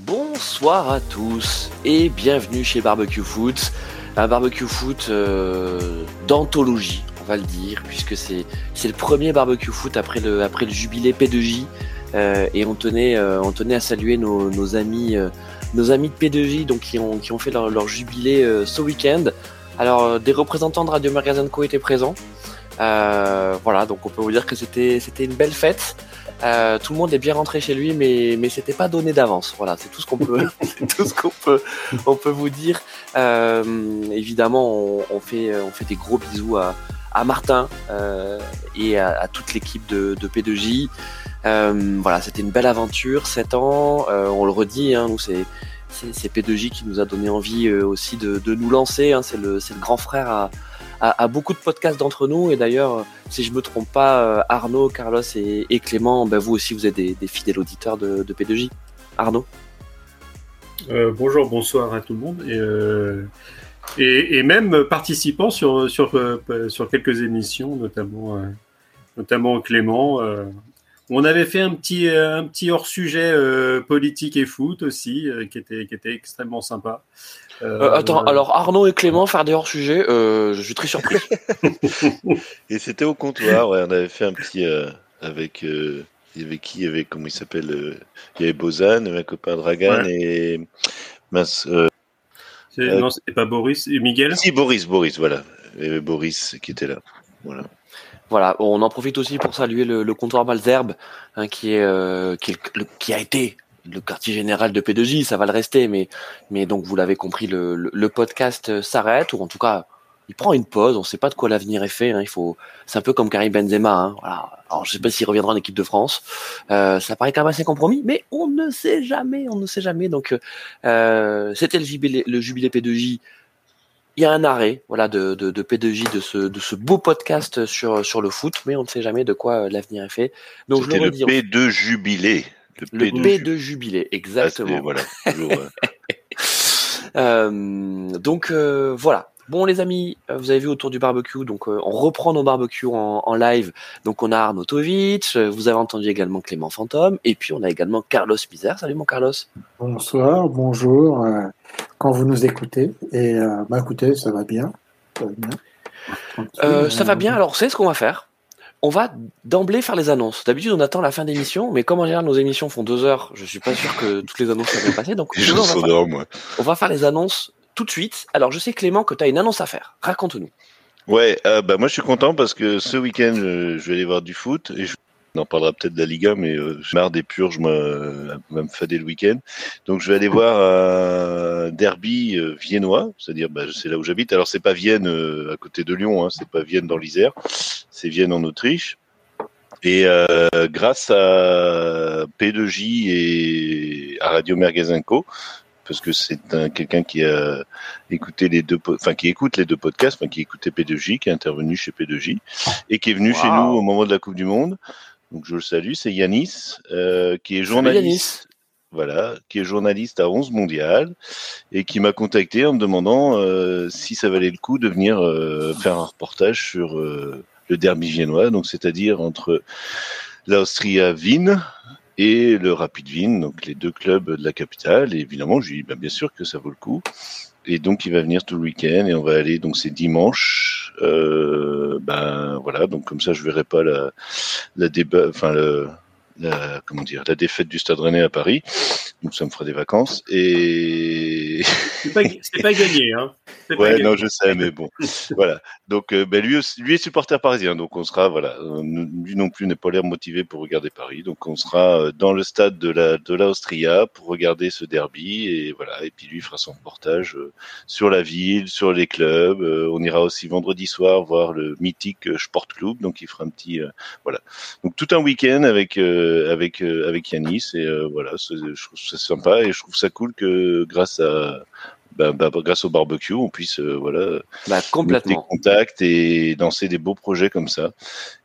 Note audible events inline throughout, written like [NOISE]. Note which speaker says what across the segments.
Speaker 1: Bonsoir à tous et bienvenue chez Barbecue Foot. Un barbecue foot euh, d'anthologie, on va le dire, puisque c'est le premier barbecue foot après le jubilé P2J euh, et on tenait euh, on tenait à saluer nos, amis nos amis de P2J donc qui ont fait leur, leur jubilé ce week-end. Alors des représentants de Radio Magazine Co étaient présents. Voilà, donc on peut vous dire que c'était une belle fête. Euh, tout le monde est bien rentré chez lui, mais mais c'était pas donné d'avance. Voilà, c'est tout ce qu'on peut [LAUGHS] [LAUGHS] tout ce qu'on peut on peut vous dire. Euh, évidemment, on, on fait on fait des gros bisous à à Martin euh, et à, à toute l'équipe de, de P2J. Euh, voilà, c'était une belle aventure, 7 ans. On le redit, hein, nous c'est c'est c'est P2J qui nous a donné envie aussi de, de nous lancer. Hein, c'est le c'est le grand frère à à, beaucoup de podcasts d'entre nous. Et d'ailleurs, si je me trompe pas, euh, Arnaud, Carlos et, Clément, ben vous aussi, vous êtes des, fidèles auditeurs de, de P2J. Arnaud
Speaker 2: Euh, bonjour, bonsoir à tout le monde. Et, euh, et, même participant sur, sur, euh, sur quelques émissions, notamment, euh, notamment Clément. euh, on avait fait un petit, euh, un petit hors-sujet euh, politique et foot aussi, euh, qui, était, qui était extrêmement sympa. Euh,
Speaker 1: Euh, Attends, alors Arnaud et Clément faire des hors-sujets, euh, je suis très surpris. [LAUGHS] [LAUGHS]
Speaker 3: Et c'était au comptoir, ouais, on avait fait un petit euh, avec euh, il y avait qui, il y avait comment il s'appelle, euh, il y avait Bozan, ma copain Dragan et mince, euh,
Speaker 2: c'est-
Speaker 3: euh,
Speaker 2: non, c'était pas Boris et Miguel?
Speaker 3: si Boris, Boris, voilà, il y avait Boris qui était là, voilà.
Speaker 1: Voilà, on en profite aussi pour saluer le, le comptoir Malzerbe, hein, qui est, euh, qui, est le- qui a été le quartier général de P2J, ça va le rester, mais, mais donc vous l'avez compris, le, le, le podcast euh, s'arrête, ou en tout cas, il prend une pause, on sait pas de quoi l'avenir est fait, hein, il faut, c'est un peu comme Karim Benzema, hein, voilà. Alors je sais pas s'il reviendra en équipe de France, euh, ça paraît quand même assez compromis, mais on ne sait jamais, on ne sait jamais, donc euh, c'était le jubilé, le jubilé P2J, il y a un arrêt voilà de, de, de P2J de ce de ce beau podcast sur sur le foot mais on ne sait jamais de quoi euh, l'avenir est fait. Donc je le redis
Speaker 3: P2 jubilé, le
Speaker 1: le
Speaker 3: P2
Speaker 1: P2 jubilé
Speaker 3: Ah,
Speaker 1: exactement
Speaker 3: voilà, toujours, [LAUGHS] euh,
Speaker 1: Euh, donc euh, voilà bon les amis vous avez vu autour du barbecue donc euh, on reprend nos barbecues en, en live donc on a Arnaud Tovic euh, vous avez entendu également Clément Fantôme et puis on a également Carlos Pizer salut mon Carlos
Speaker 4: Bonsoir, bonjour, euh, quand vous nous écoutez. Et euh, bah écoutez, ça va bien. Ça va bien.
Speaker 1: Euh, ça va bien. Alors, c'est ce qu'on va faire. On va d'emblée faire les annonces. D'habitude, on attend la fin d'émission, mais comme en général nos émissions font deux heures, je suis pas sûr que toutes les annonces soient bien passées. Donc, [LAUGHS]
Speaker 3: je
Speaker 1: on, va faire,
Speaker 3: s'endors, moi.
Speaker 1: on va faire les annonces tout de suite. Alors, je sais Clément que tu as une annonce à faire. Raconte-nous.
Speaker 3: Ouais, euh, bah moi je suis content parce que ce week-end je, je vais aller voir du foot et je... on en parlera peut-être de la Liga, mais euh, j'ai marre des purges, moi, euh, va me fader le week-end. Donc je vais aller voir un derby euh, viennois, c'est-à-dire bah, c'est là où j'habite. Alors c'est pas Vienne euh, à côté de Lyon, hein, c'est pas Vienne dans l'Isère, c'est Vienne en Autriche. Et euh, grâce à P2J et à Radio Mergazenco, parce que c'est un- quelqu'un qui a écouté les deux, po- enfin qui écoute les deux podcasts, enfin qui écoutait P2J, qui est intervenu chez P2J et qui est venu chez nous au moment de la Coupe du Monde. Donc je le salue, c'est Yanis, euh, qui est journaliste. Voilà, qui est journaliste à 11 mondial et qui m'a contacté en me demandant euh, si ça valait le coup de venir euh, faire un reportage sur euh, le derby viennois, donc c'est-à-dire entre l'Austria Wien et le Rapid Wien, donc les deux clubs de la capitale. Et évidemment, je lui dit bah, bien sûr que ça vaut le coup. Et donc il va venir tout le week-end et on va aller donc c'est dimanche. Euh, ben voilà, donc comme ça je verrai pas la la débat, enfin le la, comment dire, la défaite du Stade Rennais à Paris. Donc ça me fera des vacances. Et
Speaker 2: C'est pas, gagné, hein. Pas
Speaker 3: ouais,
Speaker 2: gagné.
Speaker 3: non, je sais, mais bon, [LAUGHS] voilà. Donc euh, ben, lui, aussi- lui est supporter parisien, donc on sera voilà. euh, Lui non plus n'est pas l'air motivé pour regarder Paris, donc on sera euh, dans le stade de la de l'Austria pour regarder ce derby et voilà. Et puis lui fera son reportage sur la ville, sur les clubs. On ira aussi vendredi soir voir le mythique Sport Club, donc il fera un petit voilà. Donc tout un week-end avec avec avec Yanis et voilà, je trouve ça sympa et je trouve ça cool que grâce à bah, bah, grâce au barbecue, on puisse euh, voilà
Speaker 1: Bah,
Speaker 3: mettre des
Speaker 1: complètement.
Speaker 3: contacts et lancer des beaux projets comme ça.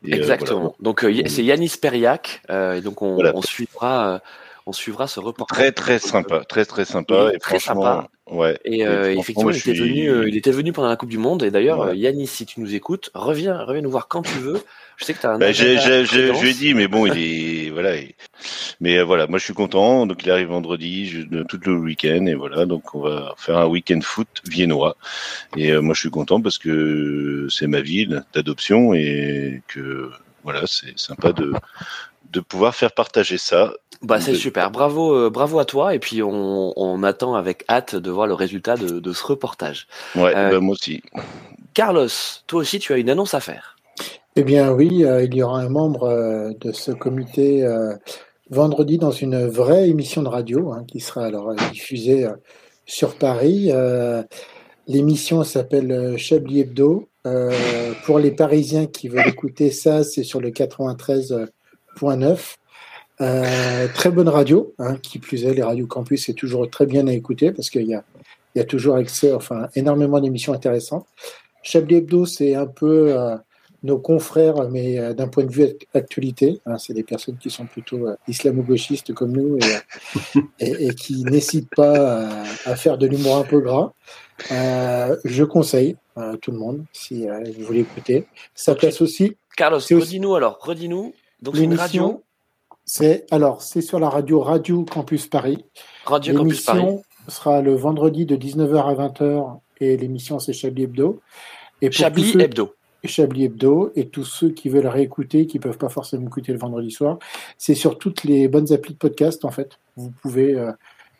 Speaker 3: Et, euh,
Speaker 1: Exactement.
Speaker 3: voilà.
Speaker 1: Donc, euh, c'est Yanis Periac. euh, et donc, on,
Speaker 3: Voilà.
Speaker 1: on suivra, euh, on suivra ce reportage.
Speaker 3: Très très sympa, très très sympa et
Speaker 1: très
Speaker 3: franchement,
Speaker 1: sympa.
Speaker 3: Ouais.
Speaker 1: Et, euh, effectivement, il, était venu, euh, il était venu pendant la Coupe du Monde. Et d'ailleurs, ouais. Yanis, si tu nous écoutes, reviens, reviens nous voir quand tu veux. Je sais que tu as un.
Speaker 3: Bah, je lui ai dit, mais bon, il est. [LAUGHS] voilà. Mais voilà, moi je suis content. Donc il arrive vendredi, je... tout le week-end. Et voilà, donc on va faire un week-end foot viennois. Et moi je suis content parce que c'est ma ville d'adoption et que voilà, c'est sympa de, de pouvoir faire partager ça.
Speaker 1: Bah c'est super, bravo, euh, bravo à toi. Et puis on, on, attend avec hâte de voir le résultat de, de ce reportage.
Speaker 3: Ouais, euh, bah, moi aussi.
Speaker 1: Carlos, toi aussi tu as une annonce à faire.
Speaker 4: Eh bien oui, euh, il y aura un membre euh, de ce comité vendredi dans une vraie émission de radio hein, qui sera alors diffusée sur Paris. L'émission s'appelle Chablis Hebdo. pour les Parisiens qui veulent écouter ça, c'est sur le 93.9. Euh, très bonne radio, hein, qui plus est, les radios campus, c'est toujours très bien à écouter parce qu'il y a, il y a toujours accès, enfin, énormément d'émissions intéressantes. Chablis Hebdo, c'est un peu euh, nos confrères, mais euh, d'un point de vue actualité. Hein, c'est des personnes qui sont plutôt euh, islamo-gauchistes comme nous et, et, et qui n'hésitent pas à faire de l'humour un peu gras. je conseille à tout le monde si vous voulez écouter. Ça place aussi.
Speaker 1: Carlos, redis-nous alors, redis-nous. Donc c'est une radio
Speaker 4: c'est alors c'est sur la radio Radio Campus Paris.
Speaker 1: Radio Campus Paris.
Speaker 4: L'émission sera le vendredi de 19h à 20h et l'émission c'est Chablis Hebdo.
Speaker 1: Et Chablis ceux, Hebdo.
Speaker 4: Chablis Hebdo et tous ceux qui veulent réécouter, qui peuvent pas forcément écouter le vendredi soir, c'est sur toutes les bonnes applis de podcast en fait. Vous pouvez euh,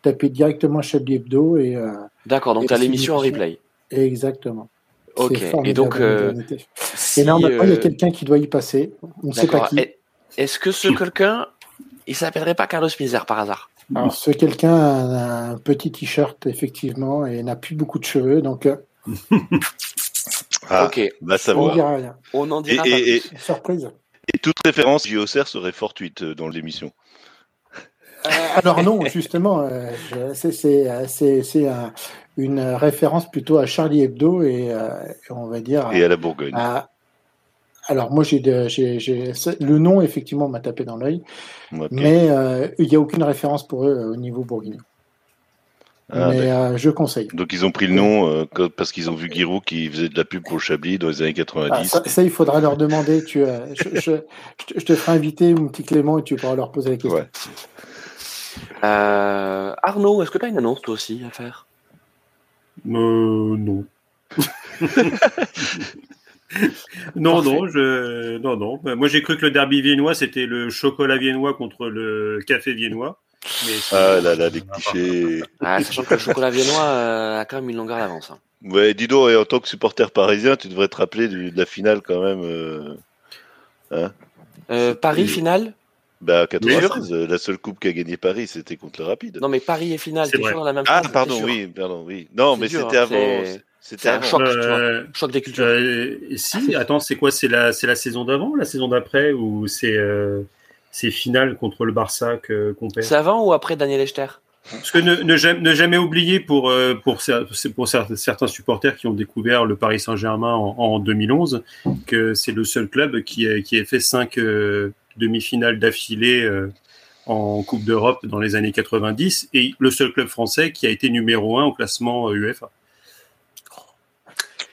Speaker 4: taper directement Chablis Hebdo et. Euh,
Speaker 1: D'accord, donc tu as l'émission en replay.
Speaker 4: Exactement.
Speaker 1: Ok. Et donc. Euh,
Speaker 4: si, et normalement, il y a quelqu'un qui doit y passer. On ne sait pas qui.
Speaker 1: Est-ce que ce [LAUGHS] quelqu'un il s'appellerait pas Carlos Misère par hasard
Speaker 4: Alors, ce quelqu'un a un petit t-shirt, effectivement, et n'a plus beaucoup de cheveux, donc. Euh,
Speaker 3: ah, ok. Bah,
Speaker 4: on dira rien.
Speaker 1: On en dira
Speaker 3: et,
Speaker 1: pas
Speaker 3: et,
Speaker 4: Surprise.
Speaker 3: Et toute référence JOCR serait fortuite euh, dans l'émission.
Speaker 4: Euh, alors non, [LAUGHS] justement, euh, c'est un, une référence plutôt à Charlie Hebdo et, euh, on va dire
Speaker 3: et à la Bourgogne.
Speaker 4: À, alors moi j'ai le nom effectivement m'a tapé dans l'œil, okay. mais euh, il n'y a aucune référence pour eux euh, au niveau bourguignon. Ah, mais euh, je conseille.
Speaker 3: Donc ils ont pris le nom euh, parce qu'ils ont vu Giroud qui faisait de la pub pour le Chablis dans les années 90. Ah,
Speaker 4: ça, ça, il faudra leur demander. Tu, euh, je, je, je, te ferai inviter, mon petit Clément, et tu pourras leur poser la question.
Speaker 3: Ouais.
Speaker 1: Arnaud, est-ce que tu as une annonce toi aussi à faire?
Speaker 2: Non. [LAUGHS] [LAUGHS] non, Parfait. non, je, non, non. Moi, j'ai cru que le derby viennois, c'était le chocolat viennois contre le café viennois.
Speaker 3: Mais ah là là, des clichés.
Speaker 1: Ah, sachant que le chocolat viennois euh, a quand même une longueur d'avance. Hein.
Speaker 3: Ouais, dis donc, et en tant que supporter parisien, tu devrais te rappeler de la finale quand même. Euh...
Speaker 1: Hein euh, Paris, finale?
Speaker 3: Bah, 93, la seule coupe qu'a gagné Paris, c'était contre le Rapide.
Speaker 1: Non, mais Paris et finale, c'est toujours dans la même
Speaker 3: Ah, pardon, oui, pardon, oui. Non, mais c'était
Speaker 1: hein,
Speaker 3: avant.
Speaker 1: C'était un choc, euh, choc des cultures.
Speaker 2: Euh, si, attends, c'est quoi C'est la, c'est la saison d'avant, la saison d'après, ou c'est, euh, c'est finale contre le Barça qu'on perd?
Speaker 1: C'est avant ou après Daniel Echter?
Speaker 2: Parce que ne, ne, jamais, ne, jamais oublier pour, pour, pour, certains supporters qui ont découvert le Paris Saint-Germain en, en, 2011 que c'est le seul club qui a, qui a fait cinq demi-finales d'affilée en Coupe d'Europe dans les années 90 et le seul club français qui a été numéro un au classement UEFA.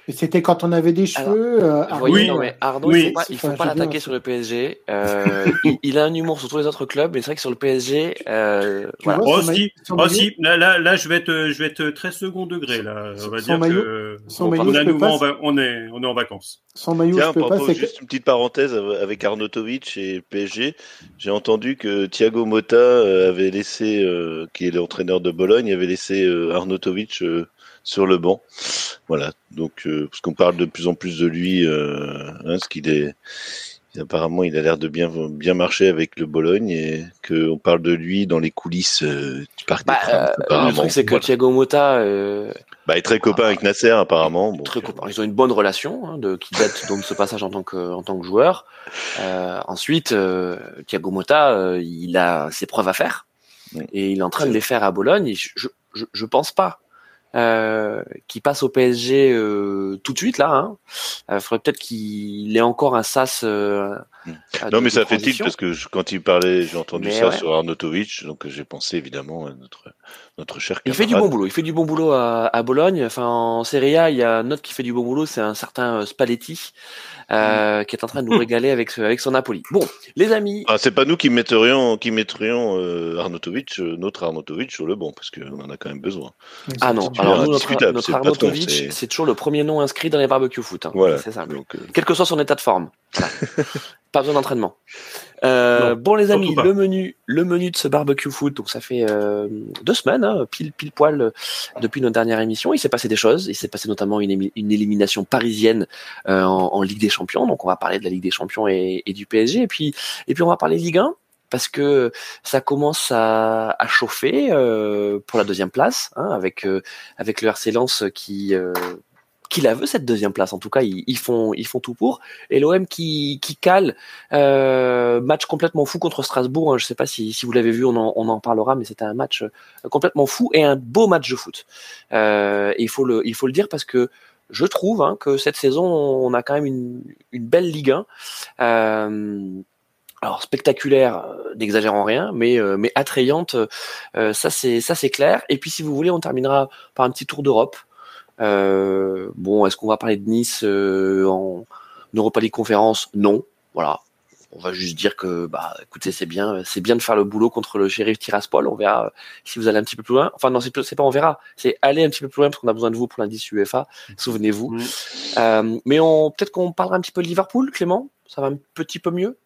Speaker 4: C'était quand on avait des cheveux.
Speaker 1: Alors, euh, oui, non, mais Arnaud, oui. il ne faut pas, l'attaquer sur le PSG. Euh, il, il, a un humour sur tous les autres clubs, mais c'est vrai que sur le PSG, euh, voilà.
Speaker 2: Oh, si, oh, si. Là, là, là, je vais être, je vais être très second degré là. On va
Speaker 4: son
Speaker 2: dire
Speaker 4: maillot,
Speaker 2: que
Speaker 4: maillot,
Speaker 2: on, est, on est en vacances.
Speaker 4: Son maillot,
Speaker 3: Tiens,
Speaker 4: je peux pas.
Speaker 3: Juste une petite parenthèse avec Arnautovic et PSG. J'ai entendu que Thiago Motta avait laissé, qui est l'entraîneur de Bologne, avait laissé Arnautovic sur le banc. Voilà, donc euh, parce qu'on parle de plus en plus de lui, euh, hein, ce qu'il est. Apparemment, il a l'air de bien bien marcher avec le Bologne et qu'on parle de lui dans les coulisses euh, du parc
Speaker 1: bah,
Speaker 3: des Princes.
Speaker 1: le truc, c'est que voilà. Thiago Motta.
Speaker 3: bah, est très copain avec Nasser, apparemment. Bon,
Speaker 1: très copain. Ils ont une bonne relation hein, de, qui date [LAUGHS] donc de ce passage en tant que en tant que joueur. ensuite, Thiago Motta, il a ses preuves à faire et il est en train de les faire à Bologne. je, je, je pense pas euh, qui passe au PSG euh, tout de suite là. Il hein. euh, faudrait peut-être qu'il ait encore un sas, euh,
Speaker 3: non, mais ça fait tilt parce que quand il parlait, j'ai entendu ça sur Arnautovic, donc j'ai pensé évidemment à notre, notre cher
Speaker 1: Il fait du bon boulot, il fait du bon boulot à, à Bologne. Enfin, en Serie A, il y a un autre qui fait du bon boulot, c'est un certain euh, Spalletti. Euh, qui est en train de nous régaler avec, avec son Napoli. Bon, les amis.
Speaker 3: Ah, c'est pas nous qui mettrions, qui mettrions euh, Arnautovic, euh, notre Arnautovic sur le banc, parce qu'on en a quand même besoin.
Speaker 1: Ah non, alors nous, notre, notre Arnautovic, c'est toujours le premier nom inscrit dans les barbecues foot. Hein.
Speaker 3: Voilà.
Speaker 1: C'est ça. Donc, Quel que soit son état de forme. [LAUGHS] pas besoin d'entraînement. Euh, bon les amis, le menu, le menu de ce barbecue foot, donc ça fait euh, deux semaines, hein, pile pile poil euh, depuis notre dernière émission. Il s'est passé des choses. Il s'est passé notamment une, une élimination parisienne euh, en, en, Ligue des Champions. Donc on va parler de la Ligue des Champions et, et, du PSG. Et puis et puis on va parler Ligue 1 parce que ça commence à, à chauffer euh, pour la deuxième place, hein, avec euh, avec le RC Lens qui qui la veut cette deuxième place. En tout cas, ils, font ils font tout pour. Et l'OM qui qui cale euh, match complètement fou contre Strasbourg. Hein. Je sais pas si, vous l'avez vu, on en, on en parlera, mais c'était un match euh, complètement fou et un beau match de foot. Euh, il faut le il faut le dire parce que je trouve hein, que cette saison on a quand même une, une belle Ligue 1. Euh, alors spectaculaire, n'exagérons rien, mais mais attrayante, ça c'est ça c'est clair. Et puis si vous voulez, on terminera par un petit tour d'Europe. Euh, bon, est-ce qu'on va parler de Nice euh, en Europa League conférence Non. Voilà. On va juste dire que, bah, écoutez, c'est bien, c'est bien de faire le boulot contre le shérif Tiraspol. On verra si vous allez un petit peu plus loin. Enfin, non, c'est pas on verra. C'est aller un petit peu plus loin parce qu'on a besoin de vous pour l'indice UEFA. Souvenez-vous. Mmh. Euh, mais on, peut-être qu'on parlera un petit peu de Liverpool, Clément? Ça va un petit peu mieux?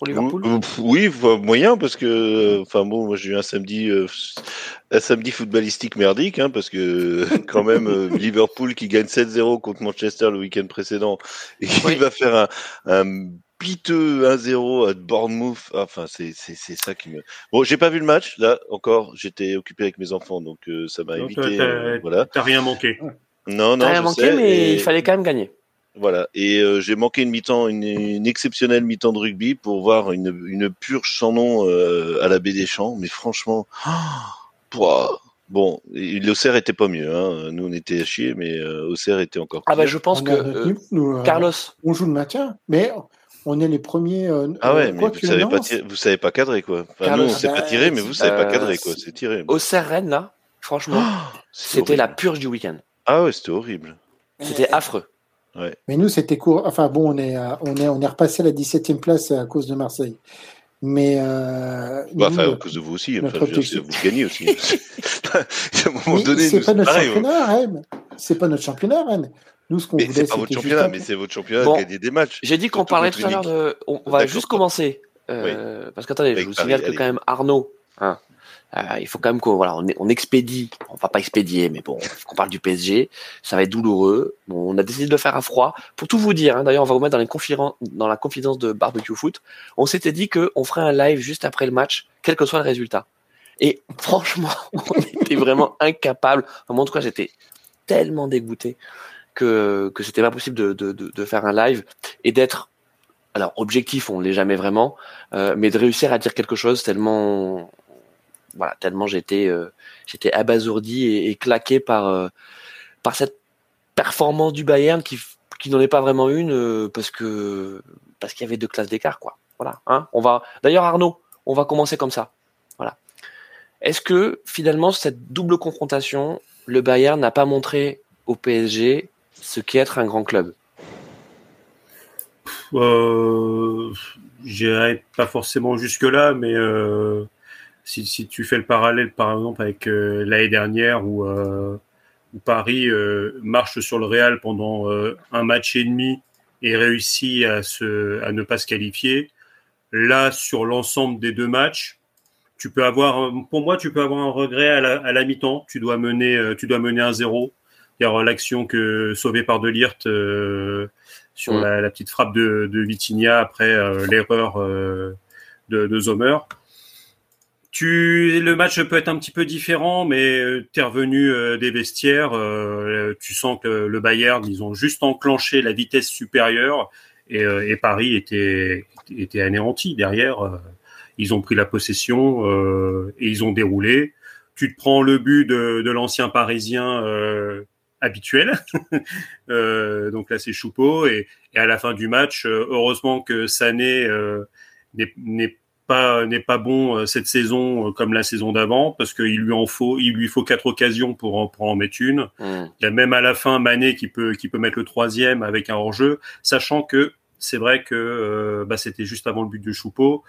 Speaker 1: Pour Liverpool
Speaker 3: Oui, moyen parce que, enfin bon, moi j'ai eu un samedi, euh, un samedi footballistique merdique, hein, parce que [LAUGHS] quand même euh, Liverpool qui gagne 7-0 contre Manchester le week-end précédent et qui oui. va faire un, un piteux 1-0 à Bournemouth. Enfin, c'est c'est c'est ça qui me. Bon, j'ai pas vu le match là encore. J'étais occupé avec mes enfants, donc euh, ça m'a évité.
Speaker 2: Euh, voilà. T'as rien manqué.
Speaker 3: Non, non.
Speaker 1: T'as rien manqué,
Speaker 3: sais,
Speaker 1: mais
Speaker 3: et...
Speaker 1: il fallait quand même gagner.
Speaker 3: Voilà. Et euh, j'ai manqué une mi-temps, une, une, exceptionnelle mi-temps de rugby pour voir une, une purge sans nom euh, à la baie des Champs. Mais franchement, [GASPS] oh, bon, l'Auxerre était pas mieux. Hein. Nous, on était à chier, mais euh, Auxerre était encore.
Speaker 1: Ah bah, je pense on que
Speaker 4: type, nous,
Speaker 1: Carlos.
Speaker 4: On joue le maintien, mais on est les premiers. Euh,
Speaker 3: ah ouais, mais vous savez, pas tirer, vous savez pas cadrer quoi. Enfin, Carlos, nous, on sait bah, pas tirer, mais vous savez pas cadrer quoi. C'est tiré.
Speaker 1: Auxerre Rennes là, franchement, [GASPS] oh, c'était la purge du week-end.
Speaker 3: Ah ouais, c'était horrible.
Speaker 1: C'était affreux.
Speaker 3: Ouais.
Speaker 4: Mais nous, c'était court. Enfin bon, on est, on est, on est repassé à la 17e place à cause de Marseille. Mais euh,
Speaker 3: bah, nous, enfin, à cause de vous aussi. Enfin, objectif... vous gagnez aussi. [LAUGHS] [LAUGHS] à un moment donné,
Speaker 4: c'est pas notre pareil, championnat, Rennes. C'est pas notre championnat, Rennes. Nous, ce qu'on voulait,
Speaker 3: c'est pas votre championnat, mais c'est votre championnat bon, de gagner des matchs.
Speaker 1: J'ai dit qu'on parlait tout à l'heure de. On, on va juste commencer. Euh, oui. Parce qu'attendez, je vous signale que quand même Arnaud, hein, euh, il faut quand même qu'on voilà, on, on, expédie, on va pas expédier, mais bon, qu'on parle du PSG, ça va être douloureux. Bon, on a décidé de le faire à froid. Pour tout vous dire, hein, d'ailleurs, on va vous mettre dans, les dans la confidence de Barbecue Foot. On s'était dit que on ferait un live juste après le match, quel que soit le résultat. Et franchement, [LAUGHS] on était vraiment incapable. En tout cas, j'étais tellement dégoûté que que c'était pas possible de, de, de, faire un live et d'être alors objectif, on l'est jamais vraiment, euh, mais de réussir à dire quelque chose tellement voilà, tellement j'étais euh, j'étais abasourdi et, claqué par euh, par cette performance du Bayern qui qui n'en est pas vraiment une euh, parce que parce qu'il y avait deux classes d'écart quoi. Voilà, hein. On va d'ailleurs Arnaud, on va commencer comme ça. Voilà. Est-ce que finalement cette double confrontation, le Bayern n'a pas montré au PSG ce qu'est être un grand club?
Speaker 2: Euh, J'irai pas forcément jusque là, mais si, si, tu fais le parallèle, par exemple, avec euh, l'année dernière où, euh, où Paris euh, marche sur le Real pendant un match et demi et réussit à, se, à ne pas se qualifier, là, sur l'ensemble des deux matchs, tu peux avoir, pour moi, tu peux avoir un regret à la, à la mi-temps. Tu dois mener, tu dois mener un zéro. L'action que sauvée par Delirte euh, sur mmh. la, la, petite frappe de, de Vitinha après euh, l'erreur euh, de, de Zomer. Tu, le match peut être un petit peu différent, mais tu es revenu euh, des vestiaires. Euh, tu sens que le Bayern, ils ont juste enclenché la vitesse supérieure et, euh, Paris était, était anéanti derrière. ils ont pris la possession et ils ont déroulé. Tu te prends le but de, l'ancien Parisien habituel. [LAUGHS] donc là, c'est Choupeau. Et, et, à la fin du match, heureusement que Sané n'est pas n'est pas bon cette saison comme la saison d'avant parce qu'il lui en faut il lui faut quatre occasions pour en, pour en mettre une. Mm. Il y a même à la fin Mané qui peut qui peut mettre le troisième avec un hors-jeu, sachant que c'est vrai que bah, c'était juste avant le but de Choupeau.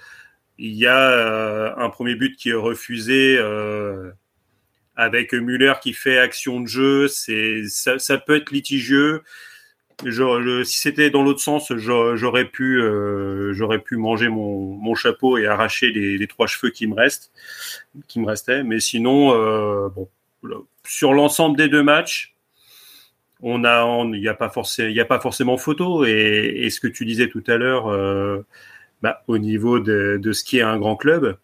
Speaker 2: Il y a euh, un premier but qui est refusé euh, avec Muller qui fait action de jeu. C'est ça, ça, peut être litigieux. Je, si c'était dans l'autre sens, j'aurais pu, euh, j'aurais pu manger mon, mon, chapeau et arracher les, les, trois cheveux qui me restent, qui me restaient. Mais sinon, euh, bon, sur l'ensemble des deux matchs, on a, il n'y a pas forcément, il a pas forcément photo. Et, et, ce que tu disais tout à l'heure, euh, bah, au niveau de, de, ce qui est un grand club,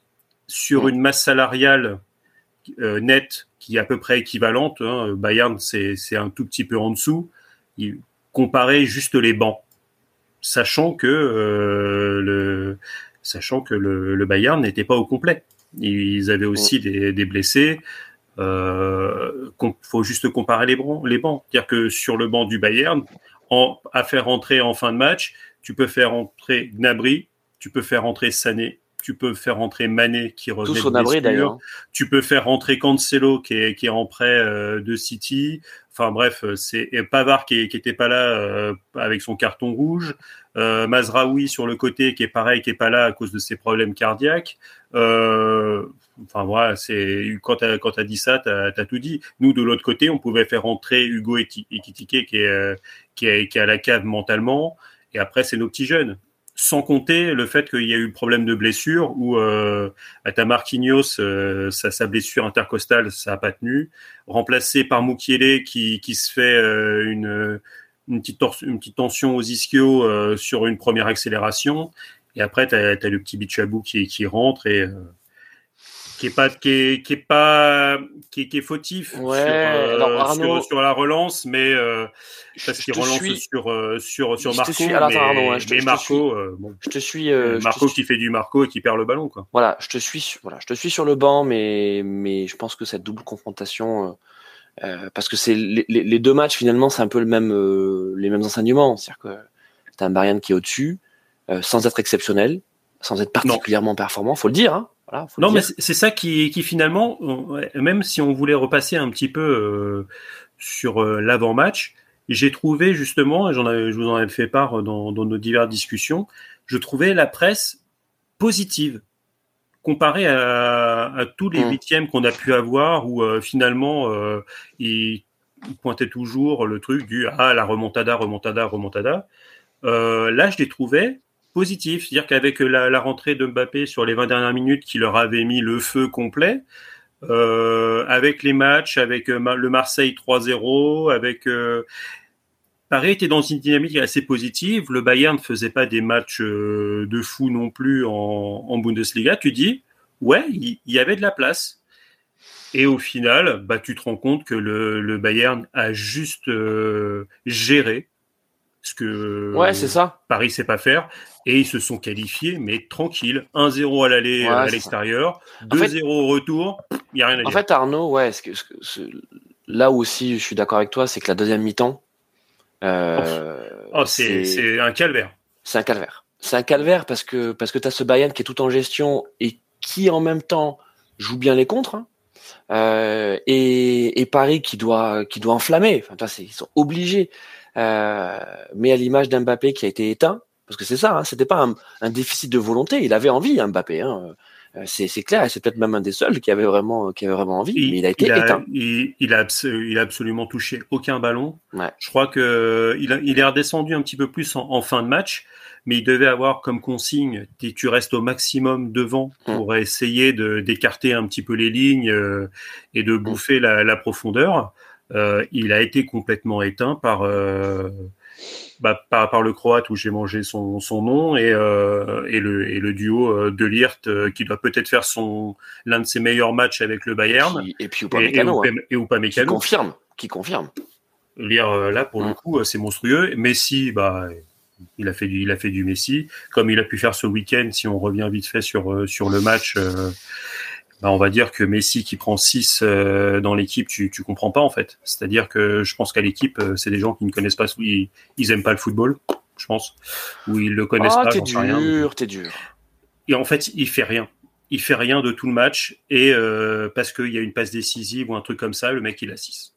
Speaker 2: sur une masse salariale nette qui est à peu près équivalente, hein, Bayern c'est un tout petit peu en dessous, il, comparer juste les bancs, sachant que euh, le sachant que le, le Bayern n'était pas au complet. Ils avaient aussi des, des blessés. Euh, faut juste comparer les bancs. Les bancs, c'est-à-dire que sur le banc du Bayern, en, à faire entrer en fin de match, tu peux faire entrer Gnabry, tu peux faire rentrer Sané, tu peux faire rentrer Mané qui revient de d'ailleurs. Tu peux faire rentrer Cancelo qui est, qui est en prêt euh, de City. Enfin bref, c'est Pavard qui, qui était pas là euh, avec son carton rouge. Euh, Mazraoui sur le côté qui est pareil, qui est pas là à cause de ses problèmes cardiaques. Euh, enfin voilà, c'est quand t'as quand as dit ça, t'as as tout dit. Nous de l'autre côté, on pouvait faire rentrer Hugo est qui est, qui est à la cave mentalement. Et après, c'est nos petits jeunes sans compter le fait qu'il y a eu problème de blessure où euh, à Marquinhos, euh, sa, blessure intercostale, ça n'a pas tenu, remplacé par Mukiele qui, qui se fait euh, une, une, petite une petite tension aux ischios euh, sur une première accélération, et après tu as, le petit Bichabou qui, qui rentre et qui est pas qui est, qui est pas qui est, qui est fautif
Speaker 1: ouais, sur, euh, alors,
Speaker 2: Arnaud, sur, sur, la relance mais euh, parce qu'il relance suis, sur euh, sur sur Marco
Speaker 1: suis, alors,
Speaker 2: mais,
Speaker 1: Arnaud, hein,
Speaker 2: je te, mais Marco euh, bon,
Speaker 1: je te suis euh,
Speaker 2: Marco
Speaker 1: te
Speaker 2: qui fait du Marco et qui perd le ballon quoi.
Speaker 1: Voilà je te suis voilà je te suis sur le banc mais mais je pense que cette double confrontation euh, parce que c'est les, les, les, deux matchs finalement c'est un peu le même les mêmes enseignements. C'est-à-dire que t'as un Marianne qui est au-dessus sans être exceptionnel sans être particulièrement non. performant faut le dire hein voilà,
Speaker 2: non, mais c'est ça qui, qui finalement, même si on voulait repasser un petit peu euh, sur euh, l'avant-match, j'ai trouvé justement, et j'en je vous en avais fait part dans, dans, nos diverses discussions, je trouvais la presse positive comparée à, à tous les mmh. huitièmes qu'on a pu avoir, où euh, finalement euh, ils pointaient toujours le truc du ah la remontada, remontada, remontada. Euh, là, je les trouvais positif. C'est-à-dire qu'avec la, rentrée de Mbappé sur les 20 dernières minutes qui leur avait mis le feu complet, euh, avec les matchs, avec euh, le Marseille 3-0, avec euh, Paris était dans une dynamique assez positive. Le Bayern ne faisait pas des matchs de fou non plus en, Bundesliga. Tu dis, ouais, il y, avait de la place. Et au final, bah, tu te rends compte que le, Bayern a juste géré ce que
Speaker 1: ouais, c'est ça.
Speaker 2: Paris sait pas faire. Et ils se sont qualifiés, mais tranquille. 1-0 à l'aller ouais, à l'extérieur, 2-0 en fait, au retour. Il n'y a rien à dire.
Speaker 1: En fait, Arnaud, ouais, ce que, ce que, là aussi, je suis d'accord avec toi, c'est que la deuxième mi-temps.
Speaker 2: Euh, oh, c'est un calvaire.
Speaker 1: C'est un calvaire. C'est un calvaire parce que, parce que tu as ce Bayern qui est tout en gestion et qui, en même temps, joue bien les contres. Hein. Euh, et, et, Paris qui doit, qui doit enflammer. Enfin, toi, ils sont obligés. Euh, mais à l'image d'Mbappé qui a été éteint, parce que c'est ça, hein, c'était pas un, un, déficit de volonté, il avait envie, hein, Mbappé. Hein, euh, c'est clair, c'est peut-être même un des seuls qui avait vraiment, qui avait vraiment envie, il, mais il a été
Speaker 2: il a,
Speaker 1: éteint.
Speaker 2: Il, il, a, il a absolument touché aucun ballon.
Speaker 1: Ouais.
Speaker 2: Je crois que il, a, il est redescendu un petit peu plus en, en, fin de match, mais il devait avoir comme consigne que tu restes au maximum devant pour mmh. essayer d'écarter un petit peu les lignes euh, et de bouffer mmh. la, la, profondeur. Euh, il a été complètement éteint par euh, bah, par, par, le croate où j'ai mangé son, son nom et, euh, et, le, et le duo de Lirt qui doit peut-être faire son l'un de ses meilleurs matchs avec le Bayern.
Speaker 1: Qui, et puis Upamecano.
Speaker 2: Et, et, et
Speaker 1: Qui confirme. Qui confirme.
Speaker 2: Lire là pour mmh. le coup c'est monstrueux. Messi bah il a fait du il a fait du Messi comme il a pu faire ce week-end si on revient vite fait sur sur le match bah, on va dire que Messi qui prend 6 euh, dans l'équipe, tu, tu comprends pas en fait. C'est-à-dire que je pense qu'à l'équipe, euh, c'est des gens qui ne connaissent pas, ils, ils aiment pas le football, je pense, ou ils le connaissent
Speaker 1: Ah,
Speaker 2: pas.
Speaker 1: t'es
Speaker 2: rien.
Speaker 1: dur, t'es dur.
Speaker 2: Et en fait, il fait rien. Il fait rien de tout le match et euh, parce qu'il y a une passe décisive ou un truc comme ça, le mec il a 6.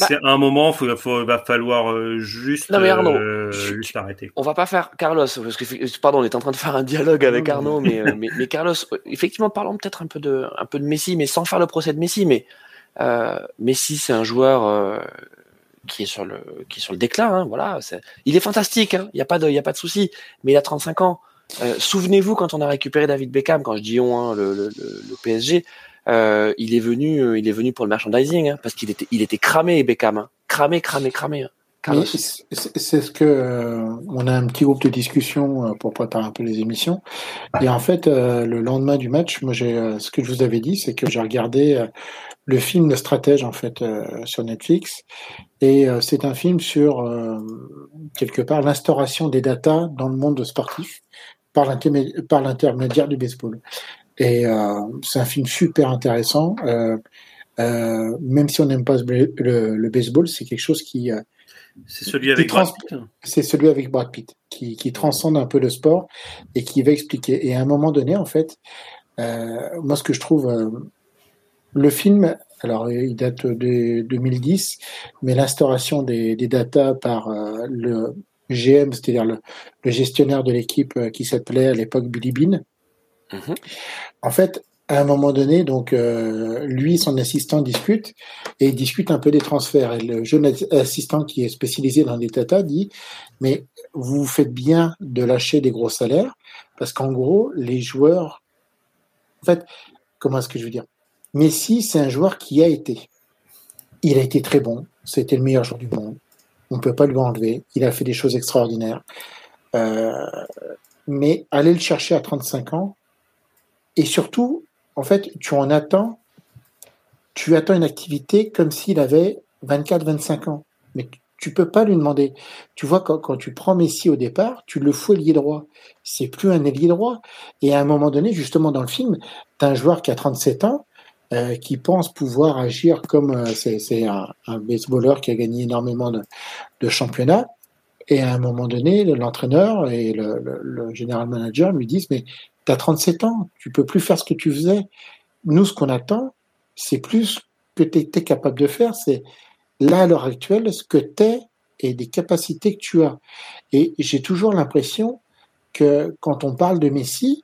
Speaker 1: Bah-
Speaker 2: C'est un moment, il va falloir euh, juste,
Speaker 1: Non, mais Arnaud,
Speaker 2: euh,
Speaker 1: tu-
Speaker 2: juste arrêter.
Speaker 1: On va pas faire Carlos, parce que pardon, on est en train de faire un dialogue avec Arnaud, mais, euh, mais, mais Carlos, euh, effectivement, parlons peut-être un peu de un peu de Messi, mais sans faire le procès de Messi. Mais euh, Messi, c'est un joueur euh, qui est sur le qui est sur le déclin. Hein, voilà, il est fantastique. Il n'y a pas de y a pas de souci. Mais il a 35 ans. Euh, Souvenez-vous quand on a récupéré David Beckham, quand je dis on, hein, le, le, le- le PSG, euh, il est venu euh, il est venu pour le merchandising, hein, parce qu'il était il était cramé Beckham, hein. cramé cramé cramé. hein.
Speaker 4: C'est ce que euh, on a un petit groupe de discussion pour préparer un peu les émissions. Et en fait, euh, le lendemain du match, moi, j'ai euh, ce que je vous avais dit, c'est que j'ai regardé le film Le Stratège en fait sur Netflix. Et c'est un film sur quelque part l'instauration des datas dans le monde sportif par l'intermédiaire du baseball. Et euh, c'est un film super intéressant. Euh, euh, même si on n'aime pas le, le baseball, c'est quelque chose qui
Speaker 2: C'est celui avec Brad Pitt
Speaker 4: c'est celui avec Brad Pitt, qui, qui transcende un peu le sport et qui va expliquer. Et à un moment donné, en fait, euh, moi, ce que je trouve, euh, le film, alors il date de 2010, mais l'instauration des, des datas par euh, le GM, c'est-à-dire le, le gestionnaire de l'équipe qui s'appelait à l'époque Billy Bean,
Speaker 1: Mhm.
Speaker 4: en fait, à un moment donné, donc euh, lui, son assistant discute et discute un peu des transferts. Et le jeune ass- assistant qui est spécialisé dans les data dit mais vous faites bien de lâcher des gros salaires parce qu'en gros, les joueurs, en fait, comment est-ce que je veux dire? Messi, c'est un joueur qui a été. Il a été très bon. C'était le meilleur joueur du monde. On ne peut pas lui enlever. Il a fait des choses extraordinaires. Euh, mais aller le chercher à 35 ans, et surtout, en fait, tu en attends, tu attends une activité comme s'il avait 24-25 ans. Mais tu peux pas lui demander. Tu vois, quand, tu prends Messi au départ, tu le fous ailier droit. C'est plus un ailier droit. Et à un moment donné, justement, dans le film, tu as un joueur qui a 37 ans, euh, qui pense pouvoir agir comme euh, c'est un, un baseballeur qui a gagné énormément de championnats. Et à un moment donné, le- l'entraîneur et le, le, le général manager lui disent Mais tu as 37 ans, tu peux plus faire ce que tu faisais. Nous, ce qu'on attend, c'est plus que tu étais capable de faire, c'est là, à l'heure actuelle, ce que tu es et des capacités que tu as. Et j'ai toujours l'impression que quand on parle de Messi,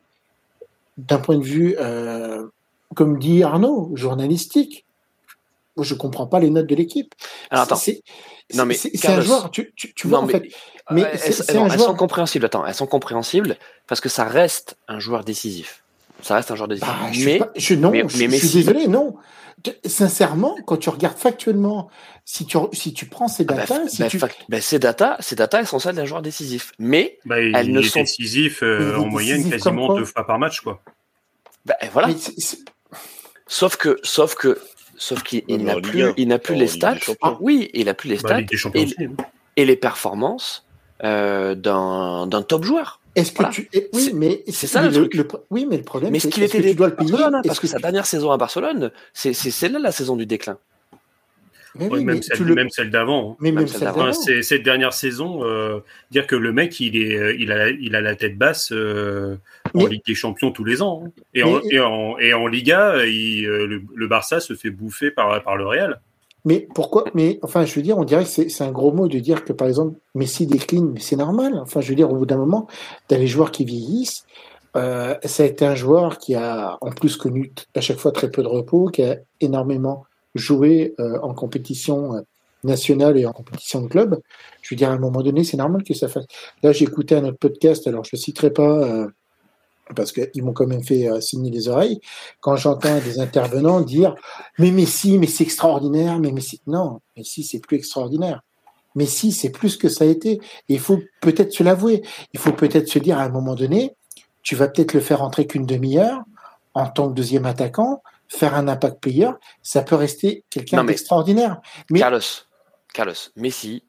Speaker 4: d'un point de vue, euh, comme dit Arnaud, journalistique, je comprends pas les notes de l'équipe.
Speaker 1: Alors attends. Non, mais
Speaker 4: c'est un joueur, tu, tu, tu vois,
Speaker 1: Non,
Speaker 4: en
Speaker 1: mais-
Speaker 4: fait, mais
Speaker 1: elles,
Speaker 4: c'est
Speaker 1: non,
Speaker 4: un
Speaker 1: elles
Speaker 4: joueur-
Speaker 1: sont compréhensibles. Attends, elles sont compréhensibles parce que ça reste un joueur décisif. Ça reste un joueur décisif.
Speaker 4: Bah, je,
Speaker 1: mais
Speaker 4: suis pas- je- non,
Speaker 1: mais-
Speaker 4: je,
Speaker 1: mais
Speaker 4: je suis désolé, non. Sincèrement, quand tu regardes factuellement, si tu, si tu prends ces
Speaker 1: ah bah,
Speaker 4: datas,
Speaker 1: f-
Speaker 4: si
Speaker 1: bah,
Speaker 4: tu,
Speaker 1: bah, ces data, ces data, elles sont celles d'un joueur décisif. Mais
Speaker 2: Bah, il
Speaker 1: Elles ne
Speaker 2: est
Speaker 1: sont-
Speaker 2: décisif euh, en moyenne quasiment deux fois par match, quoi.
Speaker 1: bah, voilà. Sauf que, sauf que, sauf qu'il n'a plus, il n'a plus les stats. Ah, oui, il a plus les
Speaker 2: Bah,
Speaker 1: stats et,
Speaker 2: hein.
Speaker 1: et les performances euh, d'un d'un top joueur.
Speaker 4: est-ce que tu, oui,
Speaker 1: C'est-
Speaker 4: mais
Speaker 1: c'est ça, le truc.
Speaker 4: oui, mais le problème,
Speaker 1: Mais
Speaker 4: c'est
Speaker 1: ce qu'il était
Speaker 4: que tu dois le payer,
Speaker 1: hein, parce que
Speaker 4: que
Speaker 1: sa
Speaker 4: tu-
Speaker 1: dernière saison à Barcelone, c'est c'est celle-là la saison du déclin.
Speaker 4: Mais
Speaker 2: Ouais,
Speaker 4: oui,
Speaker 2: même,
Speaker 4: mais
Speaker 2: celle,
Speaker 4: tu le,
Speaker 2: même celle d'avant.
Speaker 4: mais
Speaker 1: même
Speaker 4: même
Speaker 1: celle
Speaker 4: celle
Speaker 1: d'avant.
Speaker 2: Enfin,
Speaker 4: d'avant.
Speaker 2: c'est- cette dernière saison, euh, dire que le mec, il, est, euh, il, a, il a la tête basse euh, en
Speaker 4: Mais-
Speaker 2: Ligue des Champions tous les ans. hein. Et, en,
Speaker 4: Mais-
Speaker 2: et, en, et en Liga, il, le, le Barça se fait bouffer par, par le Real.
Speaker 4: Mais pourquoi Mais enfin, je veux dire, on dirait que c'est c'est un gros mot de dire que par exemple Messi décline, mais c'est normal. Enfin, je veux dire, au bout d'un moment, t'as les joueurs qui vieillissent. Euh, ça a été un joueur qui a en plus connu t- à chaque fois très peu de repos, qui a énormément joué euh, en compétition euh, nationale et en compétition de club. Je veux dire, à un moment donné, c'est normal que ça fasse. Là, écouté un autre podcast, alors je ne citerai pas euh, parce qu'ils m'ont quand même fait saigner les oreilles. Quand j'entends des intervenants dire mais Messi, mais c'est extraordinaire, mais Messi. Non, Messi, c'est plus extraordinaire. Messi, c'est plus que ça a été. Et il faut peut-être se l'avouer. Il faut peut-être se dire à un moment donné, tu vas peut-être le faire entrer qu'une demi-heure en tant que deuxième attaquant, faire un impact player, ça peut rester quelqu'un d'extraordinaire. Mais
Speaker 1: Carlos, Carlos, Messi,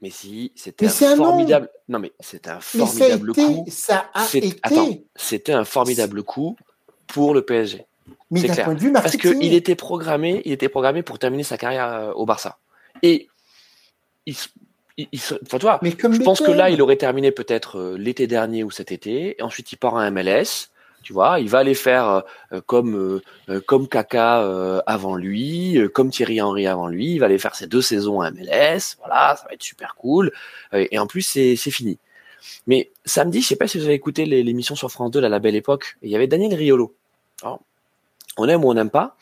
Speaker 1: Messi, c'était un
Speaker 4: nom.
Speaker 1: formidable. Non mais c'était un
Speaker 4: mais ça a
Speaker 1: formidable
Speaker 4: été,
Speaker 1: coup.
Speaker 4: ça a été.
Speaker 1: C'était un formidable coup pour le PSG.
Speaker 4: Mais d'un point de vue
Speaker 1: Parce qu'il était programmé, il était programmé pour terminer sa carrière euh, au Barça. Et il, se- il, enfin,
Speaker 4: Mais comme
Speaker 1: je pense que là, il aurait terminé peut-être euh, l'été dernier ou cet été, et ensuite il part en MLS. Tu vois, il va aller faire euh, comme euh, euh, comme Kaka euh, avant lui, comme Thierry Henry avant lui. Il va aller faire ses deux saisons en MLS. Voilà, ça va être super cool. Et en plus, c'est fini. Mais samedi, je sais pas si vous avez écouté l'émission sur France 2, là, la belle époque. Il y avait Daniel Riolo. On aime ou on n'aime pas,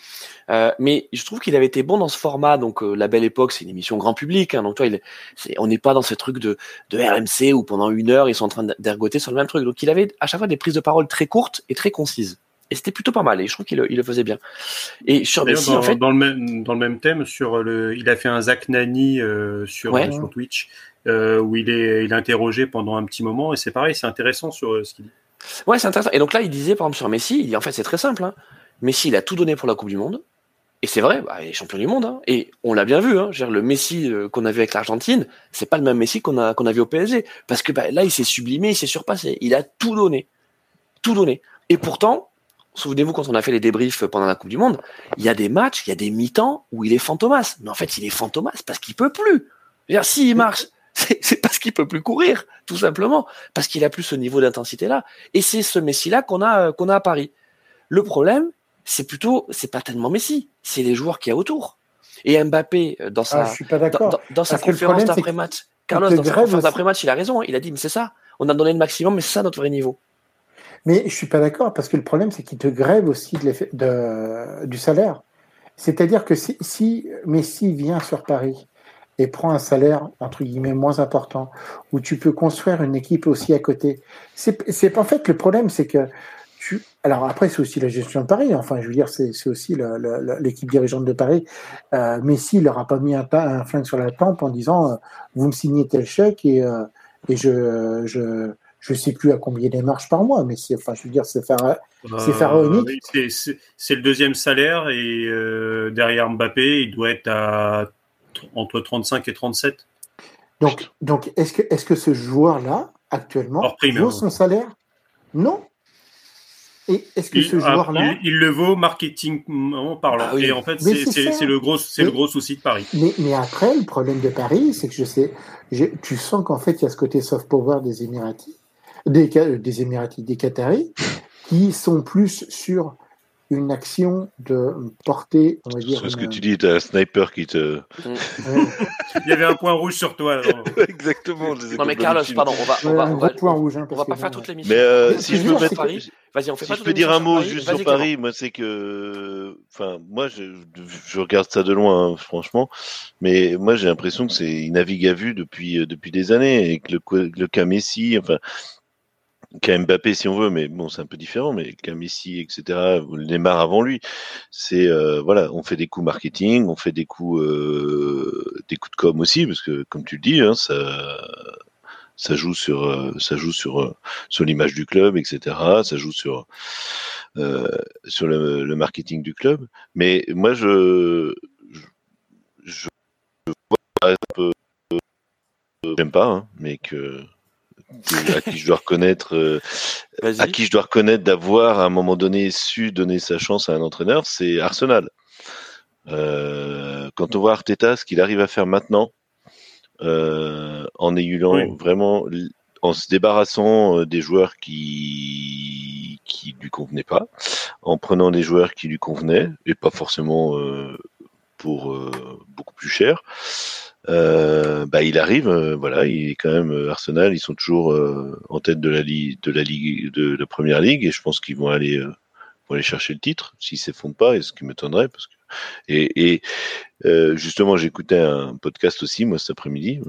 Speaker 1: euh, mais je trouve qu'il avait été bon dans ce format. Donc, euh, la belle époque, c'est une émission grand public. Hein, donc, toi, il, on n'est pas dans ce truc de, de RMC où pendant une heure ils sont en train d'ergoter sur le même truc. Donc, il avait à chaque fois des prises de parole très courtes et très concises. Et c'était plutôt pas mal. Et je trouve qu'il le- il le faisait bien. Et sur Messi,
Speaker 2: dans,
Speaker 1: en fait,
Speaker 2: dans le même, dans le même thème, sur le, il a fait un Zach Nani euh, sur,
Speaker 1: Ouais.
Speaker 2: sur Twitch où il est, il est interrogé pendant un petit moment et c'est pareil, c'est intéressant sur ce qu'il dit.
Speaker 1: Ouais, c'est intéressant. Et donc là, il disait, par exemple, sur Messi, il dit, en fait, c'est très simple. Hein. Messi, il a tout donné pour la Coupe du Monde. Et c'est vrai, bah, il est champion du monde. Hein. Et on l'a bien vu. Hein. Dire, le Messi euh, qu'on a vu avec l'Argentine, c'est pas le même Messi qu'on a, qu'on a vu au PSG. Parce que bah, là, il s'est sublimé, il s'est surpassé. Il a tout donné. Tout donné. Et pourtant, souvenez-vous, quand on a fait les débriefs pendant la Coupe du Monde, il y a des matchs, il y a des mi-temps où il est fantomas. Mais en fait, il est fantomas parce qu'il peut plus. S'il marche, [LAUGHS] c'est parce qu'il peut plus courir, tout simplement. Parce qu'il a plus ce niveau d'intensité-là. Et c'est ce Messi-là qu'on a, qu'on a à Paris. Le problème, c'est plutôt, c'est pas tellement Messi, c'est les joueurs qu'il y a autour. Et Mbappé, euh, dans sa,
Speaker 4: Ah, je suis pas
Speaker 1: dans,
Speaker 4: d'accord.
Speaker 1: dans- dans sa conférence d'après-match, Carlos, dans sa conférence d'après-match, il a raison. hein. Il a dit, mais c'est ça. On a donné le maximum, mais c'est ça notre vrai niveau.
Speaker 4: Mais je suis pas d'accord parce que le problème, c'est qu'il te grève aussi de l'effet- de- du salaire. C'est-à-dire que si, si Messi vient sur Paris et prend un salaire entre guillemets moins important, où tu peux construire une équipe aussi à côté, c'est c'est- en fait le problème, c'est que tu. Alors après, c'est aussi la gestion de Paris. Enfin, je veux dire, c'est aussi l'équipe dirigeante de Paris. Euh, Messi, il leur a pas mis un, un flingue sur la tempe en disant euh, vous me signez tel chèque et, euh, et je, je je sais plus à combien il marche par mois, mais c'est, enfin, je veux dire, c'est faire, C'est pharaonique.
Speaker 2: oui, c'est- le deuxième salaire et derrière Mbappé, il doit être à entre 35 et 37.
Speaker 4: donc, donc, est-ce que, est-ce que ce joueur-là, actuellement,
Speaker 2: prime,
Speaker 4: vaut
Speaker 2: hein.
Speaker 4: son salaire? Non. Et est-ce que
Speaker 2: Il,
Speaker 4: ce joueur-là,
Speaker 2: il- il le vaut marketing en parlant.
Speaker 1: Ah oui.
Speaker 2: Et en fait,
Speaker 4: Mais
Speaker 2: c'est- le gros, c'est le gros souci de Paris.
Speaker 4: mais, mais après, le problème de Paris, c'est que je sais, je- tu sens qu'en fait, il y a ce côté soft power des Émiratis, des, des Émiratis, des Qataris, qui sont plus sur une action de porter, on va dire,
Speaker 3: C'est ce que tu dis, t'as un sniper qui te. [LAUGHS]
Speaker 2: Il y avait un point rouge sur toi. alors. [LAUGHS]
Speaker 3: Exactement.
Speaker 1: Non, mais Carlos, pardon, on va, on va, on va,
Speaker 4: point rouge. hein,
Speaker 1: on va pas faire toute l'émission.
Speaker 3: Mais euh,
Speaker 4: Mais
Speaker 3: si je peux mettre.
Speaker 1: Vas-y, on fait
Speaker 3: Si
Speaker 1: pas
Speaker 3: je peux dire un mot juste sur. Paris, moi c'est que, enfin, moi je, je regarde ça de loin, hein, franchement, mais moi j'ai l'impression que c'est il navigue à vue depuis euh, depuis des années et que le, le cas Messi, enfin, cas Mbappé si on veut, mais bon c'est un peu différent, mais cas Messi etc. Neymar avant lui, c'est euh, voilà, on fait des coups marketing, on fait des coups euh, des coups de com aussi parce que comme tu le dis, hein, ça ça joue sur euh, ça joue sur euh, sur l'image du club etc ça joue sur euh, sur le, le marketing du club mais moi je je, je vois un peu euh, j'aime pas hein, mais que- à qui je dois reconnaître euh, à qui je dois reconnaître d'avoir à un moment donné su donner sa chance à un entraîneur c'est Arsenal Euh, quand on voit Arteta ce qu'il arrive à faire maintenant euh, en
Speaker 2: Oui.
Speaker 3: vraiment en se débarrassant euh, des joueurs qui qui lui convenaient pas, en prenant des joueurs qui lui convenaient et pas forcément euh, pour beaucoup plus cher. Euh, bah il arrive, euh, voilà, il est quand même euh, Arsenal, ils sont toujours en tête de la ligue, de la ligue, de la première ligue, et je pense qu'ils vont aller, vont aller chercher le titre s'ils s'effondrent pas, et ce qui m'étonnerait parce que et, et justement j'écoutais un podcast aussi moi cet après-midi,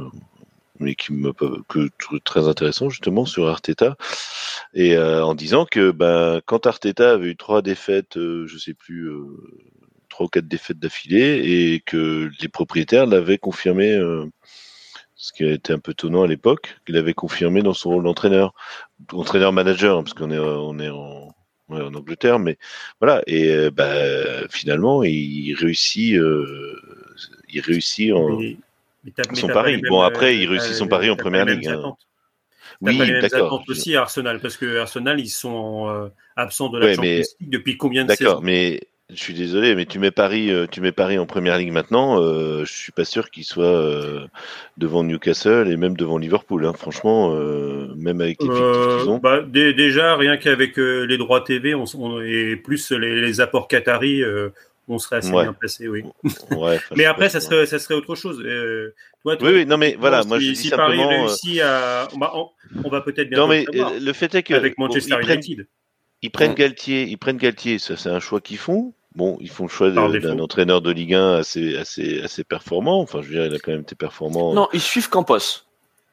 Speaker 3: mais qui me que très intéressant justement sur Arteta et en disant que ben quand Arteta avait eu trois défaites, je sais plus. Trois ou quatre défaites d'affilée et que les propriétaires l'avaient confirmé, euh, ce qui a été un peu étonnant à l'époque, qu'il avait confirmé dans son rôle d'entraîneur, entraîneur-manager, hein, parce qu'on est, on est en, ouais, en Angleterre, mais voilà. Et euh, bah, finalement, il réussit, euh, il réussit en.
Speaker 2: Mais-
Speaker 3: son pari. Bon, après,
Speaker 2: euh,
Speaker 3: il réussit son pari en première ligue, hein.
Speaker 2: oui, pas les mêmes attentes aussi à Arsenal parce que Arsenal ils sont euh, absents de la Champions League depuis combien de saisons?
Speaker 3: D'accord, mais je suis désolé, mais tu mets Paris, euh, tu mets Paris en première ligue maintenant. Euh, je suis pas sûr qu'il soit euh, devant Newcastle et même devant Liverpool. Hein. Franchement, même avec les qu'ils ont.
Speaker 2: Bah, déjà, rien qu'avec les droits TV on, et plus les, apports qataris, on serait assez bien placé, oui. [LAUGHS] mais après, ça serait, ça serait autre chose.
Speaker 3: Toi, oui, oui, non, mais voilà, moi, je dis Paris
Speaker 2: réussit à, on va, peut-être bien.
Speaker 3: Non, mais le fait est que
Speaker 2: avec Manchester United.
Speaker 3: Ils prennent Galtier, ils prennent Galtier, ça c'est un choix qu'ils font. Bon, ils font le choix d'un entraîneur de Ligue 1 assez, assez, assez performant. Enfin, je veux dire, il a quand même été performant.
Speaker 1: Non, ils suivent Campos.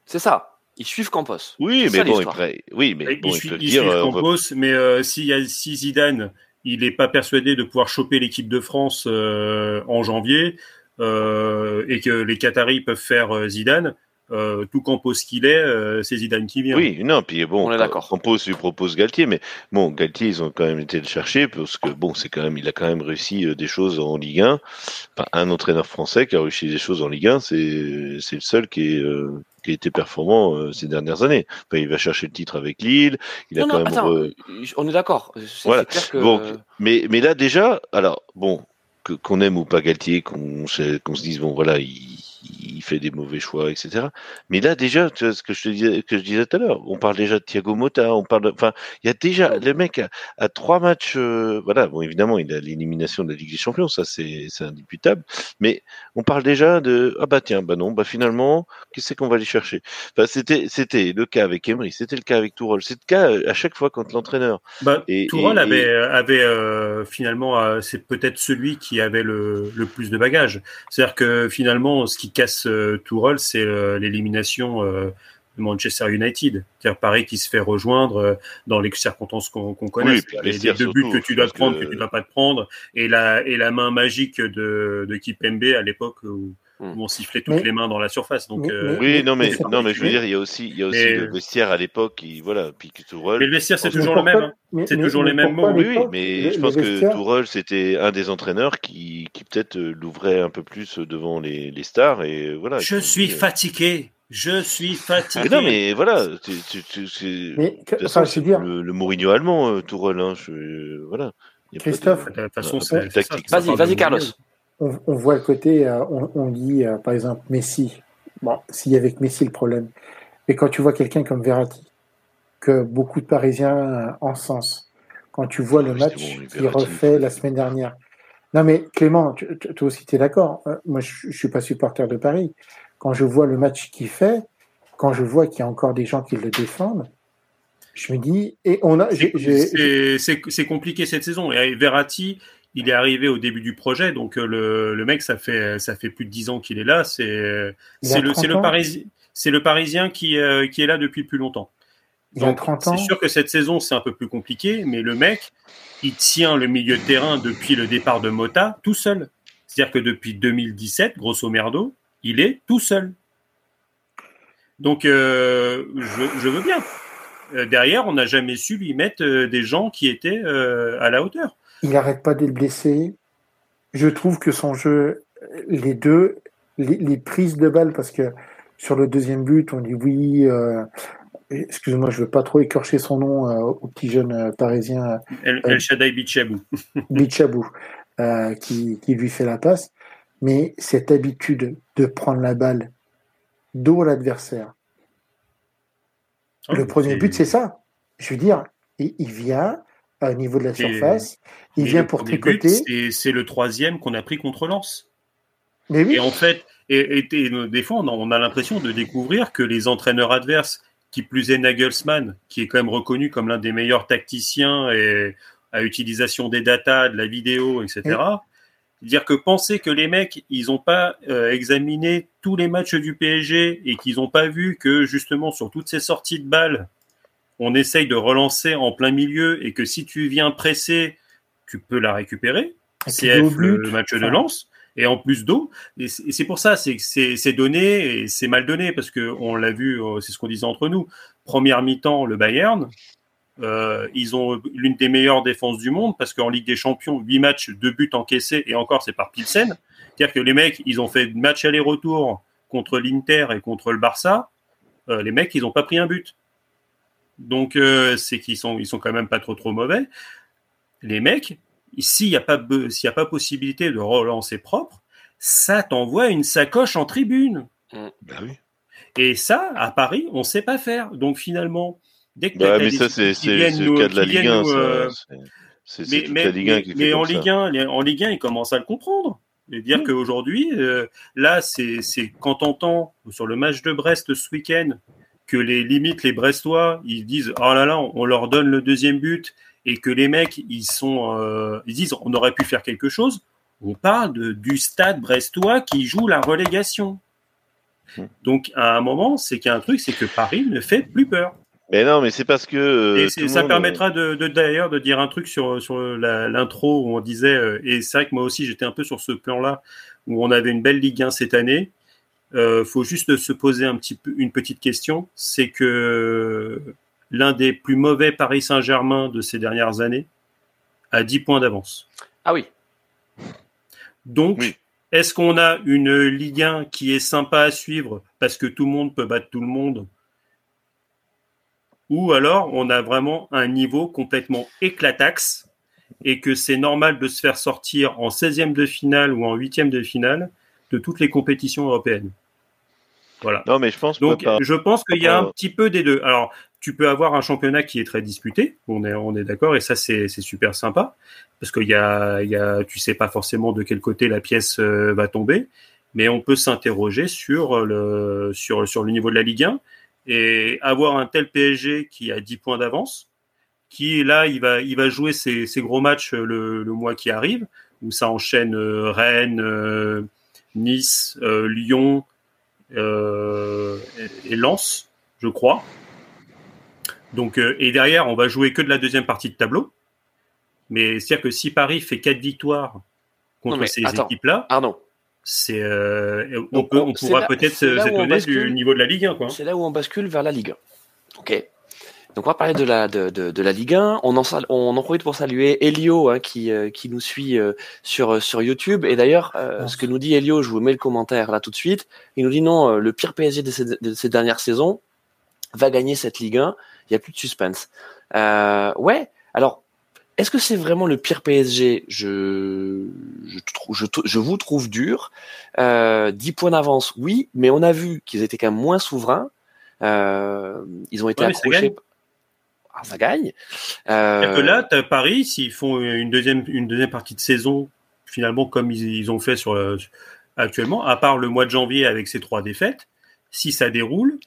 Speaker 1: C'est ça. Ils suivent Campos.
Speaker 3: Oui, mais bon, après, oui, mais bon,
Speaker 2: ils, ils, suivent euh, Campos, mais euh, si, si Zidane, il n'est pas persuadé de pouvoir choper l'équipe de France euh, en janvier et que les Qataris peuvent faire Zidane, euh, tout Campos qu'il est, euh, c'est Zidane qui vient.
Speaker 3: Oui, non, puis bon, on est d'accord. Campos lui propose Galtier, mais bon, Galtier, ils ont quand même été le chercher parce que bon, c'est quand même, il a quand même réussi euh, des choses en Ligue 1. Enfin, un entraîneur français qui a réussi des choses en Ligue 1, c'est c'est le seul qui est qui a été performant ces dernières années. Enfin, il va chercher le titre avec Lille. Il a quand même.
Speaker 1: On est d'accord.
Speaker 3: Voilà. Bon, mais mais là déjà, alors bon, qu'on aime ou pas Galtier, qu'on qu'on se dise bon voilà, il il fait des mauvais choix, etc. Mais là, déjà, tu vois, ce que je te disais, que je disais tout à l'heure, on parle déjà de Thiago Motta, on parle, enfin, il y a déjà le mec a, trois matchs, euh, voilà, bon, évidemment, il a l'élimination de la Ligue des Champions, ça c'est c'est indiscutable, mais on parle déjà de ah bah tiens, bah non, bah finalement, qu'est-ce qu'on va aller chercher? Enfin, c'était c'était le cas avec Emery, c'était le cas avec Tourol, c'est le cas à chaque fois quand l'entraîneur.
Speaker 2: Bah, et, Tourol avait avait euh, finalement, euh, c'est peut-être celui qui avait le, le plus de bagages, c'est-à-dire que finalement, ce qui casse euh, Tourelle, c'est euh, l'élimination euh, de Manchester United. C'est-à-dire Paris qui se fait rejoindre dans les circonstances qu'on connaît. les, deux buts que tu dois prendre, que... tu ne dois pas te prendre, et la, et la main magique de, de Kipembe à l'époque où, hmm. on sifflait toutes les mains dans la surface. Donc,
Speaker 3: oui, non, mais, non, mais je veux dire, il y a aussi, il y a aussi le vestiaire à l'époque qui, voilà, puis
Speaker 2: Mais le vestiaire, c'est toujours le même. Hein. C'est toujours les mêmes mots.
Speaker 3: Oui, oui, mais je pense que Tourelle, c'était un des entraîneurs qui, qui peut-être l'ouvrait un peu plus devant les, les stars. Et voilà.
Speaker 2: Je suis fatigué. Je suis fatigué.
Speaker 3: non, mais voilà, c'est le, le Mourinho allemand, euh, Tourelle. Hein, je, voilà.
Speaker 4: Christophe,
Speaker 2: de toute façon, c'est
Speaker 1: Vas-y, vas-y, Carlos.
Speaker 4: On, on, voit le côté, euh, on, on, dit euh, par exemple Messi. Bon, s'il y avait que Messi le problème. Mais quand tu vois quelqu'un comme Verratti, que beaucoup de Parisiens encensent, quand tu vois le match qu'il refait la semaine dernière. Non mais Clément, toi aussi tu es d'accord. Moi je, je suis pas supporter de Paris quand je vois le match qu'il fait, quand je vois qu'il y a encore des gens qui le défendent, je me dis, et on a,
Speaker 2: c'est compliqué cette saison. Et Verratti, il est arrivé au début du projet, donc euh, le, le mec, ça fait ça fait plus de dix ans qu'il est là. C'est le Parisien, c'est le Parisien qui euh, qui est là depuis plus longtemps. Donc c'est sûr que cette saison c'est un peu plus compliqué, mais le mec, il tient le milieu de terrain depuis le départ de Mota tout seul. C'est-à-dire que depuis 2017, grosso merdo, il est tout seul. Donc, euh, je, veux bien. Euh, derrière, on n'a jamais su lui mettre euh, des gens qui étaient à la hauteur.
Speaker 4: Il n'arrête pas d'être blessé. Je trouve que son jeu, les deux, les, prises de balles, parce que sur le deuxième but, on dit oui. Excuse-moi, je ne veux pas trop écorcher son nom au petit jeune parisien.
Speaker 2: El, El Shaddai Bichabou. [LAUGHS]
Speaker 4: Bichabou, qui, qui lui fait la passe mais cette habitude de prendre la balle dos à l'adversaire. Ah, le premier but, c'est ça. Je veux dire, il vient au niveau de la surface, il vient pour tricoter.
Speaker 2: C'est le troisième qu'on a pris contre Lens. Mais oui. Et en fait, et, des fois, on a, l'impression de découvrir que les entraîneurs adverses, qui plus est Nagelsmann, qui est quand même reconnu comme l'un des meilleurs tacticiens et à utilisation des datas, de la vidéo, etc. Dire que penser que les mecs, ils n'ont pas euh, examiné tous les matchs du PSG et qu'ils n'ont pas vu que justement sur toutes ces sorties de balles, on essaye de relancer en plein milieu et que si tu viens presser, tu peux la récupérer. CF, le, match de lance et en plus d'eau. Et c'est pour ça, c'est c'est donné et c'est mal donné parce que on l'a vu, euh, c'est ce qu'on disait entre nous. Première mi-temps, le Bayern, euh, ils ont l'une des meilleures défenses du monde parce qu'en Ligue des Champions, 8 matchs, 2 buts encaissés et encore c'est par Pilsen. C'est-à-dire que les mecs, ils ont fait match aller-retour contre l'Inter et contre le Barça. Euh, les mecs, ils n'ont pas pris un but. Donc, c'est qu'ils sont, ils sont quand même pas trop trop mauvais. Les mecs, s'il n'y a, pas, s'il a pas possibilité de relancer propre, ça t'envoie une sacoche en tribune.
Speaker 3: Mm. Bah oui.
Speaker 2: Et ça, à Paris, on ne sait pas faire. Donc finalement,
Speaker 3: dès que bah, mais ça, c'est le cas de la Ligue 1. C'est toute la Ligue 1 qui
Speaker 2: mais en Ligue 1, en Ligue 1, ils commencent à le comprendre. Et dire mm. qu'aujourd'hui, euh, là, c'est quand on entend sur le match de Brest ce week-end que les limites, les Brestois, ils disent Oh là là, on leur donne le deuxième but et que les mecs, ils sont, euh, ils disent On aurait pu faire quelque chose. On parle de, du stade brestois qui joue la relégation. Hmm. Donc, à un moment, c'est qu'il y a un truc, c'est que Paris ne fait plus peur.
Speaker 3: Mais non, mais c'est parce que. Euh,
Speaker 2: et ça permettra de, d'ailleurs de dire un truc sur, sur l'intro où on disait, euh, et c'est vrai que moi aussi j'étais un peu sur ce plan-là, où on avait une belle Ligue 1 cette année. Euh, faut juste se poser un petit peu une petite question, c'est que l'un des plus mauvais Paris Saint-Germain de ces dernières années a 10 points d'avance.
Speaker 1: Ah oui.
Speaker 2: Donc, est-ce qu'on a une Ligue 1 qui est sympa à suivre parce que tout le monde peut battre tout le monde? Ou alors on a vraiment un niveau complètement éclataxe et que c'est normal de se faire sortir en 16e de finale ou en 8e de finale de toutes les compétitions européennes voilà.
Speaker 3: Non, mais je pense.
Speaker 2: Donc, je pense qu'il y a un petit peu des deux. Alors, tu peux avoir un championnat qui est très disputé, on est, on est d'accord, et ça c'est super sympa, parce qu'il y a, y a, tu sais pas forcément de quel côté la pièce euh, va tomber, mais on peut s'interroger sur le, sur, sur le niveau de la Ligue 1 et avoir un tel PSG qui a 10 points d'avance, qui là il va, il va jouer ses, ses gros matchs le, le, mois qui arrive, où ça enchaîne euh, Rennes, euh, Nice, Lyon et, et Lens, je crois. Donc, euh, et derrière, on va jouer que de la deuxième partie de tableau. Mais c'est-à-dire que si Paris fait quatre victoires contre ces équipes-là, c'est euh, on, peut, on pourra peut-être s'étonner du niveau de la Ligue 1.
Speaker 1: C'est là où on bascule vers la Ligue 1. Ok. Donc on va parler de la de, de, la Ligue 1. On en, on en profite pour saluer Elio hein, qui, euh, qui nous suit sur sur YouTube. Et d'ailleurs, ce que nous dit Elio, je vous mets le commentaire là tout de suite. Il nous dit non, le pire PSG de ces, de ces dernières saisons va gagner cette Ligue 1 il y a plus de suspense. Euh, ouais. Alors, est-ce que c'est vraiment le pire PSG je, je, je, vous trouve dur. Euh, 10 points d'avance, oui, mais on a vu qu'ils étaient quand même moins souverains. Euh, ils ont été accrochés. Ah, ça gagne.
Speaker 2: Euh... Que là, as Paris, s'ils font une deuxième, une deuxième partie de saison, finalement, comme ils, ils ont fait sur, actuellement, à part le mois de janvier avec ces trois défaites, si ça déroule,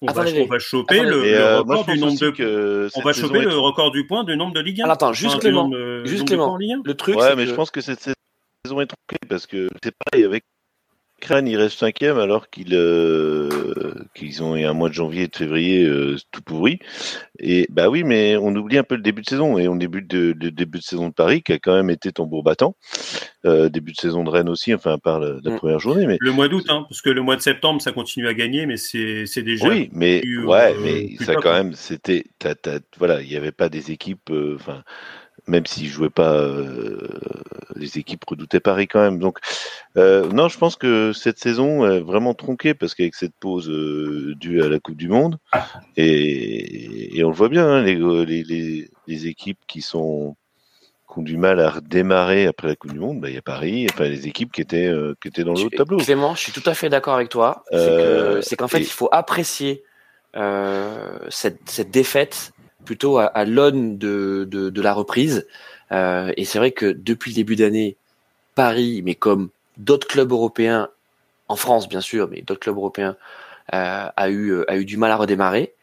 Speaker 2: on, va, choper le, euh, record du nombre de. On va choper le record du point du nombre de Ligue 1.
Speaker 1: Alors attends, juste Clément. Juste Le truc.
Speaker 3: Ouais, mais je pense que cette saison est tronquée parce que c'est pareil avec Crane, il reste cinquième alors qu'ils euh, qu'ils ont eu un mois de janvier et de février euh, tout pourri. Et bah oui, mais on oublie un peu le début de saison et on débute le début de saison de Paris qui a quand même été tambour battant. Euh, début de saison de Rennes aussi, enfin à part la, mm. première journée. Mais
Speaker 2: le mois d'août, hein, parce que le mois de septembre, ça continue à gagner, mais c'est déjà.
Speaker 3: Oui, mais ouais, mais ça quand même, c'était, voilà, il n'y avait pas des équipes, enfin même s'ils jouaient pas, euh, les équipes redoutaient Paris quand même. Donc, euh, non, je pense que cette saison est vraiment tronquée parce qu'avec cette pause euh, due à la Coupe du Monde, et, on le voit bien, hein, les, les, équipes qui sont qui ont du mal à redémarrer après la Coupe du Monde, bah, il y a Paris, enfin les équipes qui étaient qui étaient dans le haut tableau.
Speaker 1: Clément, je suis tout à fait d'accord avec toi. C'est qu'en fait, il faut apprécier cette, cette défaite plutôt à, l'aune de, de, la reprise. Euh, et c'est vrai que depuis le début d'année, Paris, mais comme d'autres clubs européens, en France bien sûr, mais d'autres clubs européens, euh, a, eu, a eu du mal à redémarrer.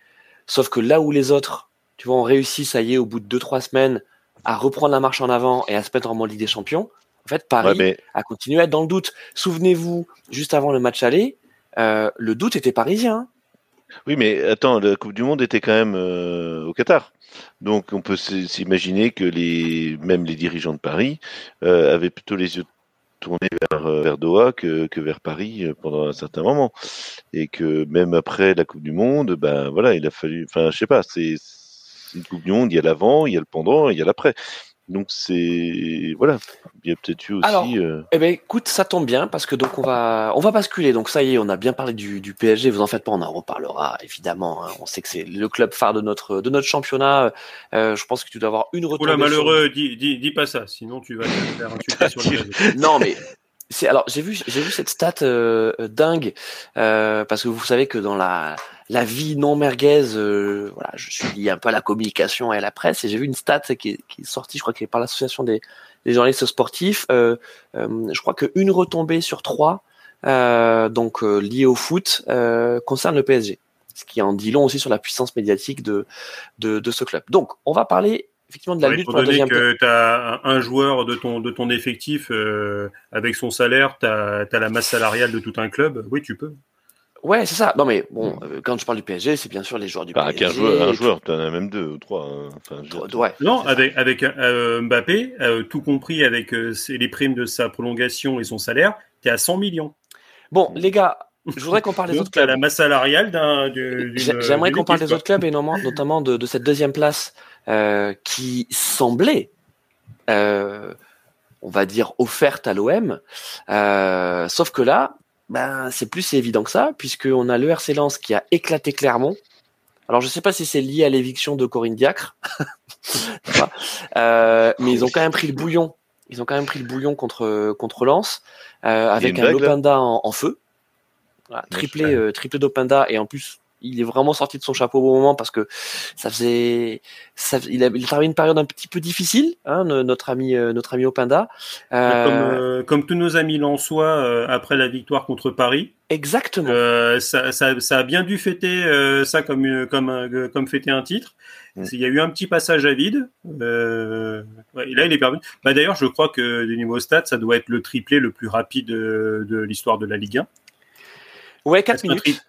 Speaker 1: Sauf que là où les autres, tu vois, ont réussi, ça y est, au bout de 2-3 semaines, à reprendre la marche en avant et à se mettre en Ligue des Champions, en fait, Paris a continué à être dans le doute. Souvenez-vous, juste avant le match aller, euh, le doute était parisien.
Speaker 3: Oui, mais attends, la Coupe du Monde était quand même euh, au Qatar. Donc on peut s'imaginer que même les dirigeants de Paris euh, avaient plutôt les yeux tournés vers, euh, Doha que, que, vers Paris pendant un certain moment. Et que même après la Coupe du Monde, ben voilà, il a fallu. Enfin, je sais pas, c'est une Coupe du Monde, il y a l'avant, il y a le pendant, il y a l'après. Donc c'est voilà, il y a peut-être eu aussi.
Speaker 1: Alors,
Speaker 3: euh,
Speaker 1: Eh ben, écoute, ça tombe bien parce que donc on va, on va basculer. Donc ça y est, on a bien parlé du, du PSG. Vous en faites pas, on en reparlera évidemment. hein. On sait que c'est le club phare de notre, de notre championnat. Euh, je pense que tu dois avoir une
Speaker 2: Oh
Speaker 1: retombée.
Speaker 2: là,
Speaker 1: sur-
Speaker 2: malheureux, dis, dis, dis pas ça, sinon tu vas te faire insulter sur le. [LAUGHS]
Speaker 1: Non, mais c'est alors j'ai vu, j'ai vu cette stat euh, euh, dingue euh, parce que vous savez que dans la la vie non merguez, euh, voilà, je suis lié un peu à la communication et à la presse et j'ai vu une stat qui est, qui est sortie, je crois, qui est par l'association des, des journalistes sportifs. Euh, euh, je crois qu'une retombée sur trois, euh, donc liée au foot, euh, concerne le PSG, ce qui en dit long aussi sur la puissance médiatique de de, de ce club. Donc, on va parler effectivement de la
Speaker 2: Ouais,
Speaker 1: lutte pour la deuxième.
Speaker 2: que tu as un joueur de ton, de ton effectif euh, avec son salaire, tu as, la masse salariale de tout un club, oui, tu peux.
Speaker 1: Ouais, c'est ça. Non, mais bon, euh, quand je parle du PSG, c'est bien sûr les joueurs du
Speaker 3: Bah,
Speaker 1: PSG.
Speaker 3: qu'un joueur, un joueur, tu en as même deux ou trois. hein. Enfin,
Speaker 1: Ouais.
Speaker 2: Non,
Speaker 1: ça.
Speaker 2: avec, avec euh, Mbappé, euh, tout compris avec euh, les primes de sa prolongation et son salaire, tu es à 100 millions.
Speaker 1: Bon, les gars, je voudrais qu'on parle des [LAUGHS] autres
Speaker 2: tu as
Speaker 1: clubs.
Speaker 2: la masse salariale d'un.
Speaker 1: J'aimerais qu'on parle des autres clubs et notamment, notamment de, de cette deuxième place euh, qui semblait, euh, on va dire, offerte à l'OM. Euh, sauf que là, ben, c'est plus évident que ça, puisqu'on a le RC Lens qui a éclaté Clermont. Alors, je sais pas si c'est lié à l'éviction de Corinne Diacre. [LAUGHS] Euh, mais ils ont quand même pris le bouillon. Ils ont quand même pris le bouillon contre contre Lens euh, avec un
Speaker 3: blague, là
Speaker 1: Lopenda en, en feu. Voilà, triplé, euh, triplé d'Openda et en plus il est vraiment sorti de son chapeau au bon moment parce que ça faisait, ça, il a, il une période un petit peu difficile, hein, no- notre ami, euh, notre ami Openda. Euh,
Speaker 2: Comme, euh, comme tous nos amis lensois euh, après la victoire contre Paris,
Speaker 1: exactement.
Speaker 2: euh, ça, ça, ça a bien dû fêter euh, ça comme, comme, euh, comme fêter un titre.
Speaker 3: Mm.
Speaker 2: Il y a eu un petit passage à vide. Euh, ouais, et là, il est perdu. Bah, D'ailleurs, je crois que du niveau stats, ça doit être le triplé le plus rapide euh, de l'histoire de la Ligue 1.
Speaker 1: Ouais, 4
Speaker 2: Est-ce qu'un
Speaker 1: minutes.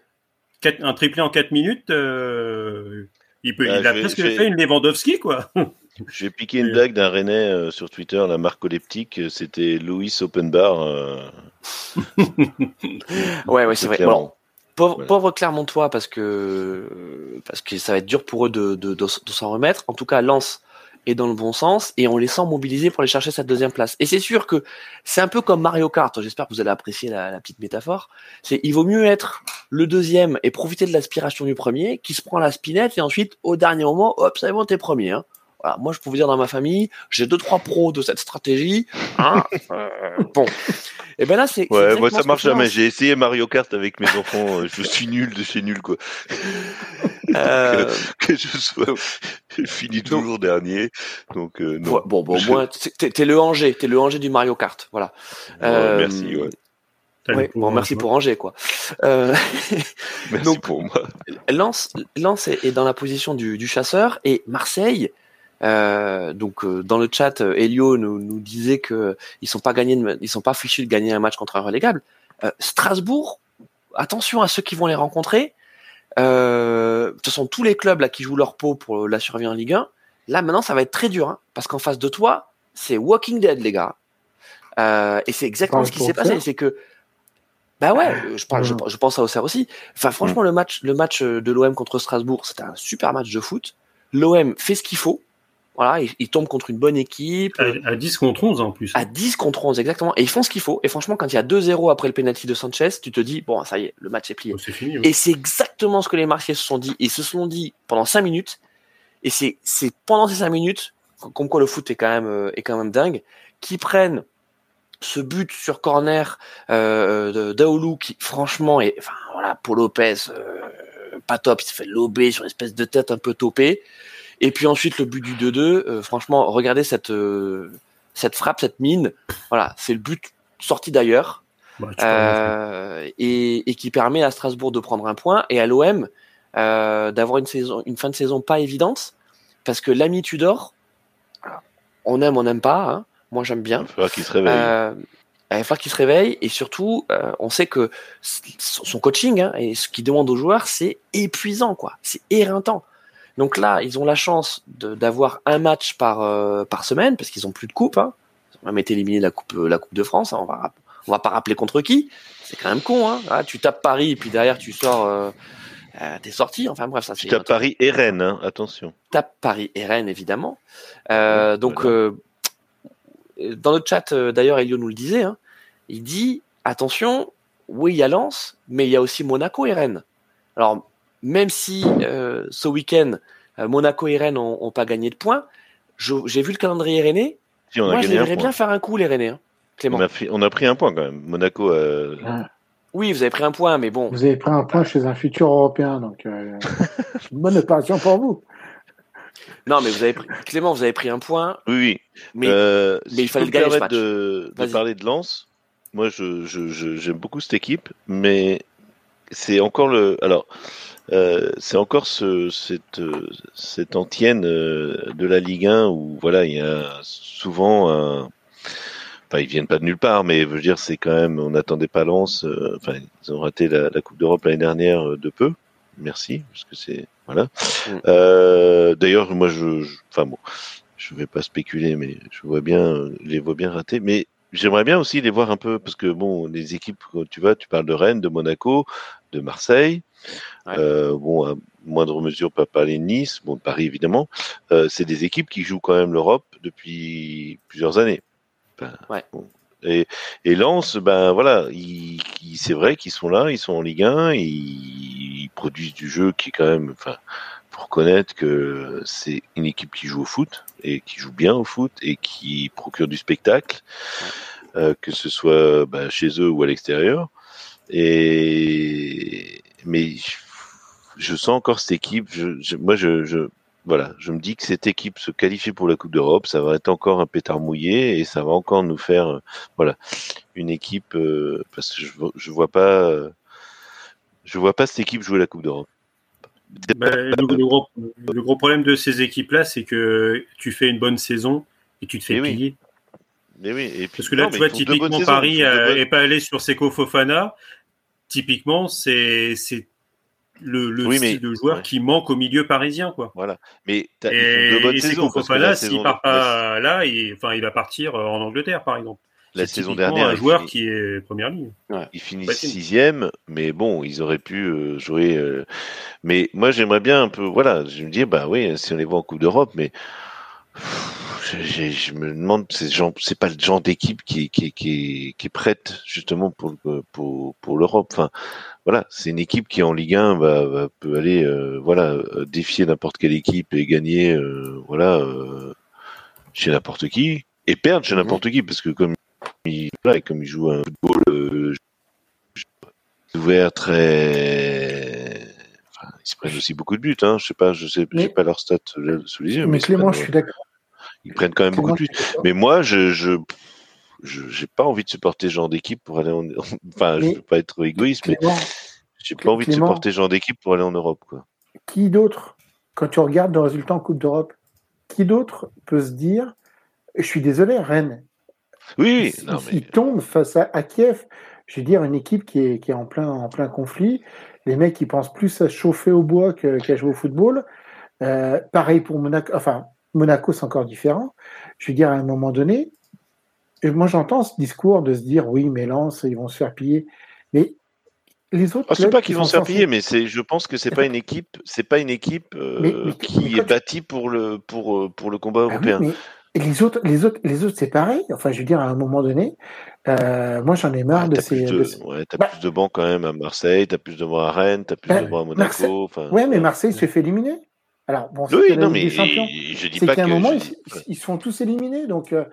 Speaker 2: Un triplé en 4 minutes, euh, il, peut,
Speaker 3: Ah,
Speaker 2: il a
Speaker 3: vais-
Speaker 2: presque fait une Lewandowski, quoi. [LAUGHS]
Speaker 3: Je vais piquer une blague d'un Rennais euh, sur Twitter, la narcoleptique. euh, C'était Louis Open Bar. euh, [LAUGHS]
Speaker 1: Ouais, ouais, c'est vrai. Bon, pauvre,
Speaker 3: Voilà.
Speaker 1: pauvre Clermontois parce que parce que ça va être dur pour eux de, de, de, de s'en remettre. En tout cas, Lens est dans le bon sens et on les sent mobilisés pour aller chercher cette deuxième place. Et c'est sûr que c'est un peu comme Mario Kart. J'espère que vous allez apprécier la, la petite métaphore. C'est il vaut mieux être le deuxième et profiter de l'aspiration du premier qui se prend la spinette et ensuite au dernier moment, hop, c'est bon, t'es premier. Hein. Voilà, moi je peux vous dire dans ma famille, j'ai deux trois pros de cette stratégie. Hein Euh, bon, et ben là c'est
Speaker 3: Ouais, moi ça marche
Speaker 1: fait
Speaker 3: jamais. J'ai essayé Mario Kart avec mes enfants. euh, Je suis nul de chez nul, quoi. [LAUGHS]
Speaker 1: Euh, [LAUGHS]
Speaker 3: Que je sois. Je finis toujours dernier. Donc, euh, non.
Speaker 1: Ouais, bon, bon, au moins, t'es t'es le Angers, t'es le Angers du Mario Kart, voilà.
Speaker 3: Ouais,
Speaker 1: Euh,
Speaker 3: merci, ouais.
Speaker 1: Ouais, bon, merci pour Angers, quoi. Euh, [LAUGHS]
Speaker 3: Merci
Speaker 1: donc-
Speaker 3: pour moi.
Speaker 1: Lens, Lens est, est dans la position du, du chasseur et Marseille. euh, donc euh, dans le chat, Elio nous, nous disait que ils sont pas gagnés, ils sont pas fichus de gagner un match contre un relégable. Euh, Strasbourg, attention à ceux qui vont les rencontrer. Euh, ce sont tous les clubs là qui jouent leur peau pour la survie en Ligue 1. Là maintenant, ça va être très dur hein, parce qu'en face de toi, c'est Walking Dead les gars. Euh, et c'est exactement ce qui s'est passé, c'est que bah ouais, euh, je parle, je, je pense à Auxerre aussi. Enfin, franchement, le match, le match euh, de l'OM contre Strasbourg, c'était un super match de foot. L'OM fait ce qu'il faut. Voilà, il, il tombe contre une bonne équipe.
Speaker 2: À, à 10 contre 11 en plus.
Speaker 1: À 10 contre 11, exactement. Et ils font ce qu'il faut. Et franchement, quand il y a 2-0 après le penalty de Sanchez, tu te dis, bon, ça y est, le match est plié.
Speaker 2: Oh, c'est fini. oui.
Speaker 1: Et c'est exactement ce que les Marseillais se sont dit. Ils se sont dit pendant 5 minutes. Et c'est, c'est pendant ces 5 minutes, comme quoi le foot est quand même, euh, est quand même dingue, qu'ils prennent ce but sur corner euh, de Daoulou qui, franchement, est, enfin, voilà, Paul Lopez, euh, pas top, il se fait lober sur une espèce de tête un peu topée. Et puis ensuite, le but du 2-2, euh, franchement, regardez cette, euh, cette frappe, cette mine. Voilà, c'est le but sorti d'ailleurs.
Speaker 2: Bah,
Speaker 1: Euh, et, et qui permet à Strasbourg de prendre un point et à l'OM euh, d'avoir une saison, une fin de saison pas évidente parce que l'ami Tudor, on aime, on n'aime pas. hein. Moi, j'aime
Speaker 3: Il
Speaker 1: bien.
Speaker 3: va falloir qu'il se réveille.
Speaker 1: Euh, il va falloir qu'il se réveille et surtout, euh, on sait que son coaching hein, et ce qu'il demande aux joueurs, c'est épuisant, quoi. C'est éreintant. Donc là, ils ont la chance d'avoir un match par euh, par semaine parce qu'ils ont plus de coupe. Hein. Ils ont même été éliminés de la coupe la coupe de France. hein. On va on va pas rappeler contre qui. C'est quand même con. Hein. Ah, tu tapes Paris et puis derrière tu sors. Euh, euh, t'es sorti. Enfin bref, ça
Speaker 3: Tu
Speaker 1: c'est.
Speaker 3: tapes Paris et Rennes, attention.
Speaker 1: tape Paris et Rennes évidemment. Euh, donc
Speaker 3: Voilà.
Speaker 1: euh, dans le chat, d'ailleurs, Elio nous le disait, il dit attention, oui, il y a Lens, mais il y a aussi Monaco et Rennes. Alors, même si ce week-end, Monaco et Rennes n'ont pas gagné de points, j'ai vu le calendrier rennais. Moi, j'aimerais bien faire un coup, les Rennais, hein,
Speaker 3: Clément. On a, pris un point quand même. Monaco.
Speaker 1: Ah. Oui, vous avez pris un point, mais bon.
Speaker 4: Vous avez pris un point chez un futur européen, donc euh, [LAUGHS] bonne opération pour vous.
Speaker 1: Non, mais vous avez pris... Clément, vous avez pris un point.
Speaker 3: Oui, oui.
Speaker 1: Mais, euh, il fallait le gagner ce match.
Speaker 3: De, de parler de Lens. Moi, j'aime je, beaucoup cette équipe, mais c'est encore le. Alors, euh, c'est encore ce, cette, cette antienne de la Ligue 1 où voilà, il y a souvent un Enfin, ils viennent pas de nulle part, mais je veux dire, c'est quand même, on n'attendait pas Lens. Euh, enfin, ils ont raté la, Coupe d'Europe l'année dernière euh, de peu. Merci, parce que c'est voilà. Mm. Euh, D'ailleurs, moi, je, enfin bon, je vais pas spéculer, mais je vois bien, les vois bien ratés. Mais j'aimerais bien aussi les voir un peu, parce que bon, les équipes, tu vois, tu parles de Rennes, de Monaco, de Marseille. Euh, bon, à moindre mesure, pas parler de Nice, bon, Paris évidemment. Euh, c'est des équipes qui jouent quand même l'Europe depuis plusieurs années.
Speaker 1: Ouais.
Speaker 3: Et, et Lens, ben voilà, c'est vrai qu'ils sont là, ils sont en Ligue 1, ils, produisent du jeu qui est quand même, enfin, pour reconnaître que c'est une équipe qui joue au foot et qui joue bien au foot et qui procure du spectacle, euh, que ce soit ben, chez eux ou à l'extérieur. Et mais je sens encore cette équipe. Je, moi, je, je, voilà, je me dis que cette équipe se qualifie pour la Coupe d'Europe, ça va être encore un pétard mouillé et ça va encore nous faire, euh, voilà, une équipe euh, parce que je, je vois pas, euh, je vois pas cette équipe jouer la Coupe d'Europe.
Speaker 2: Bah, le, gros, problème de ces équipes-là, c'est que tu fais une bonne saison et tu te fais
Speaker 3: payer. Mais oui. Et
Speaker 2: Parce que là, tu vois, typiquement, Paris n'est pas allé sur Seco Fofana. Typiquement, c'est le, le style de joueur qui manque au milieu parisien, quoi.
Speaker 3: Voilà. Mais
Speaker 2: as, et, de saisons. Fofana, s'il part pas là, il, enfin, il va partir euh, en Angleterre, par exemple.
Speaker 3: La saison dernière,
Speaker 2: un joueur qui est première ligne.
Speaker 3: Il finit sixième, mais bon, ils auraient pu euh, jouer. Euh, mais moi, j'aimerais bien un peu. Voilà, je me dis, bah oui, si on les voit en Coupe d'Europe, mais je, me demande, c'est pas le genre d'équipe qui, qui, qui, qui, est prête justement pour pour pour l'Europe. Enfin, voilà, c'est une équipe qui en Ligue 1 va, peut aller euh, voilà euh, défier n'importe quelle équipe et gagner euh, voilà chez n'importe qui et perdre chez mhm. n'importe qui parce que comme il comme il joue un football ouvert très ils se prennent aussi beaucoup de buts hein. je sais pas je sais j'ai pas leur stat sous les yeux
Speaker 4: mais, Clément je suis d'accord
Speaker 3: ils prennent quand même beaucoup de buts mais moi je, je j'ai pas envie de supporter ce genre d'équipe pour aller en [LAUGHS] enfin je veux pas être égoïste mais j'ai pas envie de supporter ce genre d'équipe pour aller en Europe quoi.
Speaker 4: Qui d'autre quand tu regardes le résultat en Coupe d'Europe qui d'autre peut se dire je suis désolé Rennes
Speaker 3: oui,
Speaker 4: ils, tombent face à, Kiev je veux dire une équipe qui est, qui est en plein en plein conflit les mecs ils pensent plus à chauffer au bois qu'à jouer au football euh, pareil pour Monaco enfin Monaco c'est encore différent je veux dire à un moment donné moi, j'entends ce discours de se dire oui, mais Lens, ils vont se faire piller. Mais les autres.
Speaker 3: Ah, c'est pas qu'ils vont se faire piller, mais c'est, je pense que c'est pas une équipe, c'est pas une équipe euh, qui est bâtie pour le pour euh, pour le combat ah européen.
Speaker 4: les autres, les autres, les autres, c'est pareil. Enfin, je veux dire, à un moment donné, euh, moi, j'en ai marre de ces.
Speaker 3: De, Ouais, t'as bah plus de bancs quand même à Marseille, t'as plus de bancs à Rennes, t'as plus bah, de bancs à Monaco.
Speaker 4: Enfin, ouais, mais Marseille se fait éliminer. Alors, bon,
Speaker 3: oui, non, mais champions, je dis pas
Speaker 4: qu'à un moment, ils, ils, se font tous éliminés. Donc, euh,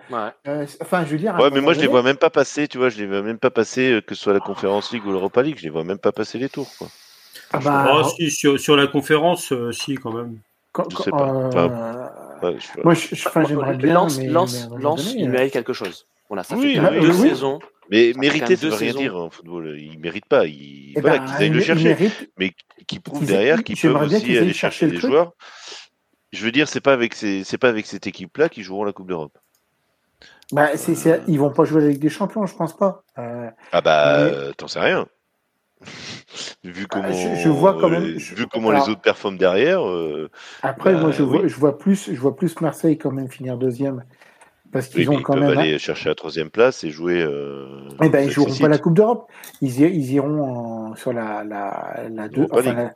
Speaker 4: euh, enfin, je veux dire.
Speaker 3: Ouais, mais moi, je les vois même pas passer, tu vois, je les vois même pas passer, euh, que ce soit la Conférence League ou l'Europa League, je les vois même pas passer les tours, quoi.
Speaker 2: Ah bah, oh, si, sur, sur, la conférence, si, quand même.
Speaker 3: Quand, je sais pas.
Speaker 4: moi, j'aimerais bien.
Speaker 1: Lance, mais, lance, lance il mérite quelque chose. Voilà, ça oui, fait deux saisons.
Speaker 3: Mais mériter, ça veut rien dire en football. Il mérite pas. Il, eh voilà, ben, qu'ils aillent le chercher. Mais qui prouve derrière qu'ils peuvent aussi aller chercher des joueurs. Je veux dire, c'est pas avec c'est pas avec cette équipe-là qu'ils joueront la Coupe d'Europe.
Speaker 4: Bah, c'est, ils vont pas jouer avec des champions, je pense pas. Euh,
Speaker 3: ah bah, t'en sais rien. [LAUGHS] vu comment, je, vois quand même, vu comment les autres performent derrière. Euh,
Speaker 4: après, moi, bah, je, vois, je vois plus, je vois plus Marseille quand même finir deuxième. Parce qu'ils ont quand même.
Speaker 3: aller chercher la troisième place et jouer. Euh,
Speaker 4: eh ben, ils joueront pas la Coupe d'Europe. Ils, ils, iront sur la, la, la, deux, enfin,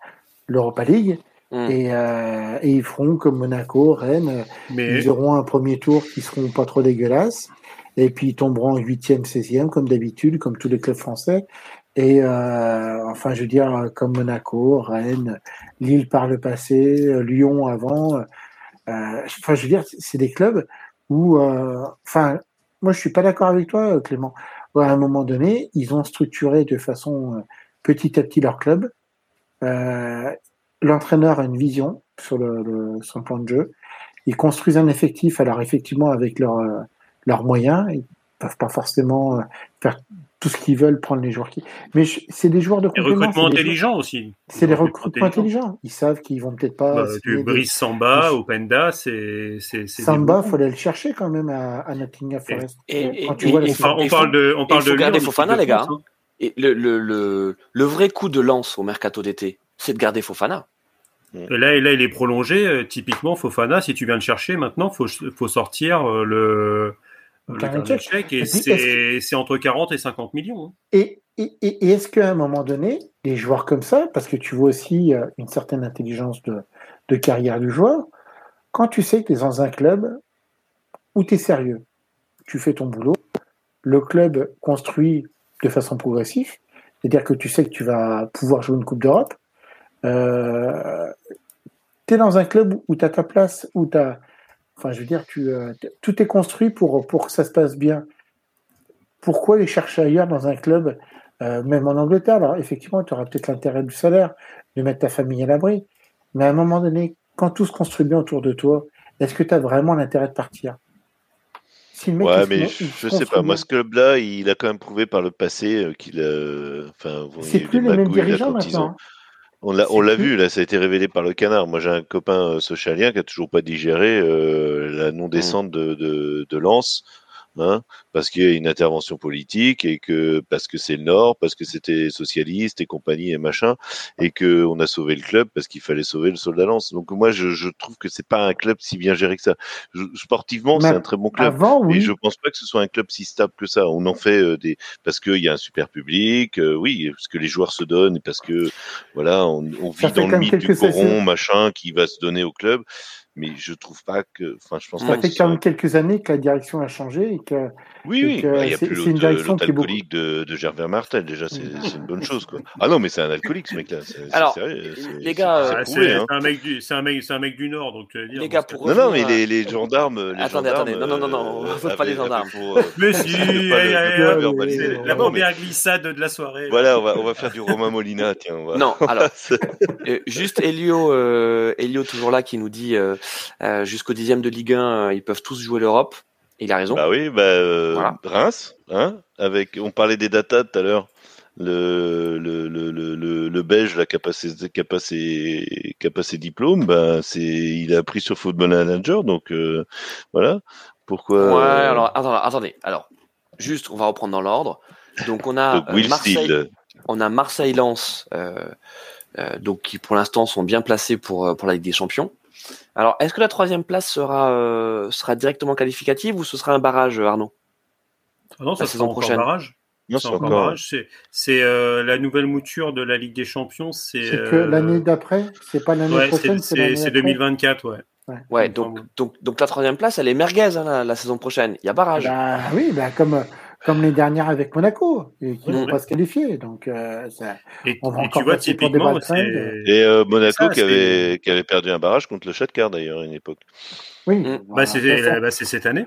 Speaker 4: l'Europa League. Hmm. Et, euh, et, ils feront comme Monaco, Rennes. Mais... Ils auront un premier tour qui seront pas trop dégueulasses. et puis ils tomberont en 8e, 16e, comme d'habitude, comme tous les clubs français. Et euh, enfin, je veux dire, comme Monaco, Rennes, Lille par le passé, Lyon avant. Euh, enfin, je veux dire, c'est des clubs où, euh, enfin, moi, je suis pas d'accord avec toi, Clément. À un moment donné, ils ont structuré de façon euh, petit à petit leur club. Euh, L'entraîneur a une vision sur le, son plan de jeu. Ils construisent un effectif, alors effectivement avec leurs leurs moyens. Ils peuvent pas forcément faire tout ce qu'ils veulent, prendre les joueurs qui. Mais c'est des joueurs de
Speaker 2: complément. Des recrutements intelligents aussi.
Speaker 4: C'est des recrutements intelligents. Ils savent qu'ils vont peut-être pas.
Speaker 2: Bah, tu brises Samba, Openda, c'est.
Speaker 4: Samba, il faut aller le chercher quand même à, à Nottingham Forest.
Speaker 1: Et,
Speaker 2: on, parle de. On parle de.
Speaker 1: garder Fofana, les gars. Hein. Et le, le, le, le vrai coup de lance au mercato d'été, c'est de garder Fofana.
Speaker 2: Et là, et là, il est prolongé. Euh, typiquement, Fofana, si tu viens le chercher maintenant, faut, faut sortir euh, le et c'est entre 40 et 50 millions. Hein.
Speaker 4: Et, et, est-ce qu'à un moment donné, des joueurs comme ça, parce que tu vois aussi euh, une certaine intelligence de, de carrière du joueur, quand tu sais que tu es dans un club où tu es sérieux, tu fais ton boulot, le club construit de façon progressive, c'est-à-dire que tu sais que tu vas pouvoir jouer une Coupe d'Europe, euh, tu es dans un club où tu as ta place, où tu as Enfin, je veux dire, tu, euh, tout est construit pour, pour que ça se passe bien. Pourquoi les chercher ailleurs dans un club, euh, même en Angleterre? Alors, effectivement, tu auras peut-être l'intérêt du salaire, de mettre ta famille à l'abri. Mais à un moment donné, quand tout se construit bien autour de toi, est-ce que tu as vraiment l'intérêt de partir?
Speaker 3: Ouais, mais je, sais pas. Moi, ce club-là, il a quand même prouvé par le passé euh, qu'il a. Enfin,
Speaker 4: c'est plus les mêmes dirigeants maintenant.
Speaker 3: On l'a, on l'a vu, là, ça a été révélé par le canard. Moi, j'ai un copain euh, socialien qui a toujours pas digéré euh, la non-descente mmh. de, de, de Lens Hein, parce qu'il y a une intervention politique et que parce que c'est le Nord, parce que c'était socialiste et compagnie et machin, et que on a sauvé le club parce qu'il fallait sauver le Soldat Lance. Donc moi, je, je trouve que c'est pas un club si bien géré que ça. sportivement, c'est un très bon club,
Speaker 4: avant, oui.
Speaker 3: et je pense pas que ce soit un club si stable que ça. On en fait euh, des parce qu'il y a un super public, euh, oui, parce que les joueurs se donnent et parce que voilà, on, on vit dans le mythe du coron, machin, qui va se donner au club mais je trouve pas que. Enfin, je pense
Speaker 4: ça fait quand même quelques années que la direction a changé et que.
Speaker 3: Oui, oui, bah, il y a plus l'alcoolique de, de Gervais Martel, déjà, c'est une bonne chose, quoi. Ah non, mais c'est un alcoolique, ce mec-là.
Speaker 1: Alors, les gars,
Speaker 2: c'est hein. un, mec du, un, mec, un mec du Nord, donc tu veux dire.
Speaker 1: Les gars, pour
Speaker 3: non, non, mais les, les gendarmes. Les
Speaker 1: attendez,
Speaker 3: gendarmes,
Speaker 1: attendez, non, non, non, non, on ne pas les gendarmes. [LAUGHS]
Speaker 2: Mais si, la première glissade de la soirée.
Speaker 3: Voilà, on va, on va faire du Romain Molina, tiens.
Speaker 1: Non, [LAUGHS] alors, juste Elio, Elio, toujours là, qui nous dit euh, jusqu'au dixième de Ligue 1, euh, ils peuvent tous jouer l'Europe. Il a raison.
Speaker 3: Bah oui, bah, euh, Reims, hein, avec, on parlait des datas tout à l'heure. Le, le, le, le, le, Belge là, qui a passé, qui a passé, qui a passé diplôme, bah, c'est, il a appris sur Football Manager, donc voilà. Pourquoi
Speaker 1: Ouais, alors attendez, alors juste, on va reprendre dans l'ordre. Donc on a [LAUGHS] Marseille, on a Marseille-Lens, donc qui pour l'instant sont bien placés pour pour la Ligue des Champions. Alors, est-ce que la troisième place sera, euh, sera directement qualificative ou ce sera un barrage, Arnaud?
Speaker 2: Ah Non, ça la saison prochaine. barrage. Non, c'est encore barrage. C'est euh, la nouvelle mouture de la Ligue des Champions. C'est
Speaker 4: que euh, l'année d'après C'est pas l'année prochaine
Speaker 2: C'est 2024, ouais.
Speaker 1: Ouais, donc, donc, donc, la troisième place, elle est merguez hein, la, saison prochaine. Il y a barrage.
Speaker 4: Bah, oui, bah, comme, comme les dernières avec Monaco, et qui n'ont pas se qualifier. Donc, euh, ça,
Speaker 2: et, on va encore tu vois, typiquement,
Speaker 3: et euh, Monaco qui, avait, qui avait perdu un barrage contre le Shakhtar d'ailleurs à une époque.
Speaker 4: Oui,
Speaker 2: mm. bah, bah, c'est cette année.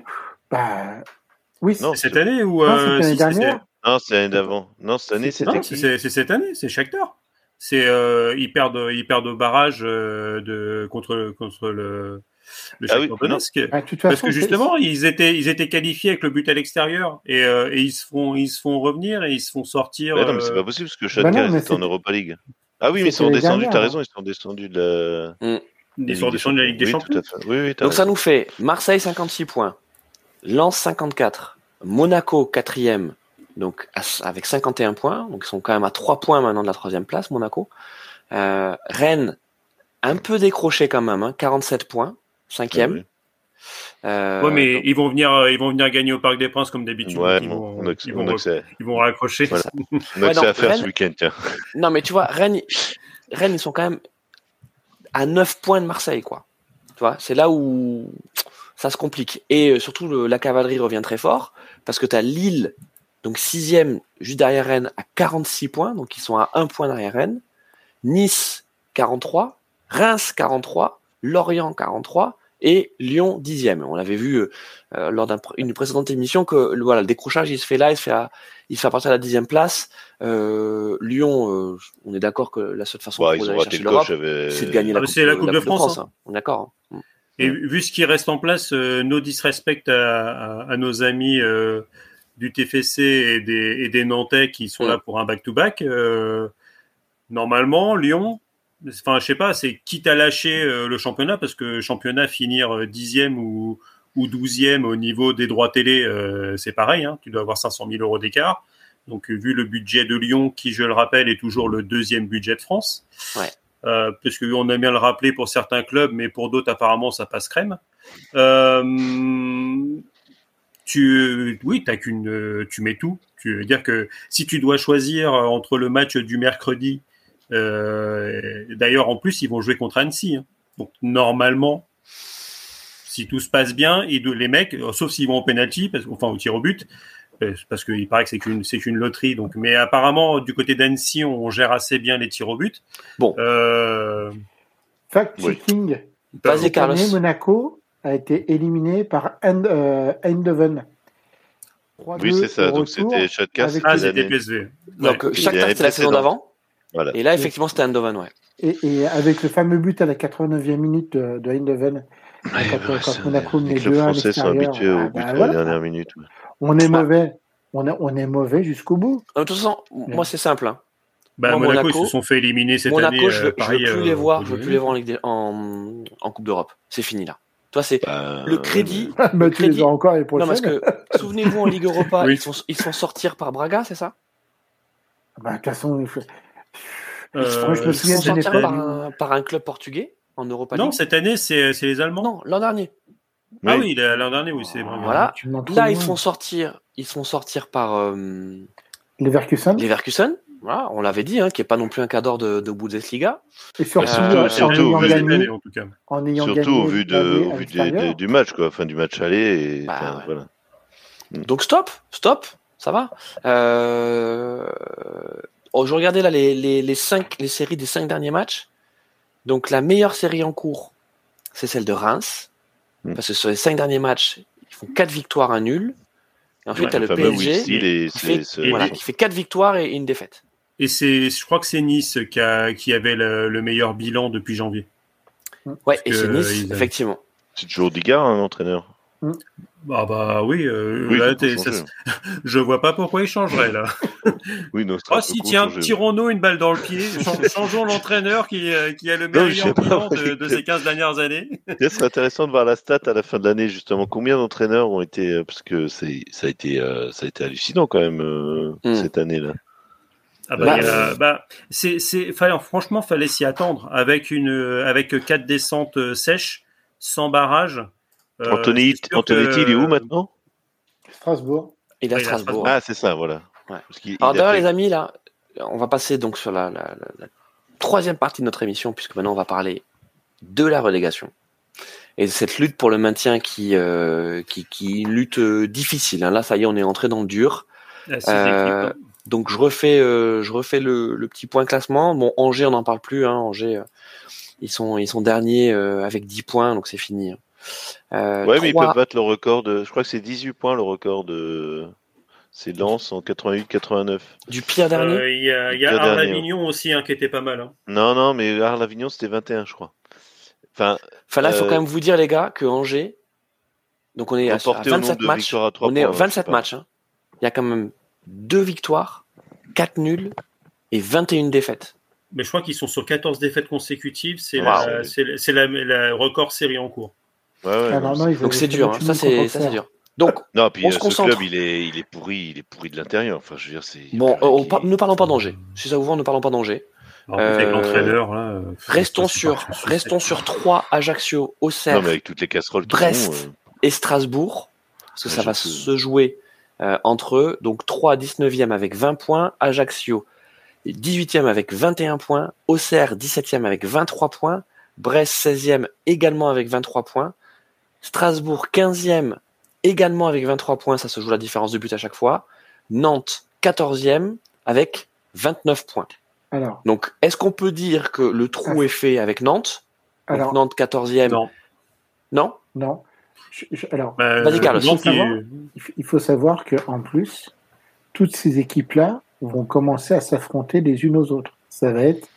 Speaker 4: Bah, oui,
Speaker 2: c'est cette année ou euh,
Speaker 4: l'année dernière
Speaker 3: Non, c'est l'année d'avant. Non, cette année, c'était
Speaker 2: C'est cette année, c'est Shakhtar. C'est euh, ils perdent ils perdent au barrage de contre contre le le ah oui, bah, parce que justement, ils étaient, ils étaient qualifiés avec le but à l'extérieur et, euh, et, ils se font, ils se font revenir et ils se font sortir.
Speaker 3: non, mais c'est euh, pas possible parce que Shakhtar bah est en Europa League. Ah oui, mais ils sont descendus. T'as raison, ils sont descendus de la.
Speaker 2: Mm. Ils sont descendus de la Ligue des Champions.
Speaker 3: Oui, oui,
Speaker 1: Donc ça nous fait Marseille 56 points, Lens 54, Monaco 4 donc avec 51 points, donc ils sont quand même à 3 points maintenant de la troisième place, Monaco. Euh, Rennes, un peu décroché quand même, hein, 47 points cinquième.
Speaker 2: Euh, ouais, mais ils vont venir, euh, ils vont venir gagner au Parc des Princes comme d'habitude.
Speaker 3: Ouais,
Speaker 2: ils,
Speaker 3: vont,
Speaker 2: on ils, vont, ils vont raccrocher.
Speaker 3: Voilà. [LAUGHS] on a ouais, à faire Rennes, ce week-end.
Speaker 1: Non, mais tu vois, Rennes, Rennes, ils sont quand même à 9 points de Marseille, quoi. Tu vois, c'est là où ça se complique. Et euh, surtout, le, la cavalerie revient très fort parce que tu as Lille, donc sixième, juste derrière Rennes, à 46 points, donc ils sont à un point derrière Rennes. Nice, 43. Reims, 43. Lorient, 43 et Lyon dixième. On avait vu euh, lors d'une précédente émission que voilà, le décrochage il se fait là, il se fait à, il se fait à partir de la dixième place. Euh, Lyon, euh, on est d'accord que la seule façon
Speaker 3: ouais, de chercher l'Europe, c'est
Speaker 1: de gagner la,
Speaker 2: ah,
Speaker 1: coupe,
Speaker 2: la, coupe, de, France.
Speaker 1: hein. On est d'accord.
Speaker 2: Hein. Et vu ce qui reste en place, euh, no disrespect à, à, à nos amis euh, du TFC et des, et des, Nantais qui sont là pour un back-to-back. -back, normalement, Lyon, enfin je sais pas, c'est quitte à lâcher euh, le championnat parce que championnat finir euh, dixième ou ou douzième au niveau des droits télé, euh, c'est pareil, hein, tu dois avoir 500 000 euros d'écart. Donc vu le budget de Lyon, qui je le rappelle est toujours le deuxième budget de France,
Speaker 1: ouais.
Speaker 2: euh, parce qu'on aime bien le rappeler pour certains clubs, mais pour d'autres apparemment ça passe crème. Euh, tu, oui, t'as qu'une, tu mets tout. Tu veux dire que si tu dois choisir entre le match du mercredi D'ailleurs, en plus, ils vont jouer contre Annecy. Hein. Donc, normalement, si tout se passe bien, et les mecs, sauf s'ils vont au penalty, parce, enfin au tir au but, euh, parce qu'il paraît que c'est qu'une c'est une loterie. Donc, mais apparemment, du côté d'Annecy, on gère assez bien les tirs au but.
Speaker 1: Bon.
Speaker 2: Euh...
Speaker 4: Fact-checking.
Speaker 1: Vas-y, Carlos.
Speaker 4: Monaco a été éliminé par euh, Eindhoven.
Speaker 3: Oui, c'est ça. Donc, c'était Shakhtar.
Speaker 2: Ah, c'était PSV.
Speaker 1: Donc. Shakhtar, c'était la saison d'avant. Voilà. Et là, effectivement, c'était Eindhoven, ouais.
Speaker 4: Et, et, avec le fameux but à la 89e minute de, de Eindhoven,
Speaker 3: ouais, quand, ouais, quand Monaco met 2 à Français sont habitués au but à la dernière minute. Ouais.
Speaker 4: On est mauvais. On, a, on est mauvais jusqu'au bout.
Speaker 1: De toute façon, moi, c'est simple. Hein.
Speaker 2: Bah, moi, Monaco, Monaco, ils se sont fait éliminer cette
Speaker 1: Monaco,
Speaker 2: année.
Speaker 1: je veux, je veux plus les voir. Je veux plus les voir en, Ligue en, en Coupe d'Europe. C'est fini là. Toi, c'est bah, le crédit.
Speaker 4: bah,
Speaker 1: le
Speaker 4: tu
Speaker 1: crédit...
Speaker 4: les as encore les
Speaker 1: Non, parce que souvenez-vous en Ligue [LAUGHS] Europa, oui. ils, sont, ils sont sortir par Braga, c'est ça?
Speaker 4: Bah, de toute façon.
Speaker 1: Euh, je me souviens sortir par un, par un club portugais en Europa
Speaker 2: Non, cette année, c'est les Allemands.
Speaker 1: Non, l'an dernier.
Speaker 2: Ah oui, l'an dernier, oui, c'est.
Speaker 1: Voilà. Là, ils font sortir, ils font sortir par euh,
Speaker 4: Leverkusen.
Speaker 1: Leverkusen. Voilà, on l'avait dit, hein, qui est pas non plus un cadre de, de Bundesliga.
Speaker 4: Et surtout,
Speaker 3: euh, surtout,
Speaker 4: en ayant
Speaker 3: surtout
Speaker 4: gagné
Speaker 3: au vu, de, au vu des, des, du match, quoi, enfin du match aller. Et,
Speaker 1: bah,
Speaker 3: voilà.
Speaker 1: Donc stop, stop, ça va. Euh... Oh, je regardais là les, les, les, cinq, les séries des cinq derniers matchs. Donc la meilleure série en cours, c'est celle de Reims.
Speaker 3: Mm.
Speaker 1: Parce que sur les cinq derniers matchs, ils font quatre victoires, un nul. Et ensuite,
Speaker 3: Ouais,
Speaker 1: tu as le PSG qui fait,
Speaker 3: c'est- c'est-
Speaker 1: voilà, qui fait quatre victoires et une défaite.
Speaker 2: Et c'est, je crois que c'est Nice qui, a, qui avait le, le meilleur bilan depuis janvier.
Speaker 1: Ouais, et c'est Nice, effectivement.
Speaker 3: C'est toujours Digard, un entraîneur.
Speaker 2: Bah, bah oui, euh,
Speaker 3: Oui,
Speaker 2: là,
Speaker 3: faut
Speaker 2: t'es-
Speaker 3: changer.
Speaker 2: ça- je vois pas pourquoi il changerait là. [LAUGHS]
Speaker 3: Oui, non,
Speaker 2: Ah si, tiens, tirons-nous une balle dans le pied, [LAUGHS] Chan- changeons l'entraîneur qui, euh, qui a le
Speaker 3: je sais
Speaker 2: meilleur bilan [LAUGHS] de, ces 15 dernières années.
Speaker 3: Ce serait intéressant de voir la stat à la fin de l'année, justement. Combien d'entraîneurs ont été, euh, parce que c'est, ça a été, euh, ça a été hallucinant quand même euh,
Speaker 1: Mm.
Speaker 3: cette année-là.
Speaker 2: Ah bah,
Speaker 1: Bah,
Speaker 2: bah, c'est, c'est, fallait, franchement, fallait s'y attendre avec une, avec quatre descentes euh, sèches, sans barrage. Euh,
Speaker 3: Anthony, Antonetti,
Speaker 2: que-
Speaker 3: il est où maintenant?
Speaker 4: Strasbourg.
Speaker 1: Et là,
Speaker 2: Ouais, il a
Speaker 1: Strasbourg.
Speaker 3: Ah, c'est ça, voilà.
Speaker 1: Ouais. Alors
Speaker 3: il
Speaker 1: d'ailleurs,
Speaker 3: fait-
Speaker 1: les amis, là, on va passer donc sur la, la- la- la troisième partie de notre émission, puisque maintenant on va parler de la relégation et de cette lutte pour le maintien qui, euh, qui, qui est une lutte euh, difficile. hein. Là, ça y est, on est entré dans le dur.
Speaker 2: Ah,
Speaker 1: Euh,
Speaker 2: équipes, hein.
Speaker 1: Donc je refais, euh, je refais le, le petit point classement. Bon, Angers, on n'en parle plus. Hein. Angers, euh, ils sont, ils sont derniers euh, avec 10 points, donc c'est fini. Hein. Euh,
Speaker 3: Ouais, mais ils peuvent battre le record de. Je crois que c'est 18 points le record de. C'est Lens en 88-89.
Speaker 1: du pire dernier.
Speaker 2: Euh, Il y a, y a
Speaker 3: Le
Speaker 2: Arles
Speaker 3: dernier,
Speaker 2: Avignon aussi hein, qui était pas mal. Hein.
Speaker 3: Non, non, mais Arles-Avignon, c'était 21, je crois. Enfin,
Speaker 1: Enfin là, il faut
Speaker 3: euh,
Speaker 1: quand même vous dire, les gars, que Angers, donc on est à, à
Speaker 3: remporté au nombre
Speaker 1: 27
Speaker 3: de
Speaker 1: matchs.
Speaker 3: à 3
Speaker 1: On est
Speaker 3: points.
Speaker 1: à
Speaker 3: je sais
Speaker 1: 27
Speaker 3: pas.
Speaker 1: matchs. hein. Il y a quand même deux victoires, quatre nuls et 21 défaites.
Speaker 2: Mais je crois qu'ils sont sur 14 défaites consécutives. C'est
Speaker 3: Wow.
Speaker 2: la record série en cours.
Speaker 3: Ouais, ouais,
Speaker 4: Ah,
Speaker 1: Donc c'est dur, hein. ça c'est dur. Donc
Speaker 3: Non, puis
Speaker 1: On
Speaker 3: euh,
Speaker 1: se
Speaker 3: ce
Speaker 1: concentre.
Speaker 3: club, il est, il est pourri, il est pourri de l'intérieur. Enfin, je veux dire, c'est.
Speaker 1: bon, euh, on par- ne parlons pas d'Angers. Si ça vous va, ne parlons pas d'Angers. Euh, Restons sur restons sur trois Ajaccio, Auxerre
Speaker 3: Non, mais avec toutes les casseroles
Speaker 1: Brest.
Speaker 3: ont, euh,
Speaker 1: et Strasbourg parce que ça va
Speaker 3: Ajaccio.
Speaker 1: se jouer euh, entre eux. Donc 3 19e avec 20 points, Ajaccio 18e avec 21 points, Auxerre 17e avec 23 points, Brest 16e également avec 23 points, Strasbourg 15e également avec 23 points, ça se joue la différence de but à chaque fois. Nantes 14e avec 29 points.
Speaker 4: Alors,
Speaker 1: Donc, est-ce qu'on peut dire que le trou
Speaker 4: Ah.
Speaker 1: est fait avec Nantes? Donc,
Speaker 4: alors
Speaker 1: Nantes 14e.
Speaker 2: Non.
Speaker 1: Non?
Speaker 4: Non. Je- je- alors,
Speaker 2: Bah,
Speaker 1: Vas-y, Carlos.
Speaker 4: Faut savoir.
Speaker 2: il-
Speaker 4: il il faut savoir que en plus, toutes ces équipes-là vont commencer à s'affronter les unes aux autres. Ça va être,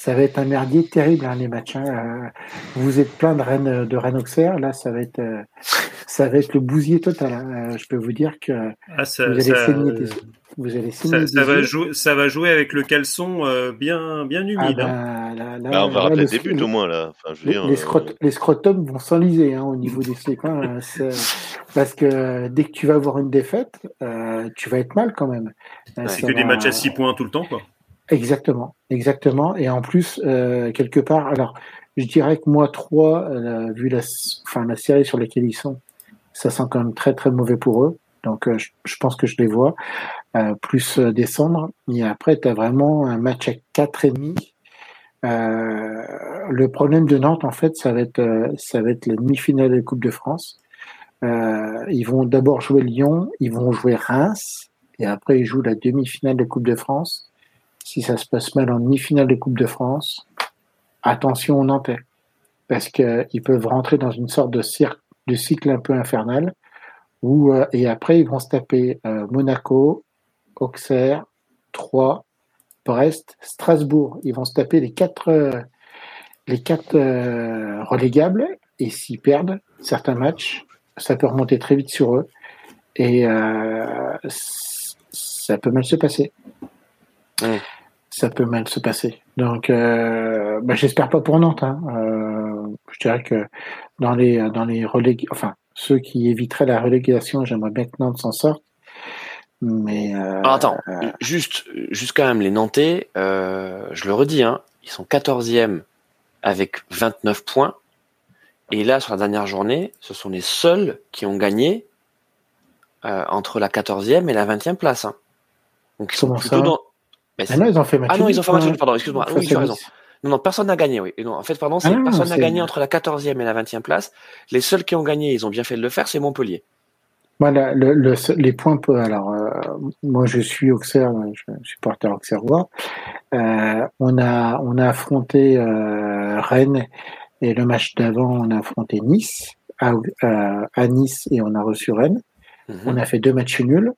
Speaker 4: ça va être un merdier terrible hein, les matchs. hein. Euh, Vous êtes plein de Rennes, de Rennes Auxerre, là, ça va être, euh, ça va être le bousier total. hein. Euh, Je peux vous dire que
Speaker 2: ah, ça,
Speaker 4: vous allez
Speaker 2: ça-
Speaker 4: saigner des, vous allez saigner
Speaker 2: ça- va jouer, ça va jouer avec le caleçon euh, bien, bien
Speaker 4: Ah
Speaker 2: humide. hein.
Speaker 4: ben, là, là,
Speaker 3: Bah, on verra
Speaker 4: le-
Speaker 3: peut-être des buts au moins là. Enfin, je veux
Speaker 4: Les,
Speaker 3: dire,
Speaker 4: les,
Speaker 3: euh,
Speaker 4: scrot- les scrotums vont s'enliser hein, au niveau des hein, [LAUGHS] c'est- parce que dès que tu vas avoir une défaite, euh, tu vas être mal quand même.
Speaker 2: C'est que des matchs à 6 points tout le temps, quoi.
Speaker 4: Exactement, exactement. Et en plus, euh, quelque part, alors, je dirais que moi, 3, euh, vu la, enfin, la série sur laquelle ils sont, ça sent quand même très très mauvais pour eux. Donc, euh, je, pense que je les vois euh, plus euh, descendre. Et après, tu as vraiment un match à 4,5. Euh, le problème de Nantes, en fait, ça va être, euh, ça va être la demi-finale de la Coupe de France. Ils vont d'abord jouer Lyon, ils vont jouer Reims, et après ils jouent la demi-finale de Coupe de France. Si ça se passe mal en demi-finale de Coupe de France, attention aux Nantais, parce que ils peuvent rentrer dans une sorte de, de cycle un peu infernal, où, euh, et après ils vont se taper euh, Monaco, Auxerre, Troyes, Brest, Strasbourg. Ils vont se taper les quatre, euh, les quatre euh, relégables, et s'ils perdent certains matchs, ça peut remonter très vite sur eux, et euh, ça peut mal se passer. Ça peut mal se passer. Donc, euh, bah, j'espère pas pour Nantes. Hein. Euh, je dirais que dans les dans les relég... enfin ceux qui éviteraient la relégation, j'aimerais bien que Nantes s'en sorte. Mais euh,
Speaker 1: Alors, attends, juste, juste quand même, les Nantais, euh, je le redis, hein, ils sont 14e avec 29 points. Et là, sur la dernière journée, ce sont les seuls qui ont gagné euh, entre la 14e et la 20e place. hein. Donc, ils sont
Speaker 4: Comment
Speaker 1: plutôt dans. Mais
Speaker 4: ah non, ils ont fait match
Speaker 1: Ah non, ils ont fait match
Speaker 4: hein,
Speaker 1: nul, pardon, excuse-moi. Oui, tu as raison. Non, non, personne n'a gagné, oui. Et non, en fait, pardon,
Speaker 4: Ah
Speaker 1: personne n'a gagné entre la 14e et la 20e place. Les seuls qui ont gagné, ils ont bien fait de le faire, c'est Montpellier.
Speaker 4: Voilà, le, le, les points. Alors, euh, moi, je suis Auxerre, je suis supporter auxerrois. Euh, on a, on a affronté euh, Rennes et le match d'avant, on a affronté Nice à, à, à Nice et on a reçu Rennes.
Speaker 1: Mhm.
Speaker 4: On a fait deux matchs nuls.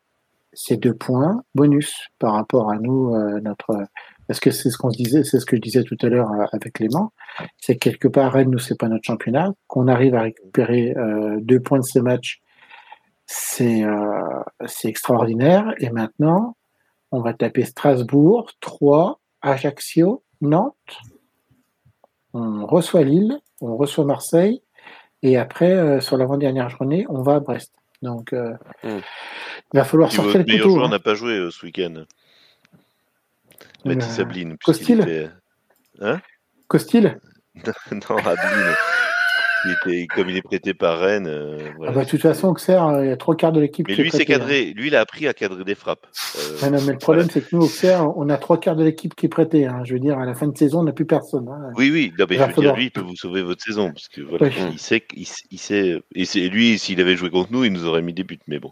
Speaker 4: C'est deux points bonus par rapport à nous, euh, notre. Parce que c'est ce qu'on se disait, c'est ce que je disais tout à l'heure euh, avec Clément, c'est que quelque part Rennes, nous, c'est pas notre championnat. Qu'on arrive à récupérer euh, deux points de ces matchs, c'est euh, extraordinaire. Et maintenant, on va taper Strasbourg, Troyes, Ajaccio, Nantes. On reçoit Lille, on reçoit Marseille, et après, euh, sur l'avant-dernière journée, on va à Brest. Donc, euh,
Speaker 1: Mm.
Speaker 4: il va falloir sortir les
Speaker 3: meilleur joueur
Speaker 4: hein.
Speaker 3: n'a pas joué euh, ce week-end. Mathis
Speaker 4: Euh,
Speaker 3: Abline.
Speaker 4: Costil
Speaker 3: puisqu'il était-
Speaker 4: Costil [LAUGHS]
Speaker 3: non, Abline. Il était, comme il est prêté par Rennes. euh,
Speaker 4: ah bah, De toute façon, Auxerre, euh, il y a trois quarts de l'équipe
Speaker 3: Mais
Speaker 4: qui est
Speaker 3: lui, c'est
Speaker 4: prêtée, hein.
Speaker 3: cadré. Lui, il a appris à cadrer des frappes. Euh,
Speaker 4: Ah non, mais le problème, c'est que nous, Auxerre, on a trois quarts de l'équipe qui est prêtée. hein. Je veux dire, à la fin de saison, on n'a plus personne. hein.
Speaker 3: Oui, oui, non, mais
Speaker 4: Il
Speaker 3: je veux dire, lui, il peut vous sauver votre saison. Parce que voilà,
Speaker 4: Oui.
Speaker 3: il sait, qu'il- il, sait, et c'est lui, s'il avait joué contre nous, il nous aurait mis des buts. Mais bon.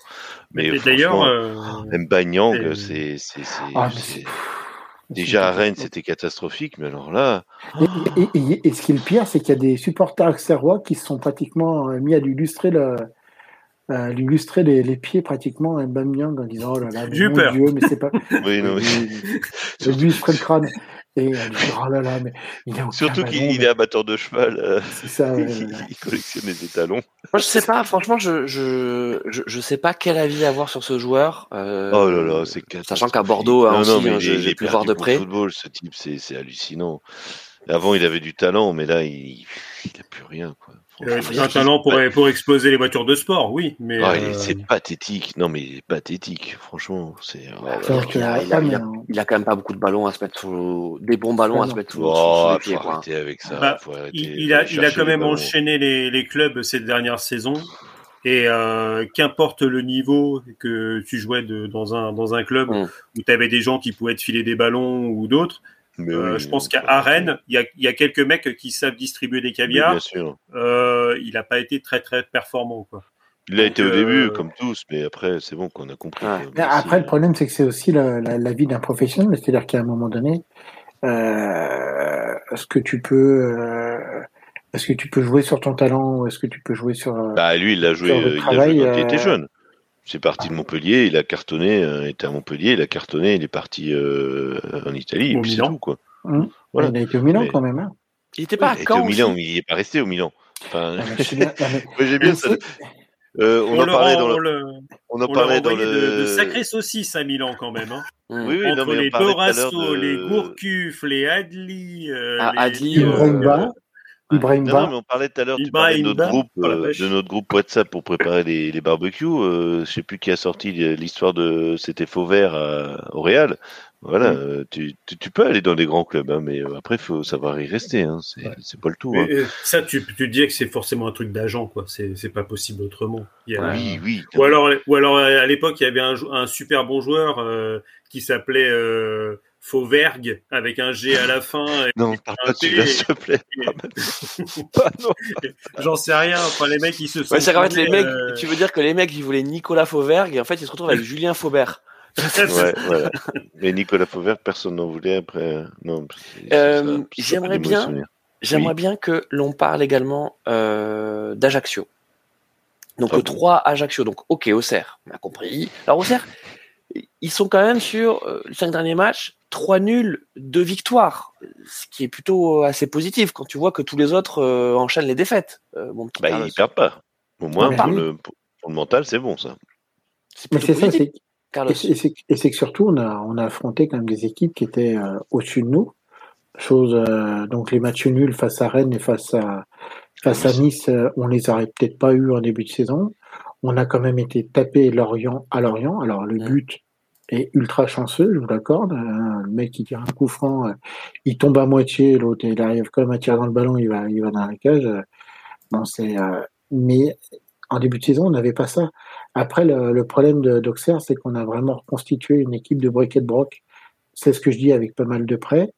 Speaker 3: Mais
Speaker 2: Et d'ailleurs, euh,
Speaker 3: Mbanyang,
Speaker 2: et-
Speaker 3: c'est, c'est, c'est-
Speaker 4: Ah, mais
Speaker 3: c'est-
Speaker 4: c'est-
Speaker 3: déjà à Rennes, c'était catastrophique, mais alors là,
Speaker 4: Et, et- et- et ce qui est le pire, c'est qu'il y a des supporters auxerrois qui se sont pratiquement euh, mis à lui lustrer, le, euh, les, les pieds pratiquement à en disant Oh là là, mais
Speaker 2: J'ai eu
Speaker 4: mon
Speaker 2: peur.
Speaker 4: Dieu, mais c'est pas. [LAUGHS]
Speaker 3: oui, non,
Speaker 4: Et lui, il se ferait le crâne. Et oh là là, mais il a aucun
Speaker 3: surtout qu'il
Speaker 4: mais
Speaker 3: est amateur de cheval, euh,
Speaker 4: ça, ouais, [LAUGHS]
Speaker 3: il, collectionne les étalons.
Speaker 1: Moi, je sais pas, franchement, je, je, je, je sais pas quel avis avoir sur ce joueur. euh,
Speaker 3: Oh là là, c'est
Speaker 1: Sachant qu'à Bordeaux,
Speaker 3: non,
Speaker 1: hein, j'ai pu voir de près.
Speaker 3: football, ce type, c'est c'est hallucinant. Avant, il avait du talent, mais là, il, il a plus rien. Quoi.
Speaker 2: Euh, un talent pour, pour exploser les voitures de sport, oui. Mais
Speaker 3: Ah,
Speaker 2: euh,
Speaker 3: c'est pathétique. Non, mais pathétique. Franchement, c'est.
Speaker 1: il, a, quand même pas beaucoup de ballons à se mettre sous des bons ballons à se mettre sous,
Speaker 3: Oh,
Speaker 1: sous les
Speaker 3: faut
Speaker 1: pieds. Quoi.
Speaker 3: arrêter avec ça.
Speaker 2: Bah,
Speaker 3: faut arrêter
Speaker 2: il, a, il a quand même enchaîné les, les clubs ces dernières saisons. Et euh, qu'importe le niveau que tu jouais de, dans, un, dans un club
Speaker 1: Mm.
Speaker 2: où tu avais des gens qui pouvaient te filer des ballons ou d'autres,
Speaker 3: Mais
Speaker 2: euh,
Speaker 3: oui,
Speaker 2: je pense qu'à Rennes, il y a, il y a quelques mecs qui savent distribuer des caviars.
Speaker 3: Bien sûr.
Speaker 2: Euh, il n'a pas été très très performant. Quoi.
Speaker 3: Il a été au
Speaker 2: Donc,
Speaker 3: début,
Speaker 2: euh,
Speaker 3: comme tous, mais après, c'est bon qu'on a compris.
Speaker 1: Ouais.
Speaker 4: après,
Speaker 3: c'est-
Speaker 4: le problème, c'est que c'est aussi la, la, la vie d'un professionnel. C'est-à-dire qu'à un moment donné, euh, est-ce que tu peux, euh, est-ce que tu peux jouer sur ton talent ou est-ce que tu peux jouer sur euh,
Speaker 3: Bah, lui, il l'a joué,
Speaker 4: Sur le
Speaker 3: euh, il
Speaker 4: travail,
Speaker 3: joué quand il était
Speaker 4: euh,
Speaker 3: jeune. C'est parti de Montpellier, il a cartonné, euh, il était à Montpellier, il a cartonné, il est parti euh, en Italie,
Speaker 2: Au
Speaker 3: et puis c'est
Speaker 2: Milan.
Speaker 3: tout, quoi. Voilà.
Speaker 4: Il a été au Milan
Speaker 3: Mais-
Speaker 4: quand même. Hein.
Speaker 1: Il était pas
Speaker 3: il
Speaker 1: à
Speaker 3: était
Speaker 1: Caen
Speaker 3: au Milan, mais il n'est pas resté au Milan. Enfin,
Speaker 4: mais- [LAUGHS]
Speaker 3: moi, j'ai bien ça. Euh, on,
Speaker 2: on,
Speaker 3: en parlait
Speaker 2: rend-
Speaker 3: dans
Speaker 2: on
Speaker 3: le, on en
Speaker 2: on
Speaker 3: parlait dans le.
Speaker 2: de, de sacrées saucisses à Milan quand même. Hein.
Speaker 1: Hmm.
Speaker 3: Oui, oui, non,
Speaker 2: Entre
Speaker 3: mais
Speaker 2: les Dorasso,
Speaker 3: de-
Speaker 2: les Gourcuff, les Adli, euh,
Speaker 1: Ah,
Speaker 2: les
Speaker 1: Adli, euh,
Speaker 4: Ibrahimba.
Speaker 3: Non, non, mais on parlait tout à l'heure de notre groupe, euh, de notre groupe WhatsApp pour préparer les, les barbecues. Euh, je sais plus qui a sorti l'histoire de c'était Fauvert à, au Real. Voilà,
Speaker 2: Mm.
Speaker 3: euh, tu, tu, tu peux aller dans les grands clubs, hein, mais après faut savoir y rester. Hein, c'est
Speaker 2: Ouais.
Speaker 3: pas le tout.
Speaker 2: Mais,
Speaker 3: Hein.
Speaker 2: euh, ça, tu, tu te dis que c'est forcément un truc d'agent, quoi. C'est c'est pas possible autrement. Il y a-
Speaker 3: Oui, oui.
Speaker 2: Ou alors, ou alors à l'époque, il y avait un, un super bon joueur euh, qui s'appelait euh, Fauvergue avec un G à la fin. et-
Speaker 3: Non, parle pas de celui-là, s'il te plaît. Ah, [LAUGHS] non.
Speaker 2: J'en sais rien. Enfin, les mecs, ils se sont.
Speaker 1: Ouais, c'est fait, les mecs,
Speaker 2: euh,
Speaker 1: tu veux dire que les mecs, ils voulaient Nicolas Fauvergue et en fait, ils se retrouvent avec [LAUGHS] Julien Faubert.
Speaker 3: Ouais, voilà. Mais Nicolas Fauvert, personne n'en voulait après. Non,
Speaker 1: Euh,
Speaker 3: ça fait
Speaker 1: j'aimerais bien-. J'aimerais
Speaker 3: Oui.
Speaker 1: bien que l'on parle également euh, d'Ajaccio. Donc
Speaker 3: Ah
Speaker 1: le
Speaker 3: bon
Speaker 1: 3 Ajaccio, donc ok Auxerre, on a compris. Alors Auxerre, ils sont quand même sur euh, les cinq derniers matchs, trois nuls, deux victoires, ce qui est plutôt assez positif quand tu vois que tous les autres euh, enchaînent les défaites. Euh, petit
Speaker 3: Bah,
Speaker 1: Carlos.
Speaker 3: ils perdent pas. Au moins, pour, le, pour, pour le mental, c'est bon, ça.
Speaker 1: C'est
Speaker 4: Mais
Speaker 1: plutôt
Speaker 4: c'est ça,
Speaker 1: positif,
Speaker 4: c'est
Speaker 1: Carlos.
Speaker 4: Et c'est- que surtout, on a, on a affronté quand même des équipes qui étaient euh, au-dessus de nous. Chose, euh, donc les matchs nuls face à Rennes et face à, face à Nice, euh, on les aurait peut-être pas eu en début de saison. On a quand même été tapé Lorient à Lorient. Alors le but est ultra chanceux, je vous l'accorde. Euh, le mec qui tire un coup franc, euh, il tombe à moitié, l'autre il arrive quand même à tirer dans le ballon, il va, il va dans la cage. Euh, Bon, c'est, mais en début de saison, on n'avait pas ça. Après, le, le problème d'Auxerre, c'est qu'on a vraiment reconstitué une équipe de briquet de broc. C'est ce que je dis avec pas mal de prêts.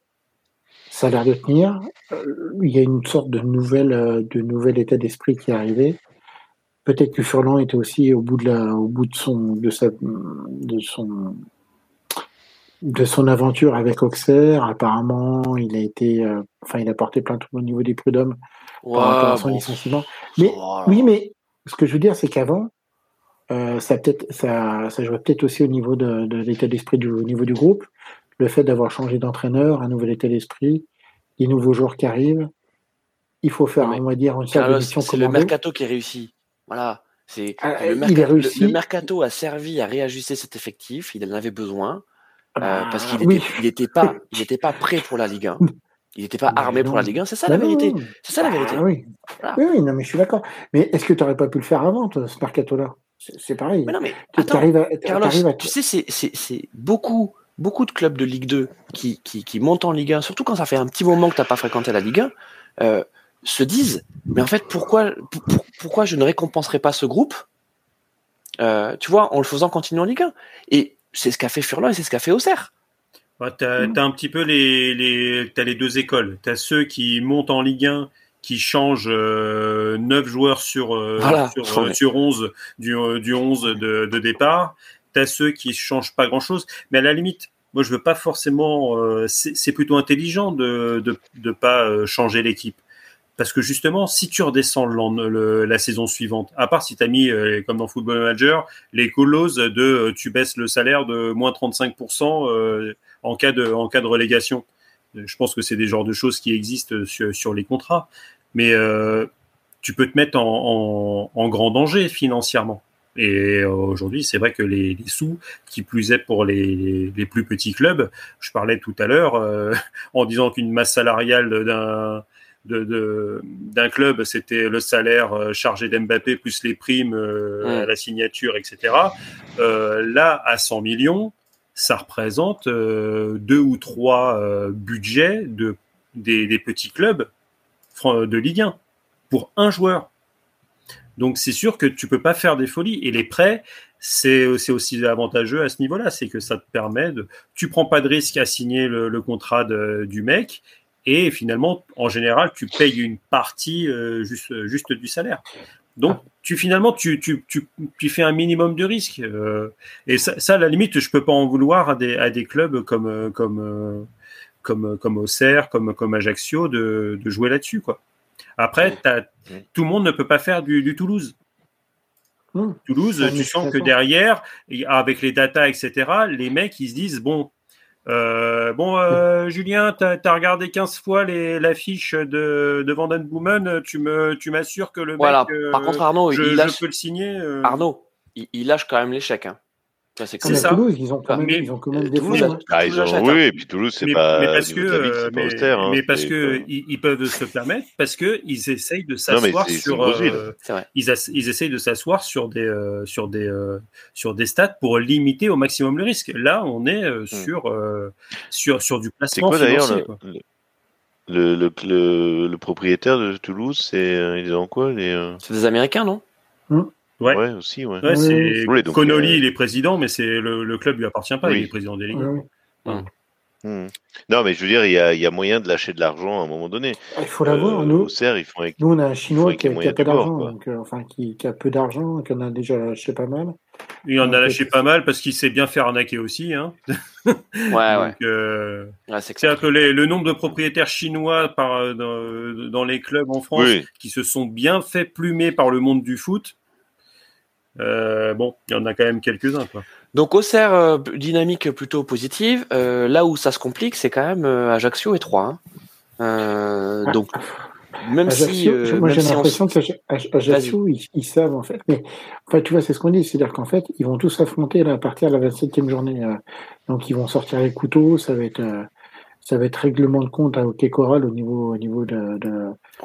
Speaker 4: Ça a l'air de tenir. Il y a une sorte de nouvelle, de nouvel état d'esprit qui est arrivé. Peut-être que Furlan était aussi au bout de la, au bout de son, de sa, de son, de son aventure avec Auxerre. Apparemment, il a été, euh, enfin, il a porté plainte au niveau des prud'hommes par rapport à son
Speaker 1: bon.
Speaker 4: licenciement. Mais
Speaker 1: Voilà.
Speaker 4: oui, mais ce que je veux dire, c'est qu'avant, euh, ça peut-être, ça, ça jouait peut-être aussi au niveau de, de l'état d'esprit du, au niveau du groupe, le fait d'avoir changé d'entraîneur, un nouvel état d'esprit, des nouveaux joueurs qui arrivent. Il faut faire,
Speaker 1: Mais
Speaker 4: on va dire, une sorte
Speaker 1: c'est le mercato qui réussit. Voilà. C'est
Speaker 4: Ah,
Speaker 1: le,
Speaker 4: il
Speaker 1: mercato, le- le mercato a servi à réajuster cet effectif. Il en avait besoin euh,
Speaker 4: Ah,
Speaker 1: parce qu'il
Speaker 4: oui.
Speaker 1: était, il était pas, il était pas prêt pour la Ligue 1. Il n'était pas
Speaker 4: Mais [LAUGHS]
Speaker 1: armé pour la Ligue 1. C'est ça la vérité. C'est ça la vérité.
Speaker 4: oui.
Speaker 1: Voilà.
Speaker 4: oui, non, mais je suis d'accord. Mais est-ce que tu n'aurais pas pu le faire avant, toi, ce mercato-là? C'est pareil.
Speaker 1: Mais non, mais
Speaker 4: Tu
Speaker 1: attends,
Speaker 4: arrives à,
Speaker 1: Carlos,
Speaker 4: à-
Speaker 1: tu sais, c'est, beaucoup, beaucoup de clubs de Ligue 2 qui, qui, qui montent en Ligue 1, surtout quand ça fait un petit moment que tu n'as pas fréquenté la Ligue 1, euh, se disent, mais en fait, pourquoi, pour- pour- pourquoi je ne récompenserai pas ce groupe euh, Tu vois, en le faisant continuer en Ligue 1. Et c'est ce qu'a fait Furlan et c'est ce qu'a fait Auxerre.
Speaker 4: Mm.
Speaker 2: t'as un petit peu les, les, deux écoles. T'as ceux qui montent en Ligue 1, qui changent euh, 9 joueurs sur, euh,
Speaker 1: Voilà.
Speaker 2: sur, euh,
Speaker 1: Ouais.
Speaker 2: sur 11 du, euh, du 11 de, de départ. T'as ceux qui changent pas grand chose. Mais à la limite, moi, je veux pas forcément. c'est, plutôt intelligent de de, de pas changer l'équipe. Parce que justement, si tu redescends la saison suivante, à part si tu as mis, euh, comme dans Football Manager, les clauses de euh, tu baisses le salaire de moins 35% euh, en, cas de, en cas de relégation. Je pense que c'est des genres de choses qui existent sur, sur les contrats. Mais tu peux te mettre en, en, grand danger financièrement. Et aujourd'hui, c'est vrai que les, sous, qui plus est pour les, les plus petits clubs, je parlais tout à l'heure [LAUGHS] en disant qu'une masse salariale d'un de, de, d'un club, c'était le salaire euh, chargé d'Mbappé plus les primes euh, la signature, etc. Euh, là, à 100 millions, ça représente euh, deux ou trois budgets de, des, des petits clubs de Ligue 1 pour un joueur. Donc c'est sûr que tu peux pas faire des folies. Et les prêts, c'est c'est aussi avantageux à ce niveau-là, c'est que ça te permet de, tu prends pas de risque à signer le, le contrat de- du mec, et finalement, en général, tu payes une partie euh, juste juste du salaire. Donc, tu finalement, tu, tu, tu, tu fais un minimum de risque. et ça, ça, à la limite, je peux pas en vouloir à des, à des clubs comme, comme, comme, comme Auxerre, comme, comme Ajaccio, de, de jouer là-dessus, quoi. Après, tout le monde ne peut pas faire du, du Toulouse. Toulouse, tu sens que derrière, avec les data, etc., les mecs, ils se disent, bon, euh, bon, euh, Julien, tu as, regardé 15 fois l'affiche de, de Vanden Boomen, tu m'assures tu que le
Speaker 1: voilà.
Speaker 2: mec,
Speaker 1: Par contre, Arnaud,
Speaker 2: je,
Speaker 1: il lâche...
Speaker 2: peux le signer. Euh...
Speaker 1: Arnaud, il, il, lâche quand même l'échec. Hein.
Speaker 4: C'est ça. Toulouse, ils ont quand même, ils ont quand même des
Speaker 3: Toulouse, ah, ils ont, oui, et puis Toulouse, c'est pas.
Speaker 2: Mais parce que,
Speaker 3: euh,
Speaker 2: mais,
Speaker 3: austère, hein,
Speaker 2: mais parce que ils, ils, peuvent se permettre, parce que ils essayent de s'asseoir sur. Euh, ils, as, ils essayent de s'asseoir sur des euh, sur des euh, sur des stats pour limiter au maximum le risque. Là, on est euh, sur hmm. sur sur du placement
Speaker 3: quoi,
Speaker 2: financier.
Speaker 3: Quoi. Le, le, le, le, propriétaire de Toulouse, c'est il est dans quoi les
Speaker 1: C'est des Américains, non?
Speaker 4: Mmh.
Speaker 2: Ouais.
Speaker 3: ouais. aussi, ouais.
Speaker 2: ouais c'est
Speaker 3: oui, donc,
Speaker 2: Connolly,
Speaker 3: euh...
Speaker 2: il est président, mais c'est le, le, club lui appartient pas,
Speaker 3: Oui.
Speaker 2: il est président délégué.
Speaker 4: Ouais.
Speaker 1: Hum.
Speaker 3: Hmm. Non, mais je veux dire, il y a, il y a moyen de lâcher de l'argent à un moment donné.
Speaker 4: Il faut l'avoir,
Speaker 3: Euh,
Speaker 4: nous.
Speaker 3: Au CERF, ils font avec.
Speaker 4: Nous, on a un Chinois
Speaker 3: avec
Speaker 4: qui a, qui peu d'argent, euh, enfin, qui, qui a peu d'argent, qui en a déjà lâché pas mal.
Speaker 2: Il en a lâché pas mal parce qu'il sait bien faire arnaquer aussi. Hein. [LAUGHS]
Speaker 1: Ouais, ouais.
Speaker 2: Euh,
Speaker 1: c'est clair.
Speaker 2: C'est-à-dire que les- le nombre de propriétaires chinois par, euh, dans, dans les clubs en France
Speaker 3: Oui,
Speaker 2: qui se sont bien fait plumer par le monde du foot, euh, bon, il y en a quand même quelques-uns. quoi.
Speaker 1: Donc Auxerre, euh, dynamique plutôt positive. Euh, là où ça se complique, c'est quand même euh, Ajaccio et 3. Hein. Euh, donc même si,
Speaker 4: Ajaccio,
Speaker 1: euh,
Speaker 4: moi
Speaker 1: même
Speaker 4: j'ai
Speaker 1: si on-
Speaker 4: l'impression qu'Ajaccio, ils, ils savent en fait. Mais enfin, tu vois, c'est ce qu'on dit, c'est-à-dire qu'en fait, ils vont tous s'affronter là, à partir de la 27e journée. donc ils vont sortir les couteaux, ça va être. euh, ça va être règlement de compte à OK Coral au niveau, au niveau de,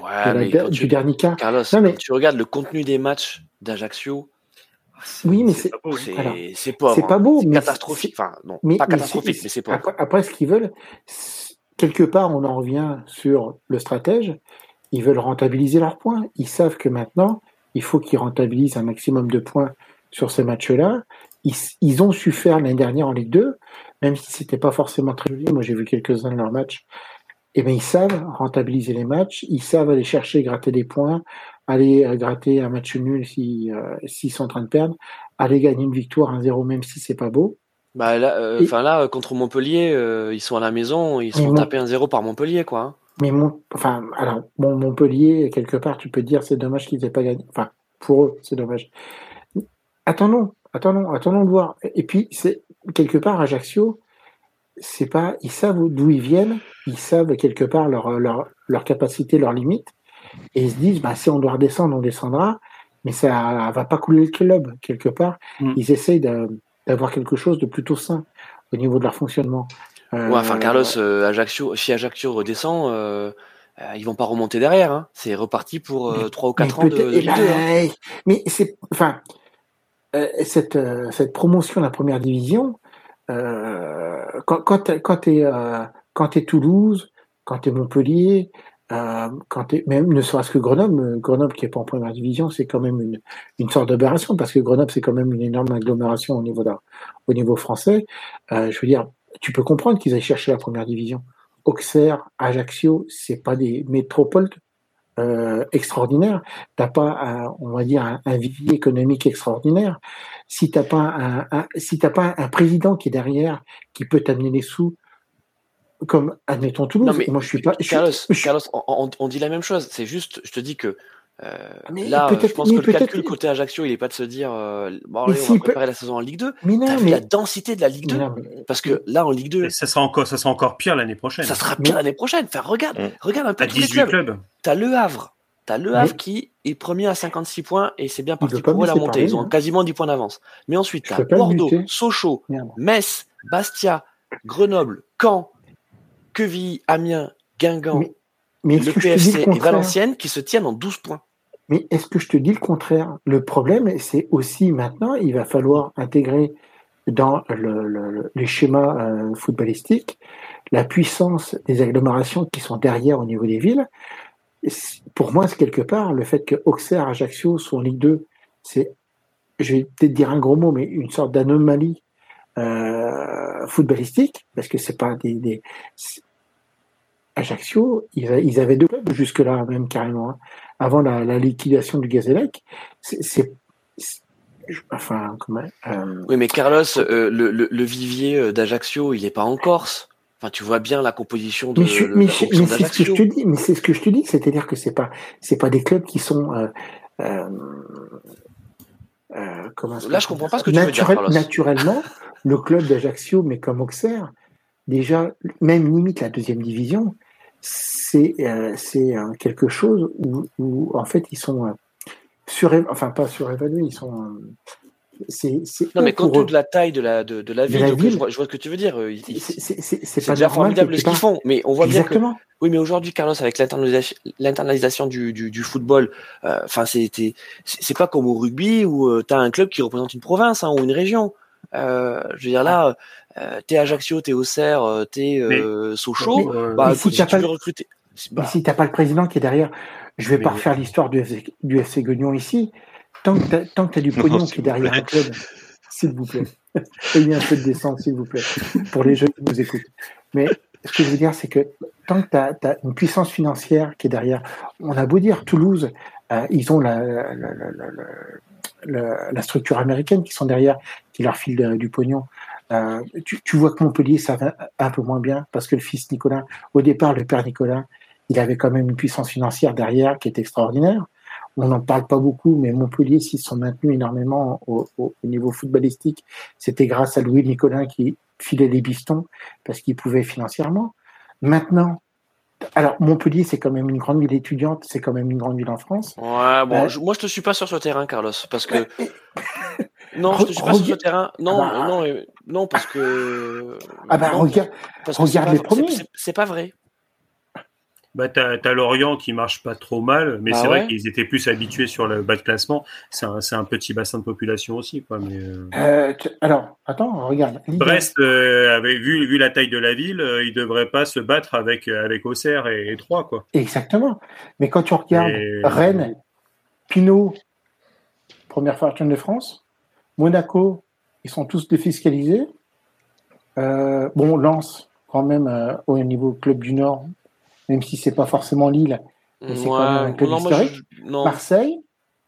Speaker 1: Ouais,
Speaker 4: du
Speaker 1: tu,
Speaker 4: dernier cas.
Speaker 1: Carlos,
Speaker 4: Non, mais-
Speaker 1: quand tu regardes le contenu des matchs d'Ajaccio,
Speaker 4: Oui, mais c'est
Speaker 2: pas beau,
Speaker 1: c'est
Speaker 4: pas beau, mais
Speaker 1: catastrophique. Enfin, non,
Speaker 4: mais-
Speaker 1: pas
Speaker 4: mais
Speaker 1: catastrophique,
Speaker 4: c'est-
Speaker 1: mais c'est pauvre.
Speaker 4: Après, après, ce qu'ils veulent, quelque part, on en revient sur le stratège. Ils veulent rentabiliser leurs points. Ils savent que maintenant, il faut qu'ils rentabilisent un maximum de points sur ces matchs-là. Ils, ils ont su faire l'année dernière en Ligue 2, même si c'était pas forcément très joli. Moi, j'ai vu quelques-uns de leurs matchs. Et ben, ils savent rentabiliser les matchs. Ils savent aller chercher, gratter des points, aller gratter un match nul si, euh, s'ils sont en train de perdre, aller gagner une victoire 1-0, même si c'est pas beau.
Speaker 1: Bah là, euh, enfin là, contre Montpellier, euh, ils sont à la maison, ils sont tapés 1-0 par Montpellier, quoi. hein.
Speaker 4: Mais mon, enfin, alors, bon, Montpellier, quelque part, tu peux dire, c'est dommage qu'ils aient pas gagné. Enfin, pour eux, c'est dommage. Attendons, attendons, attendons de voir. Et puis, c'est, quelque part, Ajaccio, c'est pas, ils savent d'où ils viennent, ils savent quelque part leur, leur, leur capacité, leurs limites, et ils se disent, bah, si on doit redescendre, on descendra, mais ça va pas couler le club, quelque part.
Speaker 2: Mm.
Speaker 4: Ils essayent d'avoir quelque chose de plutôt sain au niveau de leur fonctionnement. Euh,
Speaker 1: Ouais, enfin, Carlos, euh, Ajaccio, si Ajaccio redescend, euh, euh, ils vont pas remonter derrière. Hein. C'est reparti pour euh, 3 ou 4 ans de,
Speaker 4: peut-être-
Speaker 1: de Ligue 2.
Speaker 4: Mais c'est, enfin, euh, cette, euh, cette promotion de la première division, euh, quand, quand euh, quand t'es Toulouse, quand t'es Montpellier, même ne serait-ce que Grenoble, euh, Grenoble qui est pas en première division, c'est quand même une, une sorte d'aberration parce que Grenoble c'est quand même une énorme agglomération au niveau de, au niveau français. Euh, je veux dire, tu peux comprendre qu'ils aillent chercher la première division. Auxerre, Ajaccio, c'est pas des métropoles euh, extraordinaires. T'as pas, on va dire, un, un vivier économique extraordinaire. Si t'as pas un, si pas un président qui est derrière, qui peut t'amener les sous, comme admettons Toulouse.
Speaker 1: Non, mais
Speaker 4: moi, je suis pas. je suis-
Speaker 1: Carlos,
Speaker 4: je
Speaker 1: Carlos on, on- dit la même chose. C'est juste, je te dis que euh,
Speaker 4: Mais
Speaker 1: là,
Speaker 4: peut-être-
Speaker 1: je pense
Speaker 4: mais
Speaker 1: que le calcul côté Ajaccio, il est pas de se dire, euh, bon, allez, on va
Speaker 4: peut-
Speaker 1: préparer la saison en Ligue 2.
Speaker 4: mais non,
Speaker 1: T'as vu
Speaker 4: mais,
Speaker 1: la densité de la Ligue 2
Speaker 4: mais non, mais-
Speaker 1: Parce que là, en Ligue 2,
Speaker 2: Et ça sera encore, ça sera encore pire l'année prochaine.
Speaker 1: ça sera
Speaker 4: Mais-
Speaker 1: pire l'année prochaine. Enfin, regarde,
Speaker 3: Mm.
Speaker 1: regarde un peu les
Speaker 2: 18
Speaker 1: clubs. T'as Le Havre. T'as Le Havre qui est premier à 56 points et c'est bien parti pour eux la montée. Ils ont
Speaker 4: hein.
Speaker 1: quasiment 10 points d'avance. Mais ensuite, t'as Bordeaux. Sochaux,
Speaker 4: Merde.
Speaker 1: Metz, Bastia, Grenoble, Caen, Quevilly, Amiens, Guingamp,
Speaker 4: Mais-
Speaker 1: le PFC
Speaker 4: le
Speaker 1: et Valenciennes qui se tiennent en 12 points.
Speaker 4: Mais est-ce que je te dis le contraire? Le problème, c'est aussi maintenant, il va falloir intégrer dans le- le- le- les schémas euh, footballistiques la puissance des agglomérations qui sont derrière au niveau des villes. Pour moi, c'est quelque part le fait que Auxerre, Ajaccio sont en Ligue 2, c'est, je vais peut-être dire un gros mot, mais une sorte d'anomalie euh, footballistique, parce que c'est pas des, des- Ajaccio, ils, avaient deux clubs jusque-là, même carrément, hein. avant la, liquidation du Gazélec. C'est. Enfin, comment.
Speaker 1: Euh, oui, mais Carlos, euh, le, le, vivier d'Ajaccio, il n'est pas en Corse. Enfin, tu vois bien la composition de.
Speaker 4: Mais, c'est ce que je te dis. Mais c'est ce que je te dis, c'est-à-dire que c'est pas, c'est pas des clubs qui sont. Euh,
Speaker 1: comment Là, je comprends pas ce que tu veux dire.
Speaker 4: Naturellement, le club d'Ajaccio, mais comme Auxerre, déjà, même limite la deuxième division, c'est euh, euh, quelque chose où, en fait, ils sont euh, enfin pas surévalués, ils sont.
Speaker 1: C'est non, mais compte tenu de la taille de la, de, la ville, je, vois, ce que tu veux dire. C'est déjà formidable ce qu'ils font, mais on voit
Speaker 4: Exactement.
Speaker 1: bien que. Oui, mais aujourd'hui, Carlos, avec l'internalisation du, du, football, enfin, c'est pas comme au rugby où tu as un club qui représente une province hein, ou une région. Euh, je veux dire là, euh, t'es Ajaccio, t'es Auxerre, euh, t'es euh, Sochaux, bah,
Speaker 4: si tu veux recruter. Bah. Si t'as pas le président qui est derrière, je vais pas refaire l'histoire du, FC, du FC Guignon ici. Tant que que as du pognon qui est derrière un club, s'il vous plaît, [LAUGHS] ayez un peu de décence, s'il vous plaît, pour les jeunes qui nous écoutent. Mais ce que je veux dire, c'est que tant que tu as, une puissance financière qui est derrière, on a beau dire Toulouse, euh, ils ont la, la, la, la, structure américaine qui sont derrière, qui leur file du pognon. Euh, tu, tu, vois que Montpellier, ça va un peu moins bien parce que le fils Nicolas, au départ, le père Nicolas, il avait quand même une puissance financière derrière qui est extraordinaire. On n'en parle pas beaucoup, mais Montpellier, s'ils sont maintenus énormément au, au, niveau footballistique, c'était grâce à Louis Nicolas qui filait les bistons parce qu'il pouvait financièrement. Maintenant, alors, Montpellier, c'est quand même une grande ville étudiante, c'est quand même une grande ville en France.
Speaker 1: Ouais, bon, euh, moi, je te suis pas sur ce terrain, Carlos, parce que. [LAUGHS] non, je te suis pas sur ce terrain. Non, ah bah. non, non, parce que.
Speaker 4: Ah bah, regarde, regarde les premiers.
Speaker 1: C'est pas vrai.
Speaker 2: Bah, tu as, Lorient qui marche pas trop mal, mais bah c'est vrai qu'ils étaient plus habitués sur le bas de classement. C'est un, un, petit bassin de population aussi. Quoi, mais,
Speaker 4: euh... Euh, alors, attends, regarde.
Speaker 2: Brest, euh, avait, vu, vu la taille de la ville, euh, il ne devrait pas se battre avec, avec Auxerre et, et Troyes. Quoi.
Speaker 4: Exactement. Mais quand tu regardes Rennes, Pinot, première fortune de France, Monaco, ils sont tous défiscalisés. bon, Lens, quand même, au niveau club du Nord, même si c'est pas forcément Lille, mais c'est quand même un club historique. Marseille,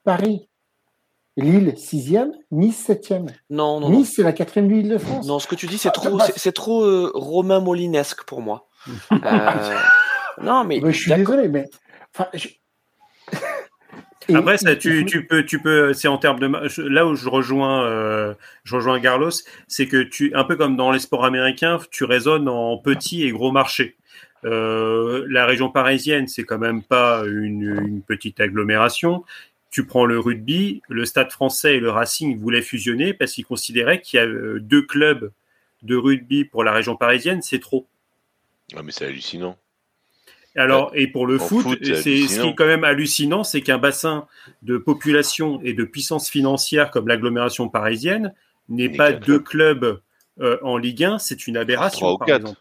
Speaker 4: Paris, Lille sixième, Nice septième.
Speaker 1: Non, non.
Speaker 4: Nice c'est la quatrième ville de France.
Speaker 1: Non, ce que tu dis c'est trop, c'est trop euh, Romain Molinesque pour moi. [LAUGHS] euh, non, mais.
Speaker 4: je suis désolé, mais. Enfin, je... [LAUGHS]
Speaker 2: Après, ça, tu, tu, peux, tu peux, c'est en termes de là où je rejoins, euh, je rejoins Carlos, c'est que tu, un peu comme dans les sports américains, tu raisonnes en petit et gros marché. Euh, la région parisienne, c'est quand même pas une, petite agglomération. Tu prends le rugby, le Stade français et le Racing voulaient fusionner parce qu'ils considéraient qu'il y a euh, deux clubs de rugby pour la région parisienne, c'est trop.
Speaker 3: Ah mais c'est hallucinant.
Speaker 2: Alors, et pour le foot, c'est ce qui est quand même hallucinant, c'est qu'un bassin de population et de puissance financière comme l'agglomération parisienne n'est pas deux clubs euh, en Ligue 1, c'est une aberration. par exemple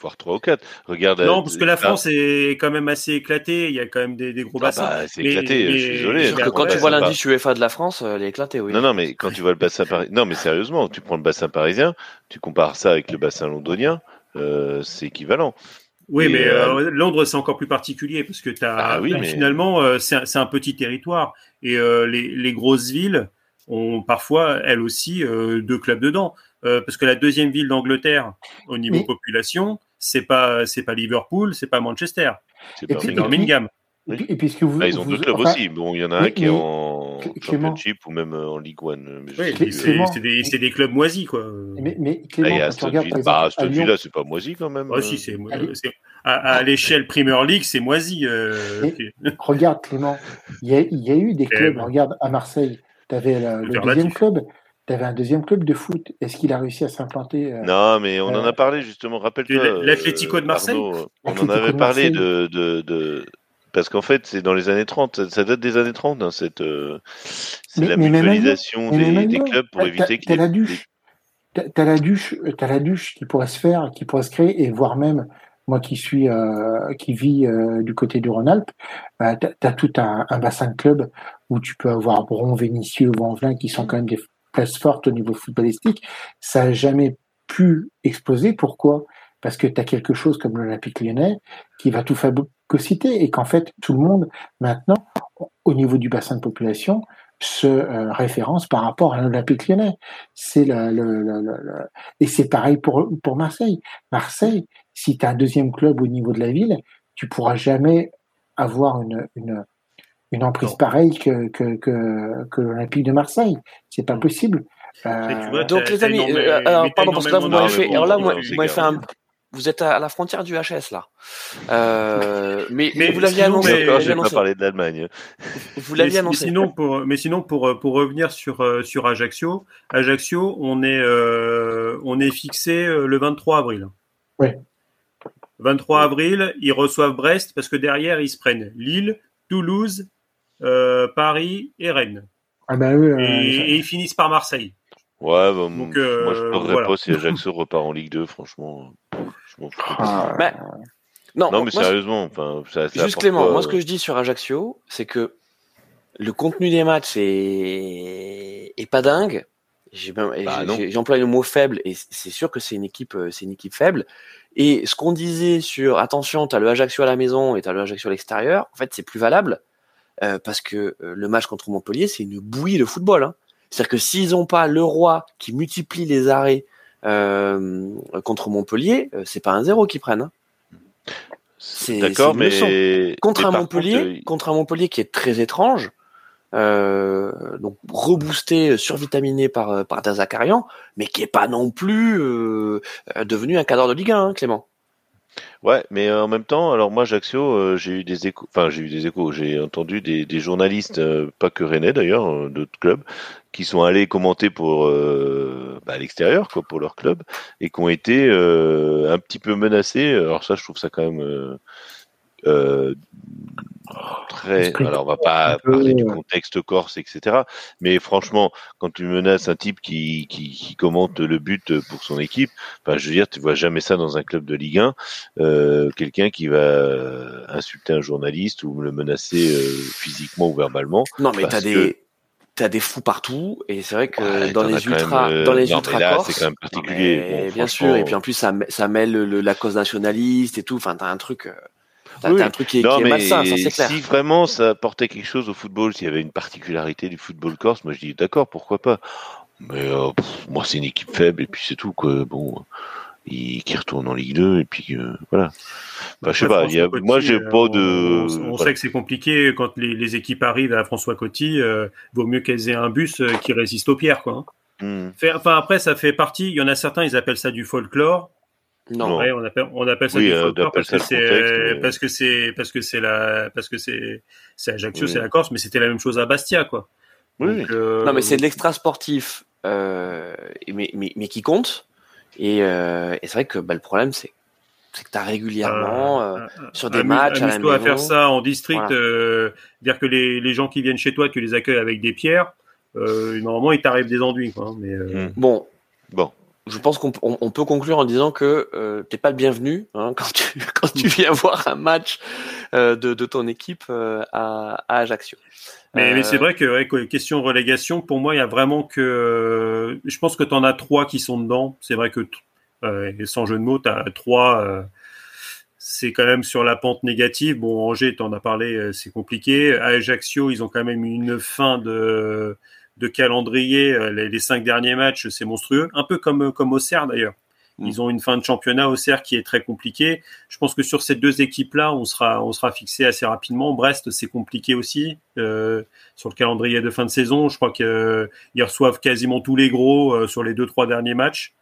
Speaker 3: voire 3 ou 4. Regarde.
Speaker 2: Non, parce que la France est quand même assez éclatée. Il y a quand même des, gros ah bassins.
Speaker 3: Bah, c'est éclaté, je suis désolé.
Speaker 1: quand tu vois l'indice UEFA de la France, elle est éclatée, oui.
Speaker 3: Non, non, mais quand tu vois le bassin parisien. Non, mais sérieusement, tu prends le bassin parisien, tu compares ça avec le bassin londonien, euh, c'est équivalent.
Speaker 2: Oui, mais euh, euh, Londres, c'est encore plus particulier parce que as, ah, oui, finalement, c'est un, petit territoire. Et les, les, grosses villes ont parfois, elles aussi, deux clubs dedans. parce que la deuxième ville d'Angleterre, au niveau population, c'est pas c'est pas Liverpool, c'est pas Manchester, c'est Birmingham.
Speaker 4: Et, puisque vous,
Speaker 3: Là, ils ont deux clubs aussi. Bon, il y en a un qui est en Championship ou même euh, en Ligue 1.
Speaker 2: c'est des, des, clubs moisis, quoi.
Speaker 4: Mais, mais Clément,
Speaker 3: ah, quand tu regardes, bah, là c'est pas moisi quand même.
Speaker 2: Ah, si, c'est à, à l'échelle Premier League, c'est moisi. Euh,
Speaker 4: regarde, Clément, il y, a, il y, a, eu des clubs. Regarde, à Marseille, tu avais le deuxième club tu avais un deuxième club de foot. Est-ce qu'il a réussi à s'implanter
Speaker 3: euh, Non, mais on en a euh, parlé justement. Rappelle-toi.
Speaker 2: L'Atlético de Marseille
Speaker 3: On en avait parlé de, de, Parce qu'en fait, c'est dans les années 30. Ça date des années 30, hein, cette, euh, c'est la mutualisation des, des, clubs pour éviter que.
Speaker 4: Tu as la douche. T'as la douche, as la douche qui pourrait se faire, qui pourrait se créer, et voire même moi qui suis, qui vis du côté du Rhône-Alpes, bah, tu as, tout un, un, bassin de clubs où tu peux avoir Bron, Vénitieux, Vanvelin, qui sont quand même des, place forte au niveau footballistique, ça n'a jamais pu exploser. Pourquoi? Parce que tu as quelque chose comme l'Olympique lyonnais qui va tout phagocyter et qu'en fait, tout le monde, maintenant, au niveau du bassin de population, se euh, référence par rapport à l'Olympique lyonnais. C'est le, et c'est pareil pour pour Marseille. Marseille, si tu as un deuxième club au niveau de la ville, tu pourras jamais avoir une, une emprise pareille que que que, que l'Olympique de Marseille. C'est pas possible.
Speaker 1: Euh, donc les amis, euh, alors, pardon parce que là vous m'avez fait, alors là vous m'avez fait un vous êtes à la frontière du HS là. Euh, mais, mais, vous l'aviez annoncé.
Speaker 3: Encore, j'ai pas parlé de l'Allemagne.
Speaker 1: Vous l'aviez annoncé.
Speaker 2: Mais sinon, pour, mais sinon pour, pour revenir sur, sur Ajaccio, Ajaccio, on est, euh, on est fixé le 23 avril.
Speaker 4: Oui.
Speaker 2: 23 avril, ils reçoivent Brest parce que derrière, ils se prennent Lille, Toulouse, euh, Paris et Rennes.
Speaker 4: Ah bah oui,
Speaker 2: et, et ils finissent par Marseille.
Speaker 3: Ouais, bah, Donc, euh, moi je ne voilà. pas si [LAUGHS] Ajaccio repart en Ligue 2, franchement.
Speaker 1: Ah, bah, non,
Speaker 3: non, mais sérieusement, enfin, ça,
Speaker 1: ça juste Clément, pas... moi ce que je dis sur Ajaccio, c'est que le contenu des matchs est, est pas dingue. Bah, J'emploie le mot faible et c'est sûr que c'est une équipe, c'est une équipe faible. Et ce qu'on disait sur attention, t'as le Ajaccio à la maison et t'as le Ajaccio à l'extérieur, en fait c'est plus valable euh, parce que euh, le match contre Montpellier c'est une bouillie de football. Hein. C'est-à-dire que s'ils n'ont pas le roi qui multiplie les arrêts euh, contre Montpellier, euh, c'est pas un zéro qu'ils prennent. Hein.
Speaker 3: C'est d'accord, mais
Speaker 1: contre un Montpellier, contre, contre un Montpellier qui est très étrange, euh, donc reboosté, survitaminé par par Dazakarian, mais qui est pas non plus euh, devenu un cadre de Ligue 1, hein, Clément.
Speaker 3: Ouais, mais en même temps, alors moi, Ajaccio, euh, j'ai eu des échos, enfin j'ai eu des échos, j'ai entendu des, des journalistes, euh, pas que Rennais d'ailleurs, euh, d'autres clubs, qui sont allés commenter pour bah, à l'extérieur, quoi, pour leur club, et qui ont été un petit peu menacés. Alors ça, je trouve ça quand même euh, très. Alors, on va pas parler du contexte corse, etc. Mais franchement, quand tu menaces un type qui, qui, qui commente le but pour son équipe, enfin, je veux dire, tu vois jamais ça dans un club de Ligue 1. Euh, Quelqu'un qui va insulter un journaliste ou le menacer euh, physiquement ou verbalement.
Speaker 1: Non, mais t'as des t'as des fous partout et c'est vrai que ouais, dans, les ultras, même, dans les
Speaker 3: c'est quand même particulier.
Speaker 1: Bon, bien sûr et puis en plus ça ça mêle le, la cause nationaliste et tout enfin t'as un truc euh, T'as oui. un truc qui,
Speaker 3: non,
Speaker 1: qui est
Speaker 3: mais
Speaker 1: malsain, ça c'est clair.
Speaker 3: Si vraiment ça apportait quelque chose au football, s'il y avait une particularité du football corse, moi je dis d'accord, pourquoi pas. Mais euh, pff, moi c'est une équipe faible et puis c'est tout quoi. Bon, il, qui retourne en Ligue 2 et puis euh, voilà. Bah, je sais pas. Y a, Coty, moi j'ai
Speaker 2: euh,
Speaker 3: pas de.
Speaker 2: On, on sait que c'est compliqué quand les, les, équipes arrivent à François Coty. Euh, vaut mieux qu'elles aient un bus euh, qui résiste aux pierres quoi.
Speaker 3: Hmm.
Speaker 2: Fait, enfin après ça fait partie. Il y en a certains ils appellent ça du folklore.
Speaker 1: Non,
Speaker 2: ouais, on appelle on appelle ça
Speaker 3: Oui,
Speaker 2: du
Speaker 3: euh,
Speaker 2: folklore parce
Speaker 3: contexte, mais-
Speaker 2: parce que c'est parce que c'est la parce que c'est c'est Ajaccio,
Speaker 3: Oui.
Speaker 2: c'est la Corse, mais c'était la même chose à Bastia quoi.
Speaker 3: Oui.
Speaker 2: Donc, euh,
Speaker 1: Non, mais c'est de l'extra sportif, euh, mais, mais, mais qui compte. Et, euh, et c'est vrai que bah, le problème, c'est c'est que tu as régulièrement euh, sur des
Speaker 2: amuse-
Speaker 1: matchs à la
Speaker 2: amuse-toi à
Speaker 1: maison.
Speaker 2: faire ça en district,
Speaker 1: Voilà.
Speaker 2: euh, dire que les, les gens qui viennent chez toi, tu les accueilles avec des pierres. Euh, normalement, il t'arrive des enduits, quoi. Mais euh,
Speaker 3: Mm.
Speaker 1: Bon,
Speaker 3: Bon.
Speaker 1: Je pense qu'on on, on peut conclure en disant que euh, t'es pas le bienvenu hein, [LAUGHS] quand tu quand tu viens voir un match euh, de, de ton équipe euh, à, à Ajaccio.
Speaker 2: Mais,
Speaker 1: Euh,
Speaker 2: mais c'est vrai que ouais, question relégation, pour moi, il y a vraiment que. euh, je pense que tu en as trois qui sont dedans. C'est vrai que, euh, sans jeu de mots, tu as trois. euh, c'est quand même sur la pente négative. Bon, Angers, tu en as parlé, euh, c'est compliqué. À Ajaccio, ils ont quand même une fin de, de calendrier. Euh, Les, les cinq derniers matchs, c'est monstrueux. Un peu comme, comme Auxerre d'ailleurs.
Speaker 1: Mm.
Speaker 2: Ils ont une fin de championnat Auxerre qui est très compliquée. Je pense que sur ces deux équipes-là, on sera, on sera fixé assez rapidement. Brest, c'est compliqué aussi euh, sur le calendrier de fin de saison. Je crois qu'ils reçoivent quasiment tous les gros euh, sur les deux trois derniers matchs.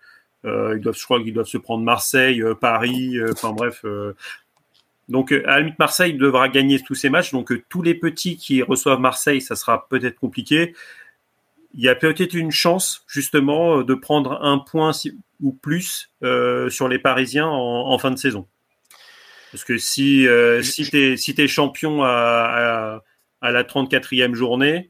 Speaker 2: Euh, ils doivent, je crois qu'ils doivent se prendre Marseille, euh, Paris, euh, enfin bref. euh. donc euh, à la limite, Marseille devra gagner tous ces matchs. Donc euh, tous les petits qui reçoivent Marseille, ça sera peut-être compliqué. Il y a peut-être une chance justement euh, de prendre un point ou plus euh, sur les Parisiens en, en fin de saison. Parce que si euh, si si t'es champion à, à, à la 34e journée,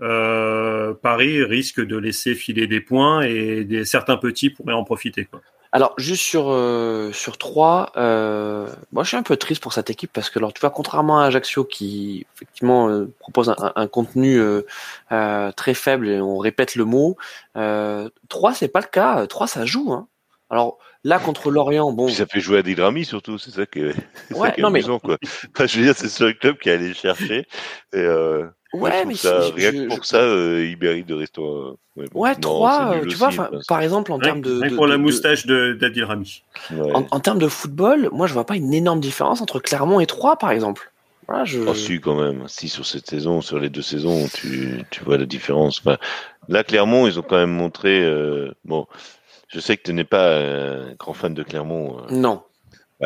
Speaker 2: euh, Paris risque de laisser filer des points et des, certains petits pourraient en profiter. Quoi.
Speaker 1: Alors juste sur euh, sur trois, euh, moi je suis un peu triste pour cette équipe parce que alors tu vois contrairement à Ajaccio qui effectivement euh, propose un, un contenu euh, euh, très faible et on répète le mot, euh, trois c'est pas le cas, trois ça joue. Hein. Alors là, contre Lorient, bon.
Speaker 3: ça fait jouer à Didrami surtout, c'est ça qui est, [LAUGHS]
Speaker 1: ouais,
Speaker 3: ça
Speaker 1: mais...
Speaker 3: quoi. je veux dire, c'est le club qui est allé chercher. Et, euh,
Speaker 1: ouais, mais
Speaker 3: ça, rien que pour ça, euh, il mérite de rester.
Speaker 1: Ouais, ouais trois, tu vois, par exemple, en termes de,
Speaker 2: de. pour la moustache d'Adil Rami.
Speaker 1: En, en, termes de football, moi, je vois pas une énorme différence entre Clermont et Troyes, par exemple. Voilà, je...
Speaker 3: Oh, si, quand même. Si, sur cette saison, sur les deux saisons, tu, tu vois la différence. Enfin, là, Clermont, ils ont quand même montré. Euh, bon, je sais que tu n'es pas un grand fan de Clermont.
Speaker 1: Euh, non.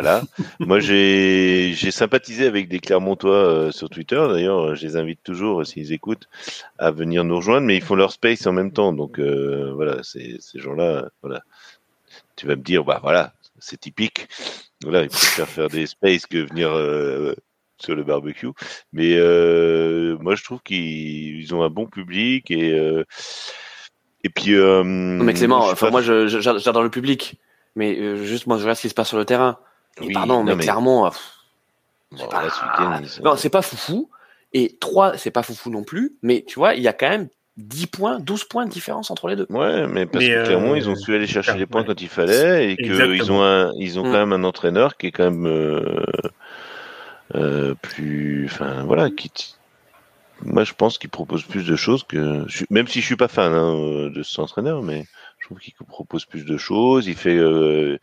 Speaker 3: Voilà. Moi, j'ai sympathisé avec des Clermontois euh, sur Twitter. D'ailleurs, je les invite toujours, s'ils écoutent, à venir nous rejoindre. Mais ils font leur space en même temps. Donc, euh, voilà, ces gens-là, voilà. Tu vas me dire, bah voilà, c'est typique. Voilà, ils préfèrent faire des spaces que venir sur le barbecue. Mais moi, je trouve qu'ils ont un bon public et et puis. Euh,
Speaker 1: mais Clément, enfin, moi, j'adore le public. Mais euh, juste, moi, je regarde ce qui se passe sur le terrain. Pardon, mais, clairement. Euh, c'est pas... Non, c'est pas foufou. Et 3, c'est pas foufou non plus. Mais tu vois, il y a quand même 10 points, 12 points de différence entre les deux.
Speaker 3: Ouais, mais parce que clairement, ils ont su aller chercher les points quand il fallait et qu'ils ont, un, ils ont quand mm. même un entraîneur qui est quand même euh, plus. Enfin, voilà, qui, moi, je pense qu'il propose plus de choses que. Même si je suis pas fan hein, de cet entraîneur, mais trouve qu'il propose plus de choses. Il fait, euh,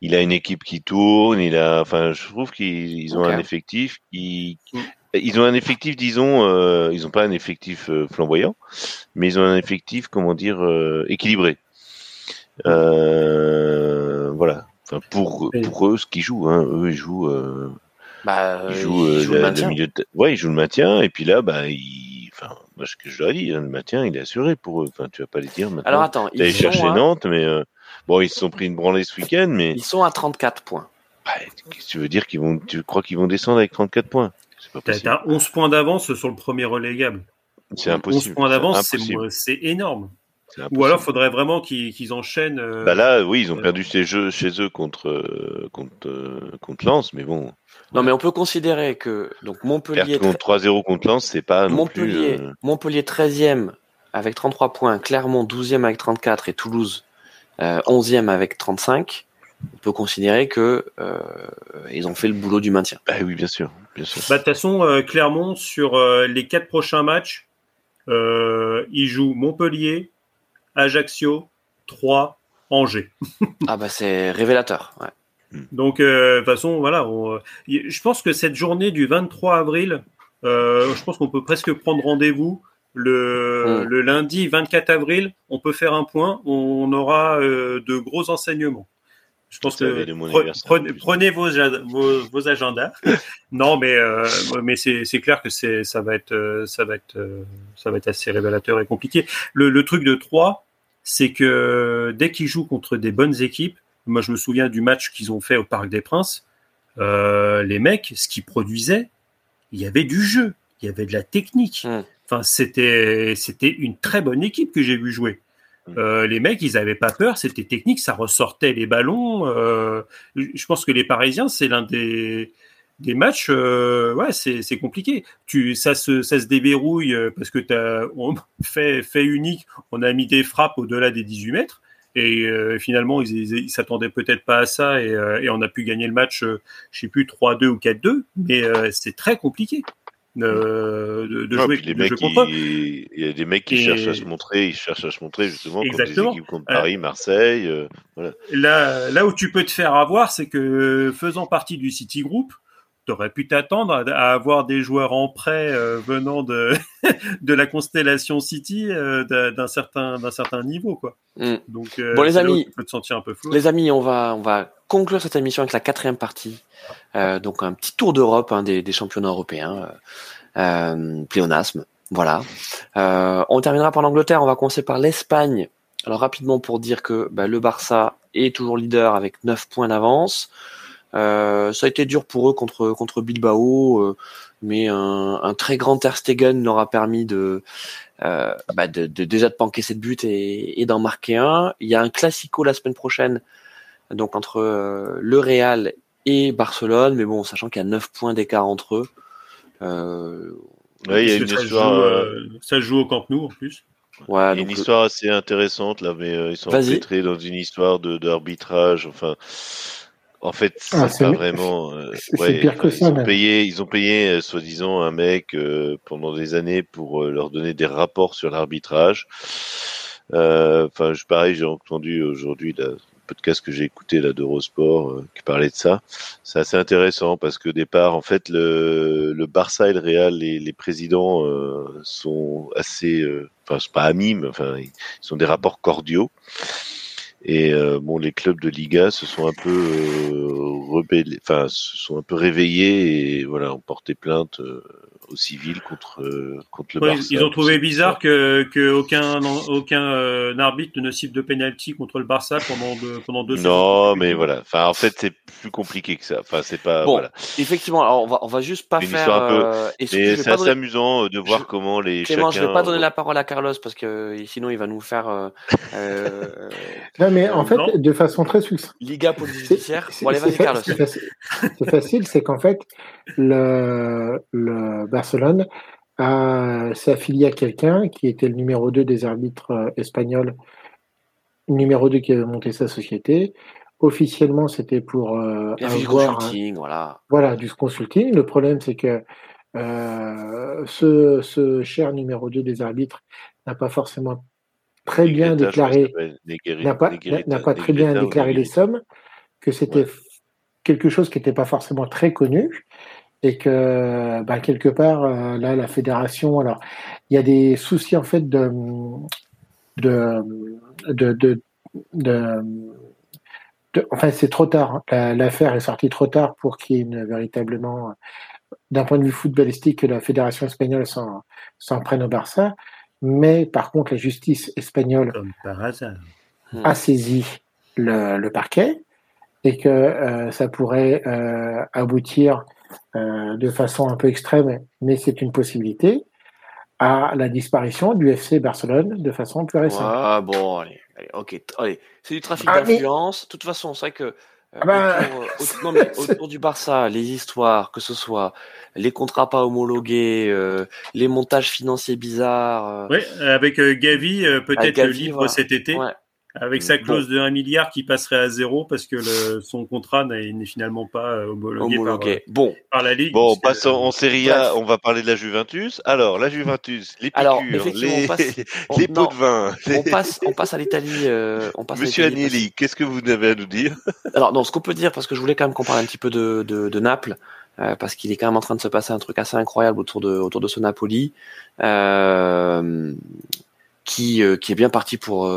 Speaker 3: il a une équipe qui tourne. Il a, enfin, je trouve qu'ils ont un effectif qui, mm. ils ont un effectif, disons, euh, ils ont pas un effectif euh, flamboyant, mais ils ont un effectif, comment dire, équilibré. Voilà. Enfin, pour pour eux, ce qu'ils jouent, hein, eux, ils jouent.
Speaker 1: Bah,
Speaker 3: il joue,
Speaker 1: il joue le
Speaker 3: maintien. milieu de... Ouais, il joue le maintien, et puis là, bah, il... enfin, moi, ce que je leur ai dit, hein, le maintien, il est assuré pour eux. Enfin, tu vas pas les dire maintenant.
Speaker 1: Alors attends,
Speaker 3: ils sont chercher Nantes, mais euh... bon, ils se sont pris une branlée ce week-end, mais
Speaker 1: ils sont à 34 points.
Speaker 3: Bah, qu'est-ce que tu veux dire qu'ils vont Tu crois qu'ils vont descendre avec 34 points?
Speaker 2: C'est pas 11 points d'avance sur le premier relégable.
Speaker 3: C'est impossible.
Speaker 2: 11 points d'avance, c'est énorme. Ou alors, il faudrait vraiment qu'ils enchaînent. Euh...
Speaker 3: Bah là, oui, ils ont perdu ces jeux chez eux contre euh, contre euh, contre Lens, mais bon.
Speaker 1: Non, mais on peut considérer que donc Montpellier.
Speaker 3: 3-0 contre Lens, c'est pas
Speaker 1: Montpellier,
Speaker 3: non plus, euh...
Speaker 1: Montpellier 13e avec 33 points, Clermont 12e avec 34 et Toulouse 11e avec 35. On peut considérer que ils ont fait le boulot du maintien.
Speaker 3: Bah oui, bien sûr, bien sûr.
Speaker 2: Bah, de toute façon, Clermont sur les quatre prochains matchs, ils jouent Montpellier, Ajaccio, 3, Angers.
Speaker 1: ah bah c'est révélateur. Ouais.
Speaker 2: Donc, euh, de toute façon, voilà. On, je pense que cette journée du 23 avril, euh, je pense qu'on peut presque prendre rendez-vous. Le, mm. le, lundi 24 avril, on peut faire un point. On aura euh, de gros enseignements. Je pense que prenez, prenez vos, vos, vos, agendas. [LAUGHS] non, mais euh, mais c'est clair que c'est ça va être ça va être ça va être assez révélateur et compliqué. Le, le truc de 3, c'est que dès qu'ils jouent contre des bonnes équipes, moi, je me souviens du match qu'ils ont fait au Parc des Princes. Euh, les mecs, ce qu'ils produisaient, il y avait du jeu, il y avait de la technique. Enfin, c'était c'était une très bonne équipe que j'ai vu jouer. Hmm. Euh, les mecs, ils avaient pas peur, c'était technique, ça ressortait les ballons. Euh, je pense que les Parisiens, c'est l'un des des matchs, euh, ouais, c'est compliqué. Tu, ça se, ça se déverrouille parce que as, on [LAUGHS] fait, fait unique, on a mis des frappes au-delà des 18 mètres. Et euh, finalement, ils, s'attendaient peut-être pas à ça et, euh, et, on a pu gagner le match, euh, je sais plus 3-2 ou 4-2, mais c'est très compliqué. de, de jouer
Speaker 3: les mecs, il y a des mecs qui cherchent à se montrer, ils cherchent à se montrer justement Exactement. contre des équipes contre Paris, Marseille. voilà.
Speaker 2: Là, là où tu peux te faire avoir, c'est que faisant partie du City Group, tu aurais pu t'attendre à, avoir des joueurs en prêt euh, venant de, [LAUGHS] de la constellation City euh, d'un certain, d'un certain niveau. Quoi.
Speaker 1: Mm.
Speaker 2: Donc, euh,
Speaker 1: bon, les amis,
Speaker 2: tu te sentir un peu flou.
Speaker 1: Les amis, on va, on va conclure cette émission avec la quatrième partie. donc, un petit tour d'Europe hein, des, des, championnats européens. pléonasme. Voilà. on terminera par l'Angleterre. On va commencer par l'Espagne. Alors, rapidement, pour dire que bah, le Barça est toujours leader avec 9 points d'avance. Euh, ça a été dur pour eux contre contre Bilbao, euh, mais un, un, très grand Ter Stegen leur a permis de, euh, bah de, de, déjà de panquer cette but et, et d'en marquer un. Il y a un classico la semaine prochaine, donc entre le Real et Barcelone, mais bon, sachant qu'il y a 9 points d'écart entre eux.
Speaker 3: Ouais, il y a une
Speaker 2: ça,
Speaker 3: histoire,
Speaker 2: joue, ça joue au Camp Nou en plus.
Speaker 3: Ouais, une histoire assez intéressante là, mais ils sont entrés dans une histoire de d'arbitrage. Enfin, en fait, ah, c'est pas vraiment.
Speaker 4: ouais, pire que ça.
Speaker 3: Ils ont payé, ils ont payé soi-disant un mec pendant des années pour leur donner des rapports sur l'arbitrage. Enfin, pareil, j'ai entendu aujourd'hui podcast que j'ai écouté là d'Eurosport euh, qui parlait de ça. C'est assez intéressant parce que départ, en fait, le, le Barça et le Real, les, les présidents euh, sont assez, euh, enfin, c'est pas amis, mais enfin, ils sont des rapports cordiaux. Et euh, bon, les clubs de Liga se sont un peu euh, enfin, se sont un peu réveillés et voilà, ont porté plainte au civil contre, euh, contre le Barça.
Speaker 2: Ils ont trouvé bizarre que, que aucun, aucun euh, arbitre ne cible de penalty contre le Barça pendant deux, pendant deux
Speaker 3: Non, mais voilà. Enfin, en fait, c'est plus compliqué que ça. Enfin, c'est pas.
Speaker 1: Bon,
Speaker 3: voilà.
Speaker 1: effectivement, alors on va, on va juste pas faire.
Speaker 3: Un peu... Euh, mais c'est assez amusant de voir comment les.
Speaker 1: Clément, chacun... je vais pas donner la parole à Carlos parce que sinon il va nous faire. [LAUGHS]
Speaker 4: mais en fait, de façon très succincte.
Speaker 1: Liga police judiciaire. Bon, allez, vas-y, Carlos.
Speaker 4: C'est facile, c'est qu'en fait, le, le Barcelone s'est affilié à quelqu'un qui était le numéro 2 des arbitres euh, espagnols, numéro 2 qui avait monté sa société. Officiellement, c'était pour
Speaker 1: euh, avoir consulting, voilà.
Speaker 4: voilà, du consulting. Le problème, c'est que euh, ce, ce, cher numéro 2 des arbitres n'a pas forcément très bien déclaré, n'a pas, pas très bien déclaré les sommes, que c'était quelque chose qui n'était pas forcément très connu et que bah, quelque part euh, là la fédération alors il y a des soucis en fait de de de, de, enfin c'est trop tard l'affaire est sortie trop tard pour qu'il y ait une véritablement d'un point de vue footballistique que la fédération espagnole s'en prenne au Barça mais par contre la justice espagnole a saisi le, le, parquet et que euh, ça pourrait euh, aboutir euh, de façon un peu extrême, mais c'est une possibilité, à la disparition du FC Barcelone de façon plus récente.
Speaker 1: Ah bon, allez, ok, allez, c'est du trafic ah, d'influence. De toute façon, c'est vrai que euh, ah bah, euh, [LAUGHS] autour, du Barça, les histoires, que ce soit les contrats pas homologués, les montages financiers bizarres.
Speaker 2: Oui, avec Gavi, peut-être le livre cet été. Avec sa clause de 1 milliard qui passerait à zéro parce que le, son contrat n'est finalement pas euh, homologué, Par, euh,
Speaker 1: bon.
Speaker 2: par la Ligue.
Speaker 3: Bon, passons en Serie A, on va parler de la Juventus. Alors, la Juventus, les piqûres, les, passe, [LAUGHS] les pots de vin.
Speaker 1: On, passe, on passe à l'Italie. Euh,
Speaker 3: Monsieur Agnelli, qu'est-ce que vous avez à nous dire?
Speaker 1: Alors, non, ce qu'on peut dire, parce que je voulais quand même qu'on parle un petit peu de, de, de Naples, euh, parce qu'il est quand même en train de se passer un truc assez incroyable autour de, autour de ce Napoli, euh, qui, qui est bien parti pour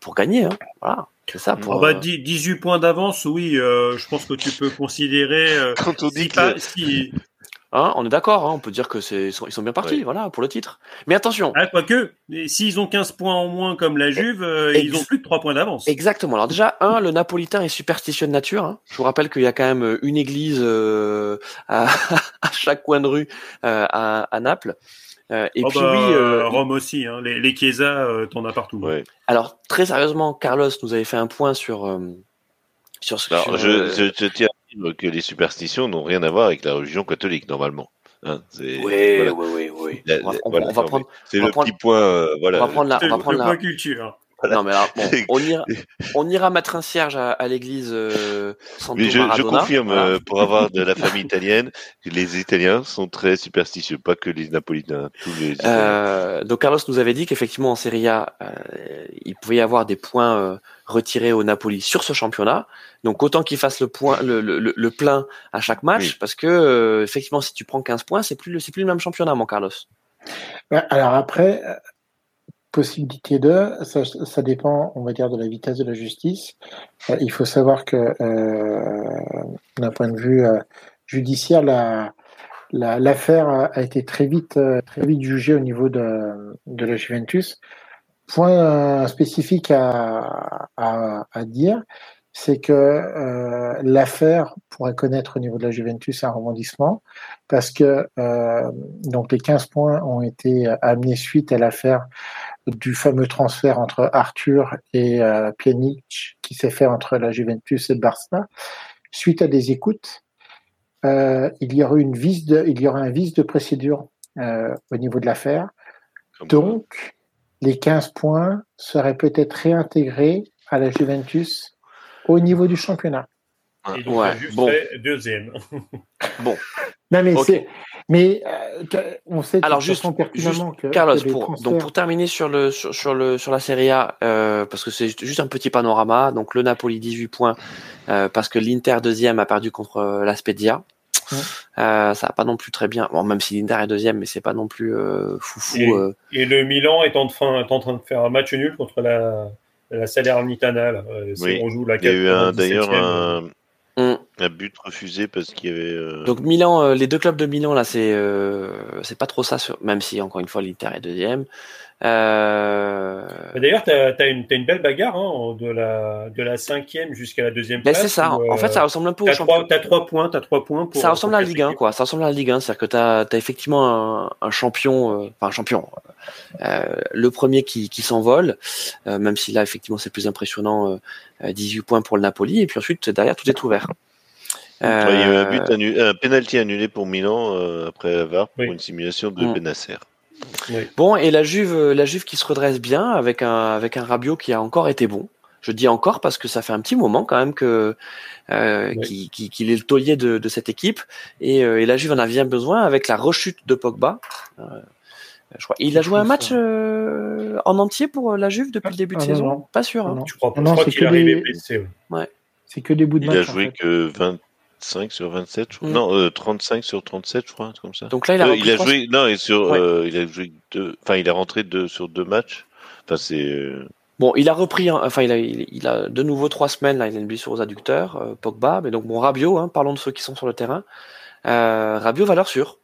Speaker 1: pour gagner. Hein. Voilà. C'est ça. Pour,
Speaker 2: 18 bah, points d'avance, oui, euh, je pense que tu peux considérer. Euh, [LAUGHS]
Speaker 3: Quand on dit
Speaker 2: si,
Speaker 1: Hein, on est d'accord, hein, on peut dire que c'est ils sont, bien partis, voilà, pour le titre. Mais attention.
Speaker 2: Ah, quoique, s'ils ont 15 points en moins comme la Juve, euh, ils ont plus de 3 points d'avance.
Speaker 1: Exactement. Alors déjà, un, le Napolitain est superstitieux de nature. Hein. Je vous rappelle qu'il y a quand même une église [LAUGHS] à, à, chaque coin de rue à, à Naples.
Speaker 2: Euh, et oh puis bah, oui, euh, Rome aussi, hein, les, les Chiesa, euh, t'en as partout.
Speaker 3: Ouais.
Speaker 1: Alors très sérieusement, Carlos nous avait fait un point sur sur ce.
Speaker 3: Alors, je, je, je, tiens à dire que les superstitions n'ont rien à voir avec la religion catholique normalement. Hein,
Speaker 1: oui, oui, oui, oui,
Speaker 3: on, va, on va prendre. C'est le petit point. voilà.
Speaker 1: On va prendre la. On va prendre
Speaker 2: la. culture.
Speaker 1: Non, mais alors, bon, on, ira, on ira mettre un cierge à, à l'église euh,
Speaker 3: mais je, je confirme, euh, pour avoir de la [LAUGHS] famille italienne, les Italiens sont très superstitieux, pas que les Napolitains, tous les
Speaker 1: euh, donc Carlos nous avait dit qu'effectivement en Serie A, euh, il pouvait y avoir des points euh, retirés au Napoli sur ce championnat. Donc autant qu'il fasse le point, le, le, le, plein à chaque match, parce que euh, effectivement, si tu prends 15 points, c'est plus, c'est plus le même championnat, mon Carlos.
Speaker 4: Alors après, possibilité de, ça, dépend, on va dire, de la vitesse de la justice. Euh, il faut savoir que, euh, d'un point de vue euh, judiciaire, la, l'affaire a été très vite, jugée au niveau de, de la Juventus. Point spécifique à, dire, c'est que l'affaire pourrait connaître au niveau de la Juventus un rebondissement parce que donc les 15 points ont été amenés suite à l'affaire du fameux transfert entre Arthur et euh, Pjanic qui s'est fait entre la Juventus et le Barça. Suite à des écoutes, euh, il y aura une de, il y aura un vice de procédure euh, au niveau de l'affaire. Donc les 15 points seraient peut-être réintégrés à la Juventus au niveau du championnat.
Speaker 2: Et donc,
Speaker 1: Ouais,
Speaker 2: Juve
Speaker 1: bon.
Speaker 2: deuxième. [LAUGHS]
Speaker 1: Bon,
Speaker 4: Non, mais
Speaker 1: Ok.
Speaker 4: c'est. Mais euh, on sait
Speaker 1: Alors, juste-
Speaker 4: pertinemment que,
Speaker 1: Carlos,
Speaker 4: que
Speaker 1: pour,
Speaker 4: transferts-
Speaker 1: donc pour terminer sur le sur, sur le sur la Serie A, euh, parce que c'est juste un petit panorama. Donc le Napoli 18 points euh, parce que l'Inter deuxième a perdu contre la Spezia.
Speaker 4: Ouais.
Speaker 1: Euh, ça va pas non plus très bien. Bon, même si l'Inter est deuxième, mais c'est pas non plus euh, foufou.
Speaker 2: Et-
Speaker 1: euh.
Speaker 2: Et le Milan est en, train, est en train de faire un match nul contre la, la Salernitana. Là. C'est-
Speaker 3: Oui.
Speaker 2: On joue la
Speaker 3: Il y a eu un-
Speaker 2: 97e.
Speaker 3: d'ailleurs un,
Speaker 1: Mm.
Speaker 3: un but refusé parce qu'il y avait. euh,
Speaker 1: Donc Milan, euh, les deux clubs de Milan là, c'est euh, c'est pas trop ça. Sur... Même si encore une fois l'Inter est deuxième. Euh...
Speaker 2: D'ailleurs, tu as, une, t'as une belle bagarre hein, de, la, de la cinquième jusqu'à la deuxième
Speaker 1: Ben,
Speaker 2: place.
Speaker 1: c'est ça.
Speaker 2: où,
Speaker 1: En fait, ça
Speaker 2: euh,
Speaker 1: ressemble un peu au
Speaker 2: T'as
Speaker 1: championnat.
Speaker 2: trois, t'as trois points, t'as trois points pour.
Speaker 1: ça ressemble à la Ligue 1,
Speaker 2: quatre
Speaker 1: quoi. Ça ressemble à la Ligue 1, c'est-à-dire que t'as as effectivement un, un champion, euh, enfin un champion, euh, le premier qui, qui s'envole, euh, même si là effectivement c'est plus impressionnant, euh, euh, 18 points pour le Napoli, et puis ensuite derrière tout est ouvert. Euh,
Speaker 3: il y a eu un, but annulé, un penalty annulé pour Milan euh, après la VAR pour
Speaker 2: Oui.
Speaker 3: une simulation de
Speaker 1: Mm.
Speaker 3: Benacer.
Speaker 1: Bon, et la Juve, la Juve qui se redresse bien avec un avec un Rabiot qui a encore été bon. Je dis encore parce que ça fait un petit moment quand même que euh,
Speaker 2: Oui.
Speaker 1: qu'il est le taulier de, de cette équipe et, euh, et la Juve en a bien besoin avec la rechute de Pogba. Euh, je crois. Il a joué un match euh, en entier pour la Juve depuis le début de
Speaker 4: Ah,
Speaker 1: saison?
Speaker 4: non.
Speaker 1: Pas sûr. hein.
Speaker 4: Non, non.
Speaker 2: Je crois,
Speaker 4: Non,
Speaker 2: je crois qu'il
Speaker 4: que
Speaker 2: est arrivé blessé. ouais.
Speaker 4: C'est que des bouts de
Speaker 3: Il
Speaker 4: match.
Speaker 3: a
Speaker 4: en
Speaker 3: joué
Speaker 4: fait.
Speaker 3: que 25 sur 27, je crois.
Speaker 1: Mm.
Speaker 3: Non, euh, 35 sur 37, je crois, comme ça.
Speaker 1: Donc là, il a,
Speaker 3: Euh,
Speaker 1: repris
Speaker 3: il a joué, non, et sur,
Speaker 1: Ouais.
Speaker 3: euh, il a joué deux, enfin, il est rentré deux, sur deux matchs. Enfin, c'est, euh,
Speaker 1: Bon, il a repris, hein, enfin, il a, il, il a de nouveau trois semaines, là, il a une blessure aux adducteurs, euh, Pogba, mais donc bon, Rabiot, hein, parlons de ceux qui sont sur le terrain. Euh, Rabiot, valeur sûre.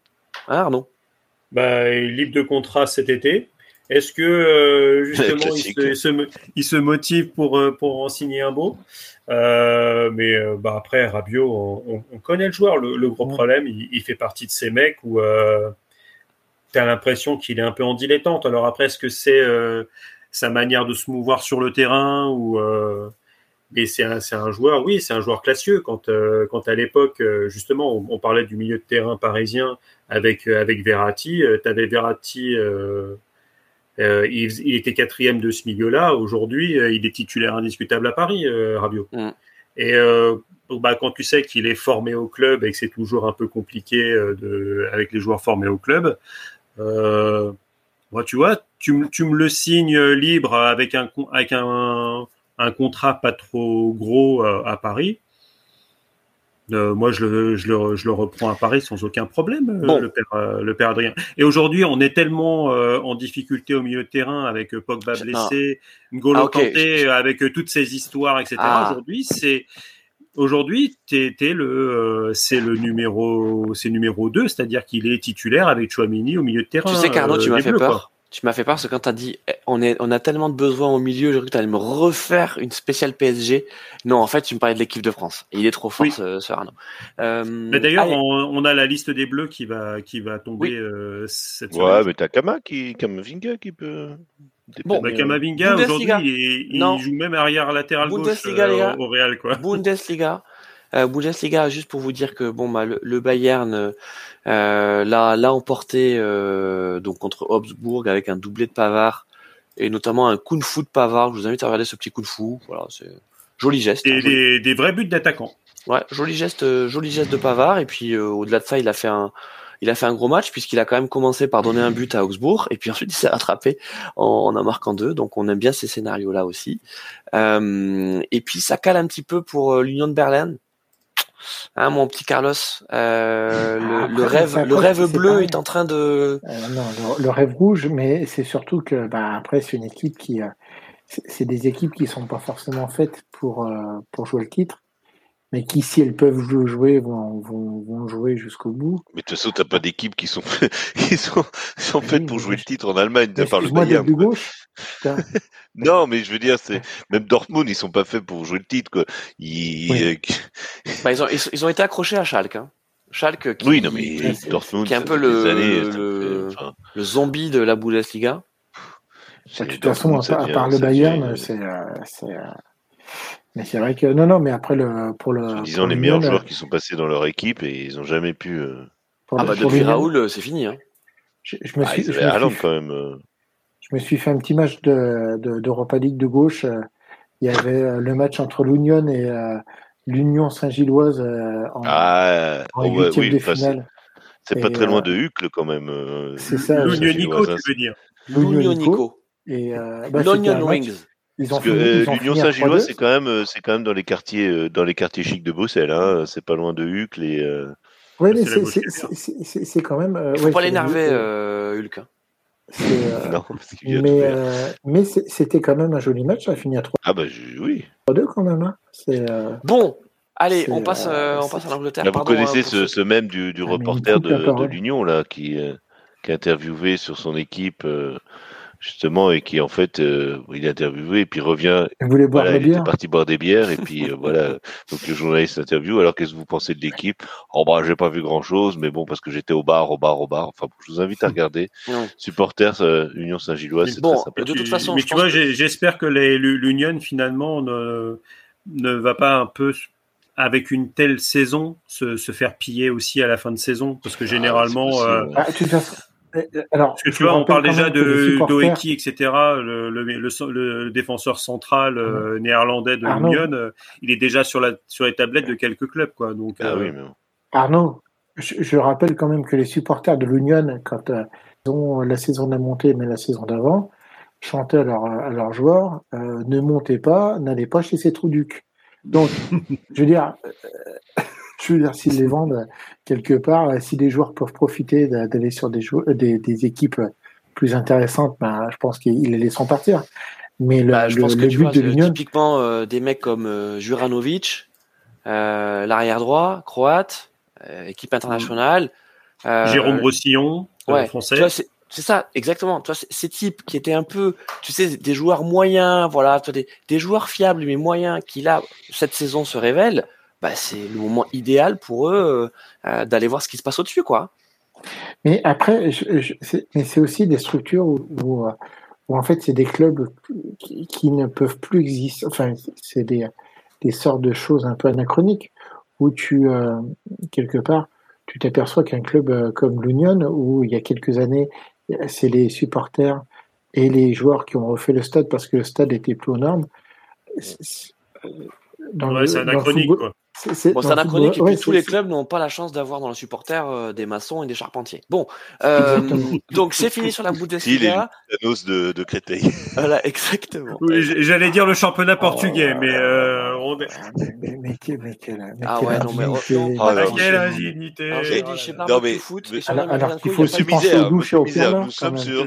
Speaker 1: Hein, Arnaud?
Speaker 2: Bah, il est libre de contrat cet été. Est-ce que euh, [LAUGHS] justement il se, il se il se motive pour, pour en signer un beau? Euh, Mais euh, bah, après, Rabiot, on, on- on connaît le joueur. Le, le gros problème, il, il fait partie de ces mecs où euh, tu as l'impression qu'il est un peu en dilettante. Alors après, est-ce que c'est euh, sa manière de se mouvoir sur le terrain ou mais c'est un, joueur, oui, c'est un joueur classieux. Quand, euh, quand à l'époque, euh, justement, on, on parlait du milieu de terrain parisien avec, euh, avec Verratti, tu avais Verratti, euh, il, il était quatrième de ce milieu-là. Aujourd'hui, euh, il est titulaire indiscutable à Paris, euh, Rabiot.
Speaker 1: Mm.
Speaker 2: Et euh, bah, quand tu sais qu'il est formé au club et que c'est toujours un peu compliqué de, avec les joueurs formés au club, moi, tu vois, tu, me le signes libre avec un, con- avec un, un contrat pas trop gros à Paris. Euh, moi, je le, je, le, je le reprends à Paris sans aucun problème, euh,
Speaker 1: Bon.
Speaker 2: le, père, euh, le père Adrien. Et aujourd'hui, on est tellement euh, en difficulté au milieu de terrain avec Pogba blessé, N'Golo
Speaker 1: Ah.
Speaker 2: Kanté, avec toutes ces histoires, etc.
Speaker 1: Ah.
Speaker 2: Aujourd'hui, c'est aujourd'hui, t'es, t'es le, euh, c'est le numéro, c'est numéro 2, c'est-à-dire qu'il est titulaire avec Chouamini au milieu de terrain.
Speaker 1: Tu sais
Speaker 2: euh,
Speaker 1: tu m'as fait peur.
Speaker 2: quoi.
Speaker 1: Tu m'as fait peur parce que quand tu as dit eh, on, est, on a tellement de besoins au milieu, j'ai cru que tu allais me refaire une spéciale PSG. Non, en fait, tu me parlais de l'équipe de France. Et il est trop fort,
Speaker 2: Oui.
Speaker 1: ce, ce Arnaud. Euh,
Speaker 2: Mais d'ailleurs, on, on a la liste des Bleus qui va, qui va tomber
Speaker 1: Oui.
Speaker 2: euh, cette
Speaker 3: ouais,
Speaker 2: semaine.
Speaker 3: mais t'as Kama qui, Kamavinga qui peut.
Speaker 1: Bon,
Speaker 2: Bah, Kamavinga, aujourd'hui, il, joue même arrière latéral gauche
Speaker 1: Bundesliga, les
Speaker 2: euh, au Real. Quoi.
Speaker 1: Bundesliga. Euh, Bundesliga, juste pour vous dire que bon bah le, le Bayern euh, l'a l'a emporté euh, donc contre Augsbourg avec un doublé de Pavard et notamment un kung fu de Pavard. Je vous invite à regarder ce petit kung fu. Voilà, c'est joli geste. hein,
Speaker 2: Et
Speaker 1: joli-
Speaker 2: des, des vrais buts d'attaquants.
Speaker 1: Ouais, joli geste, euh, joli geste de Pavard. Et puis euh, au-delà de ça, il a fait un, il a fait un gros match puisqu'il a quand même commencé par donner un but à Augsbourg et puis [LAUGHS] ensuite il s'est rattrapé en, en en marquant deux. Donc on aime bien ces scénarios-là aussi. Euh, et puis ça cale un petit peu pour euh, l'Union de Berlin. Hein, mon petit Carlos, euh, le,
Speaker 4: Ah,
Speaker 1: le rêve, le bleu est en train de.
Speaker 4: Euh, non, le, le rêve rouge, mais c'est surtout que bah, après c'est une équipe qui, euh, c'est des équipes qui sont pas forcément faites pour euh, pour jouer le titre, mais qui si elles peuvent jou- jouer vont vont, vont jouer jusqu'au bout.
Speaker 3: Mais de toute façon, t'as pas d'équipes [LAUGHS] qui sont, qui sont, sont
Speaker 4: Oui,
Speaker 3: faites pour jouer
Speaker 4: je-
Speaker 3: le titre en Allemagne, à part le Bayern.
Speaker 4: de gauche. [LAUGHS]
Speaker 3: Non, mais je veux dire, c'est même Dortmund, ils sont pas faits pour jouer le titre, quoi. Ils...
Speaker 4: Oui.
Speaker 3: euh,
Speaker 1: Bah, ils ont, ils, ils ont été accrochés à Schalke. Hein. Schalke qui,
Speaker 3: Oui, non, mais
Speaker 1: qui-
Speaker 3: Dortmund,
Speaker 1: qui est un peu le-
Speaker 3: des années, ça
Speaker 1: le-
Speaker 3: fait- enfin,
Speaker 1: le zombie de la Bundesliga.
Speaker 3: c'est-
Speaker 4: De toute façon, à part, à
Speaker 3: devient-
Speaker 4: part le Bayern, c'est euh, c'est. euh, mais c'est vrai que non, non, mais après le pour le. Pour
Speaker 3: les
Speaker 4: le
Speaker 3: meilleurs joueurs qui sont passés dans leur équipe et ils ont jamais pu. euh,
Speaker 4: pour
Speaker 1: Ah
Speaker 4: le-
Speaker 1: bah depuis Raoul, c'est fini. Hein.
Speaker 4: Je, je me
Speaker 3: Ah,
Speaker 4: suis,
Speaker 3: ils
Speaker 4: je me suis-
Speaker 3: quand même. Euh.
Speaker 4: je me suis fait un petit match de d'Europa League de gauche. Il y avait le match entre l'Union et l'Union Saint-Gilloise en,
Speaker 3: Ah,
Speaker 4: en
Speaker 3: oh, ouais,
Speaker 4: huitième
Speaker 3: oui,
Speaker 4: de finale.
Speaker 3: c'est pas très loin
Speaker 4: euh,
Speaker 3: de Hucle quand même. euh,
Speaker 4: C'est ça.
Speaker 2: L'Union Nico,
Speaker 3: hein,
Speaker 2: tu veux dire.
Speaker 1: L'Union Nico.
Speaker 4: Et euh, bah, match.
Speaker 1: Wings.
Speaker 3: Euh, l'Union Saint-Gilloise,
Speaker 4: 3-2.
Speaker 3: c'est quand même, euh, c'est quand même dans les quartiers, euh, dans les quartiers chics de Bruxelles. Hein. C'est pas loin de Hucle et. euh,
Speaker 4: Ouais,
Speaker 2: Ça,
Speaker 4: mais
Speaker 2: c'est
Speaker 4: quand même. euh,
Speaker 1: Faut
Speaker 4: ouais,
Speaker 1: pas l'énerver, euh, Hulk. Hein.
Speaker 4: euh, [LAUGHS]
Speaker 3: Non, parce qu'il vient
Speaker 4: mais euh, mais c'était quand même un joli match. Ça a fini à
Speaker 3: Ah bah je- oui.
Speaker 4: 3-2 quand même. Hein. C'est euh,
Speaker 1: Bon, allez, on passe,
Speaker 4: euh,
Speaker 1: on passe à l'Angleterre.
Speaker 3: Vous
Speaker 1: pardon, hein,
Speaker 3: connaissez
Speaker 1: pour
Speaker 3: ce, même du, du
Speaker 4: Ah,
Speaker 3: reporter de, de l'Union là qui, euh, qui a interviewé sur son équipe euh, justement et qui en fait euh, il a interviewé et puis revient.
Speaker 4: Vous voulez boire
Speaker 3: voilà
Speaker 4: la
Speaker 3: il était
Speaker 4: bière
Speaker 3: parti boire des bières et puis euh, voilà. [LAUGHS] Donc le journaliste interview. Alors qu'est-ce que vous pensez de l'équipe? Oh bah j'ai pas vu grand chose mais bon parce que j'étais au bar au bar au bar. Enfin je vous invite à regarder. [LAUGHS] Supporters euh, Union Saint-Gilloise c'est
Speaker 1: Bon,
Speaker 3: très sympa
Speaker 1: de toute façon,
Speaker 2: mais tu vois,
Speaker 1: que-
Speaker 2: j'espère que les- l'Union finalement ne, ne va pas un peu avec une telle saison se, se faire piller aussi à la fin de saison parce que généralement.
Speaker 4: Ah, de toute façon, euh, alors,
Speaker 2: parce que tu vois on parle déjà de
Speaker 4: supporters-
Speaker 2: Doeki etc le, le, le- le défenseur central euh, néerlandais de l'Union euh, il est déjà sur la sur les tablettes de quelques clubs quoi donc
Speaker 3: ah
Speaker 2: euh,
Speaker 3: oui mais.
Speaker 4: Arnaud, je, je rappelle quand même que les supporters de l'Union, quand euh, ils ont la saison de la montée, mais la saison d'avant, chantaient à, leur- à leurs joueurs euh, ne montez pas, n'allez pas chez ces trouducs. Donc, [LAUGHS] je veux dire, euh, je veux dire, s'ils les vendent quelque part, euh, si les joueurs peuvent profiter d'a- d'aller sur des, euh, des, des équipes plus intéressantes, ben, je pense qu'ils les laisseront partir. Mais le,
Speaker 1: Bah, je
Speaker 4: le-
Speaker 1: pense que
Speaker 4: le but
Speaker 1: vois,
Speaker 4: de l'Union,
Speaker 1: typiquement euh, des mecs comme euh, Juranovic, euh, l'arrière droit, croate, euh, équipe internationale. euh,
Speaker 2: Jérôme Rossillon euh,
Speaker 1: ouais,
Speaker 2: français
Speaker 1: c'est ça, exactement. Tu vois, ces types qui étaient un peu, tu sais, des joueurs moyens, voilà, tu vois, des, des joueurs fiables mais moyens qui là cette saison se révèlent. Bah, c'est le moment idéal pour eux euh, euh, d'aller voir ce qui se passe au-dessus, quoi.
Speaker 4: Mais après, je- je- c'est- mais c'est aussi des structures où, où, euh, où, en fait c'est des clubs qui, qui ne peuvent plus exister. Enfin, c'est des, des sortes de choses un peu anachroniques où tu euh, quelque part tu t'aperçois qu'un club comme l'Union où il y a quelques années c'est les supporters et les joueurs qui ont refait le stade parce que le stade était plus aux normes. C'est- c'est- Dans
Speaker 2: ouais
Speaker 4: le-
Speaker 2: c'est
Speaker 4: dans le
Speaker 2: anachronique
Speaker 4: football-
Speaker 2: quoi
Speaker 4: c'est-
Speaker 1: Bon, anachronique et
Speaker 4: football-
Speaker 1: puis
Speaker 4: ouais,
Speaker 1: tous les clubs n'ont pas la chance d'avoir dans le supporter euh, des maçons et des charpentiers. Bon, euh, donc c'est fini sur la Bundesliga.
Speaker 3: Thanos de, de Créteil
Speaker 1: Voilà, exactement.
Speaker 2: Oui, j'allais dire le championnat
Speaker 4: Oh.
Speaker 2: portugais mais euh, on est-
Speaker 4: Ah, mais, mais, mais, quel- mais quelle-
Speaker 1: Ah ouais, non, mais- non,
Speaker 3: Ah, non,
Speaker 2: quelle
Speaker 3: mais-
Speaker 2: indignité là.
Speaker 1: Barbecue
Speaker 3: mais-
Speaker 1: Foot
Speaker 4: Alors- qu'il faut aussi penser aux douches et aux
Speaker 3: nous sommes sur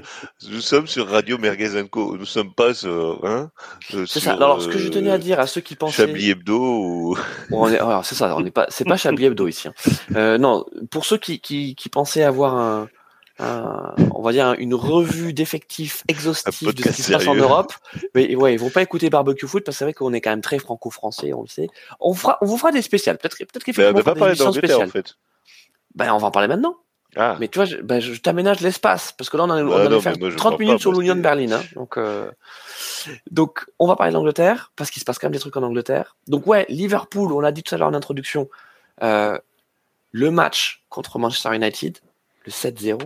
Speaker 3: nous sommes sur Radio Merguez Co nous sommes pas sur hein euh,
Speaker 1: C'est ça. Alors, ce que je tenais à
Speaker 3: euh,
Speaker 1: dire à ceux qui pensaient,
Speaker 3: Chablis Hebdo ou
Speaker 1: Bon, on est, alors, c'est ça, on n'est pas, c'est pas Chablis Hebdo ici. hein. Euh, non, pour ceux qui, qui, qui pensaient avoir un, un- on va dire une revue d'effectifs exhaustive de ce qui se passe en. Europe, mais ouais, ils vont pas écouter Barbecue Foot parce que c'est vrai qu'on est quand même très franco-français, on le sait. On fera, on vous fera des spéciales, peut-être, peut-être
Speaker 3: mais on
Speaker 1: qu'effectivement, on
Speaker 3: parlé
Speaker 1: émissions
Speaker 3: d'Angleterre en fait
Speaker 1: Ben, on va en parler maintenant.
Speaker 3: ah
Speaker 1: Mais tu vois, je, ben, je t'aménage l'espace parce que là, on,
Speaker 3: Ah non,
Speaker 1: faire
Speaker 3: mais moi, je
Speaker 1: 30
Speaker 3: crois
Speaker 1: minutes sur l'Union de Berlin. hein. donc, euh, donc, on va parler de l'Angleterre parce qu'il se passe quand même des trucs en Angleterre. Donc, ouais, Liverpool, on l'a dit tout à l'heure en introduction, euh, le match contre Manchester United, le 7-0,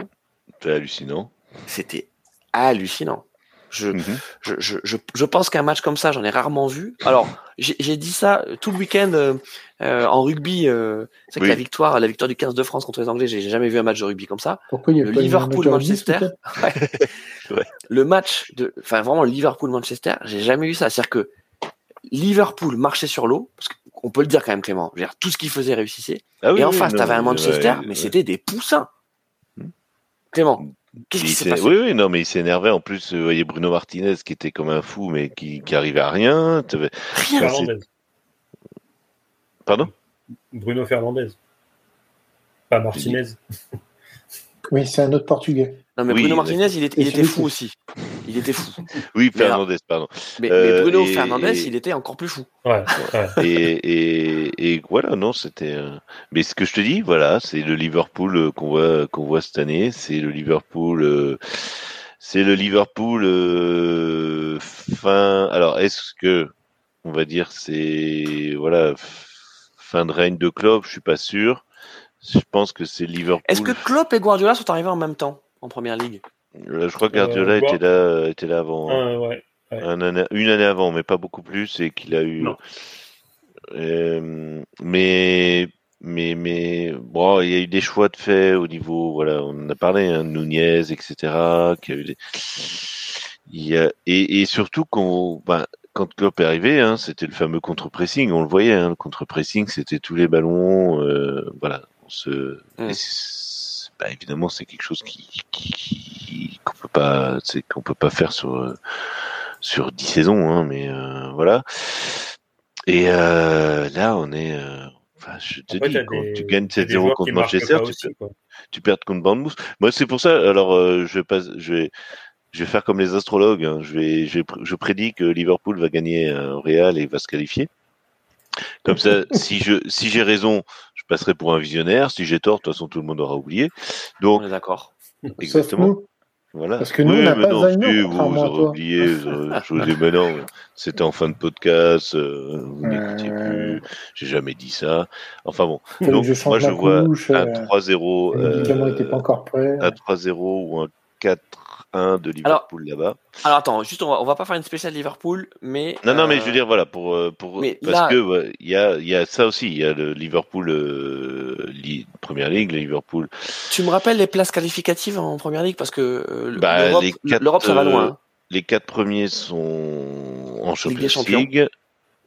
Speaker 3: c'est hallucinant
Speaker 1: c'était hallucinant. Je,
Speaker 3: Mhm.
Speaker 1: je, je, je, je pense qu'un match comme ça, j'en ai rarement vu. Alors, j'ai dit ça tout le week-end euh, euh, en rugby. Euh, c'est vrai
Speaker 3: Oui.
Speaker 1: que la victoire, la victoire du 15 de France contre les Anglais, j'ai jamais vu un match de rugby comme ça.
Speaker 4: Pourquoi il y a
Speaker 1: Le
Speaker 4: pas eu un
Speaker 1: Liverpool
Speaker 4: match à Nice,
Speaker 1: Manchester,
Speaker 4: peut-être [LAUGHS]
Speaker 1: Ouais. le match de, enfin vraiment le Liverpool Manchester, j'ai jamais vu ça. C'est-à-dire que Liverpool marchait sur l'eau, parce qu'on peut le dire quand même Clément. Je veux dire, tout ce qu'il faisait réussissait.
Speaker 3: Ah oui,
Speaker 1: et en
Speaker 3: oui,
Speaker 1: face, t'avais un Manchester,
Speaker 3: ouais,
Speaker 1: mais
Speaker 3: ouais.
Speaker 1: c'était des poussins. Clément, qu'est-ce
Speaker 3: Il
Speaker 1: qui s'est passé
Speaker 3: Oui, oui, non, mais il s'énervait. En plus, vous voyez Bruno Martinez qui était comme un fou, mais qui, qui arrivait à rien.
Speaker 1: Rien.
Speaker 3: c'est-
Speaker 2: Fernandez.
Speaker 3: Pardon?
Speaker 2: Bruno Fernandez pas Martinez
Speaker 4: Oui, c'est un autre Portugais.
Speaker 1: Non mais
Speaker 3: Oui,
Speaker 1: Bruno Martinez, il, est- il
Speaker 4: Et
Speaker 1: était fou aussi. Il était fou. [LAUGHS]
Speaker 3: Oui, Fernandez, pardon.
Speaker 1: Mais,
Speaker 3: Euh,
Speaker 1: mais Bruno
Speaker 3: et-
Speaker 1: Fernandez,
Speaker 3: et-
Speaker 1: il était encore plus fou.
Speaker 2: ouais, ouais. [LAUGHS]
Speaker 3: et, et, et voilà, non, c'était. euh, Mais ce que je te dis, voilà, c'est le Liverpool euh, qu'on voit qu'on voit cette année. C'est le Liverpool. euh, C'est le Liverpool euh, fin. Alors, est-ce que on va dire c'est voilà fin de règne de Klopp? Je suis pas sûr. Je pense que c'est Liverpool.
Speaker 1: Est-ce que Klopp et Guardiola sont arrivés en même temps en première ligue?
Speaker 3: Je crois que Guardiola
Speaker 2: Euh,
Speaker 3: était là, était là avant. hein.
Speaker 2: Euh, ouais. Ouais.
Speaker 3: Un année- une année avant, mais pas beaucoup plus, et qu'il a eu. Euh, mais, mais, mais, bon, il y a eu des choix de fait au niveau, voilà, on en a parlé, hein, Nunez, etc. Qui a eu des... il y a, et, et surtout qu'on, ben, quand Klopp est arrivé, hein, c'était le fameux contre-pressing, on le voyait, hein, le contre-pressing, c'était tous les ballons, euh, voilà, on se,
Speaker 1: Mm.
Speaker 3: Bah, évidemment, c'est quelque chose qui, qu'on peut pas, c'est qu'on peut pas faire sur, sur 10 saisons, hein, mais euh, voilà. Et euh, là, on est. euh, enfin, je te dis, quand
Speaker 2: des-
Speaker 3: tu gagnes
Speaker 2: t'as
Speaker 3: 7-0
Speaker 2: des joueurs
Speaker 3: contre Manchester, tu,
Speaker 2: aussi,
Speaker 3: perds,
Speaker 2: quoi.
Speaker 3: tu perds contre Bournemouth. Moi, c'est pour ça. Alors, je vais pas, je vais, je vais faire comme les astrologues. hein. Je vais, je, prédis que Liverpool va gagner au Real et va se qualifier. Comme ça, [LAUGHS] si je, si j'ai raison, passerai pour un visionnaire. Si j'ai tort, de toute façon, tout le monde aura oublié. Donc,
Speaker 1: On est d'accord.
Speaker 3: Exactement. Voilà.
Speaker 4: Parce que nous, on n'a
Speaker 3: mais
Speaker 4: pas
Speaker 3: non, vous, aurez oublié, je vous ai mais non, c'était en fin de podcast, euh, vous n'écoutiez
Speaker 4: Euh.
Speaker 3: plus, j'ai jamais dit ça. Enfin bon, donc
Speaker 4: je
Speaker 3: moi je vois
Speaker 4: couche,
Speaker 3: un
Speaker 4: euh,
Speaker 3: 3-0,
Speaker 4: les médicaments
Speaker 3: euh,
Speaker 4: pas encore prêts.
Speaker 3: un 3-0 ou un 4-1 de Liverpool là-bas.
Speaker 1: Alors attends, juste on va, on va pas faire une spéciale Liverpool, mais.
Speaker 3: Non, non, mais
Speaker 1: euh,
Speaker 3: je veux dire, voilà, pour, euh, pour,
Speaker 1: mais
Speaker 3: parce
Speaker 1: là-
Speaker 3: que ouais, il y, a, il y a ça aussi, il y a le Liverpool euh, Li- Première Ligue, le Liverpool.
Speaker 1: Tu me rappelles les places qualificatives en première ligue parce que euh,
Speaker 3: Bah,
Speaker 1: l'Europe- ça va
Speaker 3: euh,
Speaker 1: loin. hein.
Speaker 3: Les quatre premiers sont en Champions. League.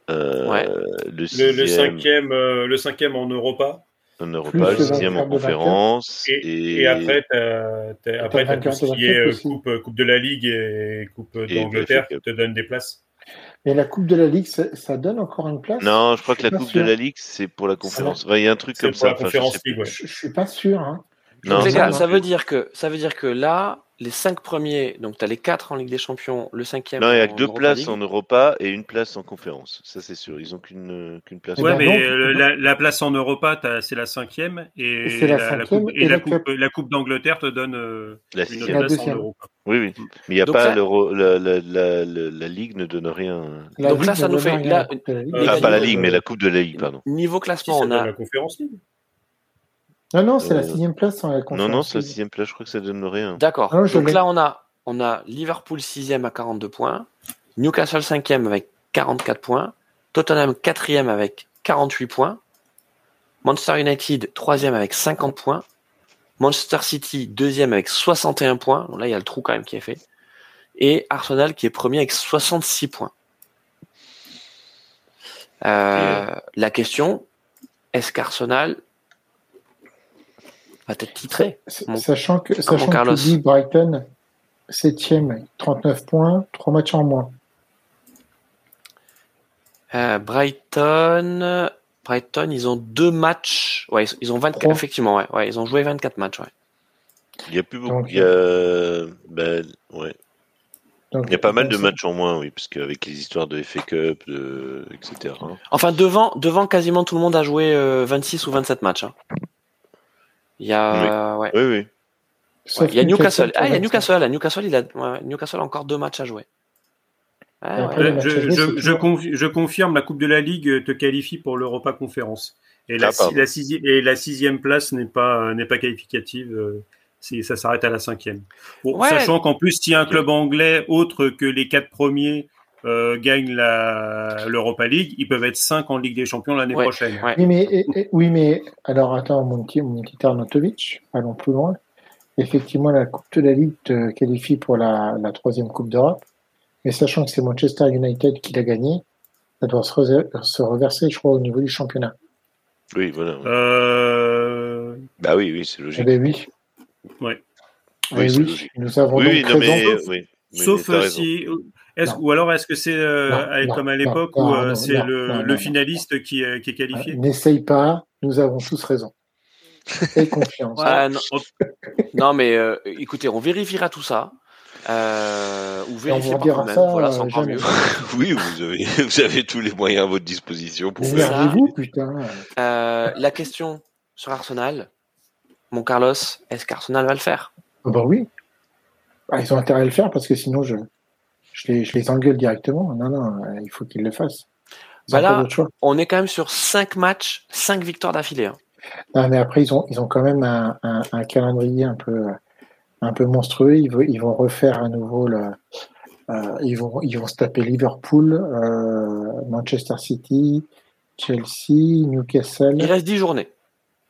Speaker 3: Euh,
Speaker 1: Ouais.
Speaker 3: Le
Speaker 2: Le, le cinquième, euh, le cinquième en
Speaker 3: Europa.
Speaker 4: Le
Speaker 3: sixième en conférence.
Speaker 2: Et,
Speaker 3: Et,
Speaker 2: et après, t'as, t'as- après, tout ce qui est
Speaker 4: Coupe
Speaker 2: euh, coupe, euh, coupe de la Ligue et Coupe
Speaker 3: Et
Speaker 2: d'Angleterre
Speaker 3: Cup.
Speaker 2: te donne des places.
Speaker 4: Mais la Coupe de la Ligue, ça, ça donne encore une place?
Speaker 3: Non, je crois que la Coupe
Speaker 4: sûr.
Speaker 3: de la Ligue, c'est pour la conférence. Enfin, Il y a un truc comme
Speaker 2: pour
Speaker 3: ça.
Speaker 2: la
Speaker 3: enfin, je
Speaker 4: je suis pas sûr. Hein.
Speaker 3: Non,
Speaker 1: Donc,
Speaker 3: ça
Speaker 1: gars, veut dire que ça veut dire que là, les cinq premiers, donc tu as les quatre en Ligue des Champions, le cinquième.
Speaker 3: Non, il y a
Speaker 1: en
Speaker 3: que deux
Speaker 1: Europa
Speaker 3: places
Speaker 1: League.
Speaker 3: en Europa et une place en conférence. Ça, c'est sûr. Ils ont qu'une qu'une place.
Speaker 4: Eh
Speaker 2: Ouais,
Speaker 4: ben
Speaker 2: mais
Speaker 4: donc,
Speaker 2: euh, la, la place en Europa, c'est la cinquième et,
Speaker 4: C'est la
Speaker 2: la, la
Speaker 4: cinquième
Speaker 2: coupe,
Speaker 4: et
Speaker 2: la
Speaker 4: la
Speaker 2: coupe, d'Angleterre te donne euh,
Speaker 3: La
Speaker 2: une
Speaker 3: sixième.
Speaker 4: La
Speaker 2: place en
Speaker 4: deuxième.
Speaker 2: Europa.
Speaker 3: Oui, oui. Mais il n'y a
Speaker 1: Donc
Speaker 3: pas. La, la, la, la, la Ligue ne donne rien.
Speaker 4: La
Speaker 1: Donc
Speaker 4: Ligue
Speaker 1: là, ça
Speaker 4: ne
Speaker 1: nous
Speaker 4: donne
Speaker 1: fait-
Speaker 4: Ligue.
Speaker 2: Euh,
Speaker 3: Ah, pas la Ligue, mais la Coupe de la Ligue, pardon.
Speaker 1: Niveau classement, on a
Speaker 2: la conférence League.
Speaker 4: Non, non, c'est la
Speaker 3: Euh,
Speaker 4: sixième place en la
Speaker 3: Non,
Speaker 4: conférence.
Speaker 3: non, c'est la sixième place. Je crois que ça donne rien.
Speaker 1: D'accord.
Speaker 4: Ah,
Speaker 1: Donc là, on a, on a Liverpool 6e à 42 points, Newcastle 5e avec 44 points, Tottenham 4e avec 48 points, Manchester United 3e avec 50 points, Manchester City 2e avec 61 points, donc là il y a le trou quand même qui est fait, et Arsenal qui est premier avec 66 points. Euh, La question, est-ce qu'Arsenal va être titré Mon-
Speaker 4: Sachant que, sachant que
Speaker 1: Carlos.
Speaker 4: tu dis Brighton, septième, 39 points, 3 matchs en moins.
Speaker 1: Euh, Brighton, Brighton, ils ont deux matchs. Ouais, ils- ont 24,
Speaker 4: Trois.
Speaker 1: effectivement, ouais, ouais, ils ont joué 24 matchs, ouais.
Speaker 3: Il y a plus beaucoup.
Speaker 4: Donc,
Speaker 3: Il y a, ben, ouais.
Speaker 4: Donc,
Speaker 3: Il y a pas mal de matchs en moins, oui, parce qu'avec les histoires de FA Cup, de... etc. hein.
Speaker 1: Enfin, devant, devant quasiment tout le monde a joué euh, 26 ou 27 matchs. hein. Il y a, ouais.
Speaker 3: Oui, oui.
Speaker 4: sauf
Speaker 1: Il y a Newcastle. Ah, il y a
Speaker 4: 25.
Speaker 1: Newcastle. À Newcastle, il a, ouais, Newcastle a encore deux matchs à jouer. Ah, ouais.
Speaker 2: je, confi- confirme, la Coupe de la Ligue te qualifie pour l'Europa Conférence. Et la,
Speaker 3: Ah,
Speaker 2: la sixième, et la sixième place n'est pas, n'est pas qualificative. euh, ça s'arrête à la cinquième. Bon,
Speaker 1: Ouais.
Speaker 2: Sachant qu'en plus, si un club anglais autre que les quatre premiers euh, gagne la- l'Europa League, ils peuvent être cinq en Ligue des Champions l'année
Speaker 1: Ouais.
Speaker 2: prochaine.
Speaker 1: Ouais.
Speaker 4: Oui, mais, et- et- oui, mais alors attends, mon petit, mon petit Arnautovic, allons plus loin. Effectivement, la Coupe de la Ligue te qualifie pour la, la troisième Coupe d'Europe, mais sachant que c'est Manchester United qui l'a gagné, ça doit se, reverser, je crois, au niveau du championnat.
Speaker 3: Oui, voilà.
Speaker 2: Euh,
Speaker 3: Bah oui, oui, c'est
Speaker 4: Eh
Speaker 3: logique.
Speaker 4: ben oui.
Speaker 2: Ouais.
Speaker 4: Eh
Speaker 3: Oui,
Speaker 4: oui,
Speaker 3: logique.
Speaker 4: nous avons
Speaker 3: Oui,
Speaker 4: donc
Speaker 3: oui, non, mais,
Speaker 2: Sauf-
Speaker 3: oui. Oui,
Speaker 2: euh,
Speaker 3: raison.
Speaker 2: si. Est-ce, ou alors est-ce que c'est euh, comme à l'époque où euh, c'est le, finaliste qui est, qui est qualifié?
Speaker 4: N'essaye pas, nous avons tous raison. Aie [LAUGHS] confiance.
Speaker 1: Ouais, non, [LAUGHS] non, mais euh, écoutez, on vérifiera tout ça. Euh, ou vérifier
Speaker 4: vous
Speaker 1: par vous-même.
Speaker 4: ça,
Speaker 1: Voilà, c'est
Speaker 4: euh,
Speaker 1: mieux. [LAUGHS]
Speaker 3: Oui, vous avez, vous avez tous les moyens à votre disposition pour faire.
Speaker 4: Énervez-vous, putain.
Speaker 1: Euh, la question sur Arsenal, mon Carlos, est-ce qu'Arsenal va le faire?
Speaker 4: Ah bah oui. Ah, ils ont intérêt à le faire parce que sinon je, je, les, je les engueule directement. Non, non, euh, il faut qu'ils le fassent.
Speaker 1: Bah là-. On est quand même sur 5 matchs, 5 victoires d'affilée. hein.
Speaker 4: Non, mais après, ils ont, ils ont quand même un, un, un calendrier un peu, un peu monstrueux. Ils, vont- ils vont refaire à nouveau le, euh, ils vont ils vont se taper Liverpool, euh, Manchester City, Chelsea, Newcastle.
Speaker 1: Il reste 10 journées.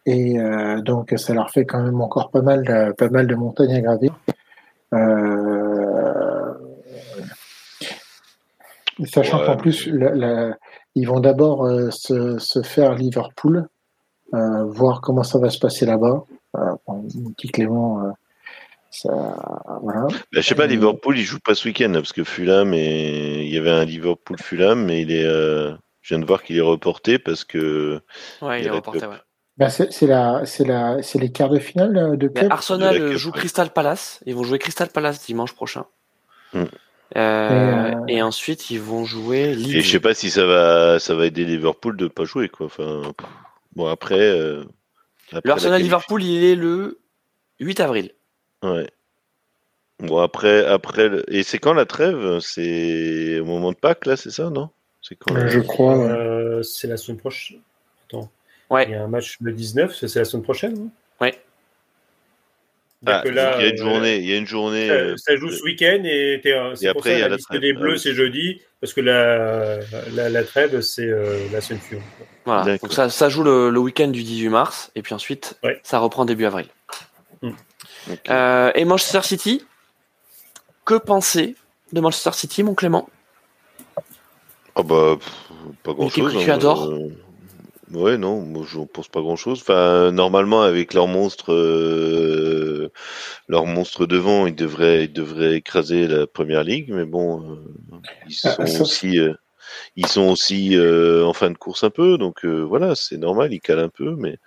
Speaker 4: Et euh, donc, ça leur fait quand même encore pas mal de, pas mal de montagnes à gravir. Euh, sachant qu'en plus, la- la- ils vont d'abord euh, se, se faire Liverpool, euh, voir comment ça va se passer là-bas. Euh, bon, petit Clément, euh, ça, voilà.
Speaker 3: Bah, je sais pas, Liverpool, il joue pas ce week-end, parce que Fulham, et... il y avait un Liverpool-Fulham, mais il est, euh, je viens de voir qu'il est reporté parce que
Speaker 1: Ouais, il
Speaker 3: Il
Speaker 1: est reporté, ouais.
Speaker 4: bah, c'est la, c'est la, c'est les quarts de finale de club.
Speaker 1: Arsenal
Speaker 3: De
Speaker 1: joue. Crystal Palace. Ils vont jouer Crystal Palace dimanche prochain.
Speaker 3: Hmm.
Speaker 1: Euh,
Speaker 4: Et, euh,
Speaker 1: et ensuite, ils vont jouer
Speaker 3: Et je sais pas si ça va, ça va aider Liverpool de pas jouer quoi. Enfin, bon après. euh, après
Speaker 1: Le
Speaker 3: la
Speaker 1: Arsenal
Speaker 3: qualif-
Speaker 1: Liverpool, il est le 8 avril.
Speaker 3: Ouais. Bon après, après le- et c'est quand la trêve? C'est au moment de Pâques là, c'est ça non? C'est quand
Speaker 4: Je crois.
Speaker 2: Euh, c'est la semaine prochaine. Attends.
Speaker 1: Ouais.
Speaker 2: Il y a un match le 19, c'est la semaine prochaine.
Speaker 3: Ah,
Speaker 2: Donc là,
Speaker 3: il y a une
Speaker 2: euh,
Speaker 3: journée, il y a une journée.
Speaker 2: Ça,
Speaker 3: euh,
Speaker 2: ça joue ce week-end et, euh, c'est pour
Speaker 3: après,
Speaker 2: ça
Speaker 3: y a
Speaker 2: la
Speaker 3: la
Speaker 2: liste
Speaker 3: trêve.
Speaker 2: des
Speaker 3: Ah
Speaker 2: Bleus
Speaker 3: oui.
Speaker 2: c'est jeudi parce que la, la, la trêve c'est euh, la semaine suivante.
Speaker 1: Voilà. Donc ça, ça joue le, le week-end du 18 mars. Et puis ensuite,
Speaker 2: Ouais.
Speaker 1: ça reprend début avril. Euh, et Manchester City, que penser de Manchester City, mon Clément?
Speaker 3: Ah bah pff, pas grand
Speaker 1: équipe
Speaker 3: chose.
Speaker 1: que tu adores?
Speaker 3: Ouais non, moi je pense pas grand chose. Enfin normalement avec leur monstre, euh, leur monstre devant, ils devraient, ils devraient écraser la première ligue. Mais bon, euh, ils
Speaker 4: Ah,
Speaker 3: sont
Speaker 4: sauf-
Speaker 3: aussi, euh, ils sont aussi euh, en fin de course un peu. Donc euh, voilà, c'est normal, ils calent un peu, mais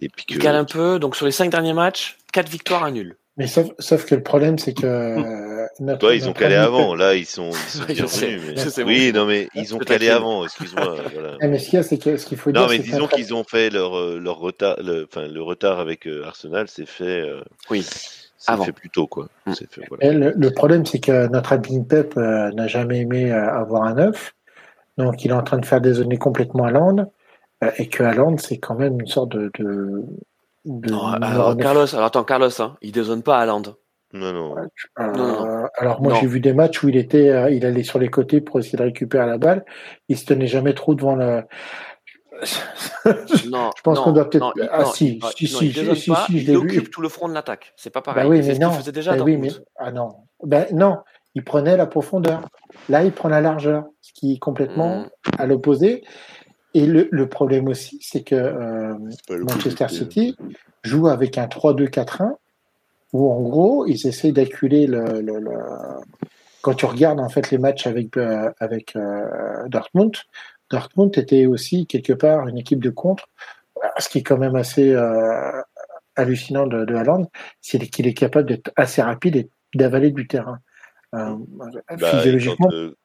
Speaker 3: et puis que
Speaker 1: Il cale un peu. Donc sur les 5 derniers matchs, 4 victoires, un nul.
Speaker 4: Mais sauf, sauf que le problème, c'est que euh, [LAUGHS] notre,
Speaker 3: toi ils ont calé avant. Là ils sont, ils [LAUGHS] sont
Speaker 1: sais,
Speaker 3: mais-
Speaker 1: sais,
Speaker 3: oui,
Speaker 1: bon.
Speaker 3: non mais ils ont calé avant. Excuse-moi. [LAUGHS] voilà.
Speaker 4: Ah, mais ce qu'il y a, c'est que ce qu'il faut
Speaker 3: Non,
Speaker 4: dire,
Speaker 3: mais
Speaker 4: c'est que
Speaker 3: disons qu'ils ont fait leur, euh, leur retard, le, enfin, le retard avec euh, Arsenal, c'est fait, euh,
Speaker 1: Oui.
Speaker 3: c'est
Speaker 1: Avant.
Speaker 3: fait plus tôt, quoi.
Speaker 1: Mm.
Speaker 3: Fait, voilà.
Speaker 4: Le, le problème, c'est que notre ami Pep euh, n'a jamais aimé euh, avoir un neuf. Donc, il est en train de faire dézonner complètement Haaland. euh, et que Haaland, c'est quand même une sorte de. de, de
Speaker 1: Non, alors. Carlos, alors attends, Carlos, hein, il dézone pas.
Speaker 3: Non, non.
Speaker 4: Euh,
Speaker 1: Non,
Speaker 4: Alors, moi,
Speaker 1: Non.
Speaker 4: j'ai vu des matchs où il était, euh, il allait sur les côtés pour essayer de récupérer la balle. Il se tenait jamais trop devant le.
Speaker 1: Non, [LAUGHS]
Speaker 4: Je pense
Speaker 1: non,
Speaker 4: qu'on doit peut-être-
Speaker 1: non,
Speaker 4: ah,
Speaker 1: non,
Speaker 4: si, si,
Speaker 1: non,
Speaker 4: si,
Speaker 1: il occupe tout le front de l'attaque. C'est pas pareil.
Speaker 4: Bah oui, mais
Speaker 1: ce
Speaker 4: non.
Speaker 1: faisait déjà à
Speaker 4: Bah oui, mais
Speaker 1: Dortmund.
Speaker 4: ah non. Ben non, il prenait la profondeur. Là, il prend la largeur, ce qui est complètement
Speaker 1: Mm.
Speaker 4: à l'opposé. Et le, le problème aussi, c'est que euh, Manchester City joue avec un 3-2-4-1 où en gros, ils essayent d'acculer le, le- le- Quand tu regardes en fait les matchs avec, euh, avec euh, Dortmund, Dortmund était aussi quelque part une équipe de contre, ce qui est quand même assez euh, hallucinant de, de Haaland, c'est qu'il est capable d'être assez rapide et d'avaler du terrain. Euh,
Speaker 3: Bah,
Speaker 4: physiologiquement,
Speaker 3: quand, euh,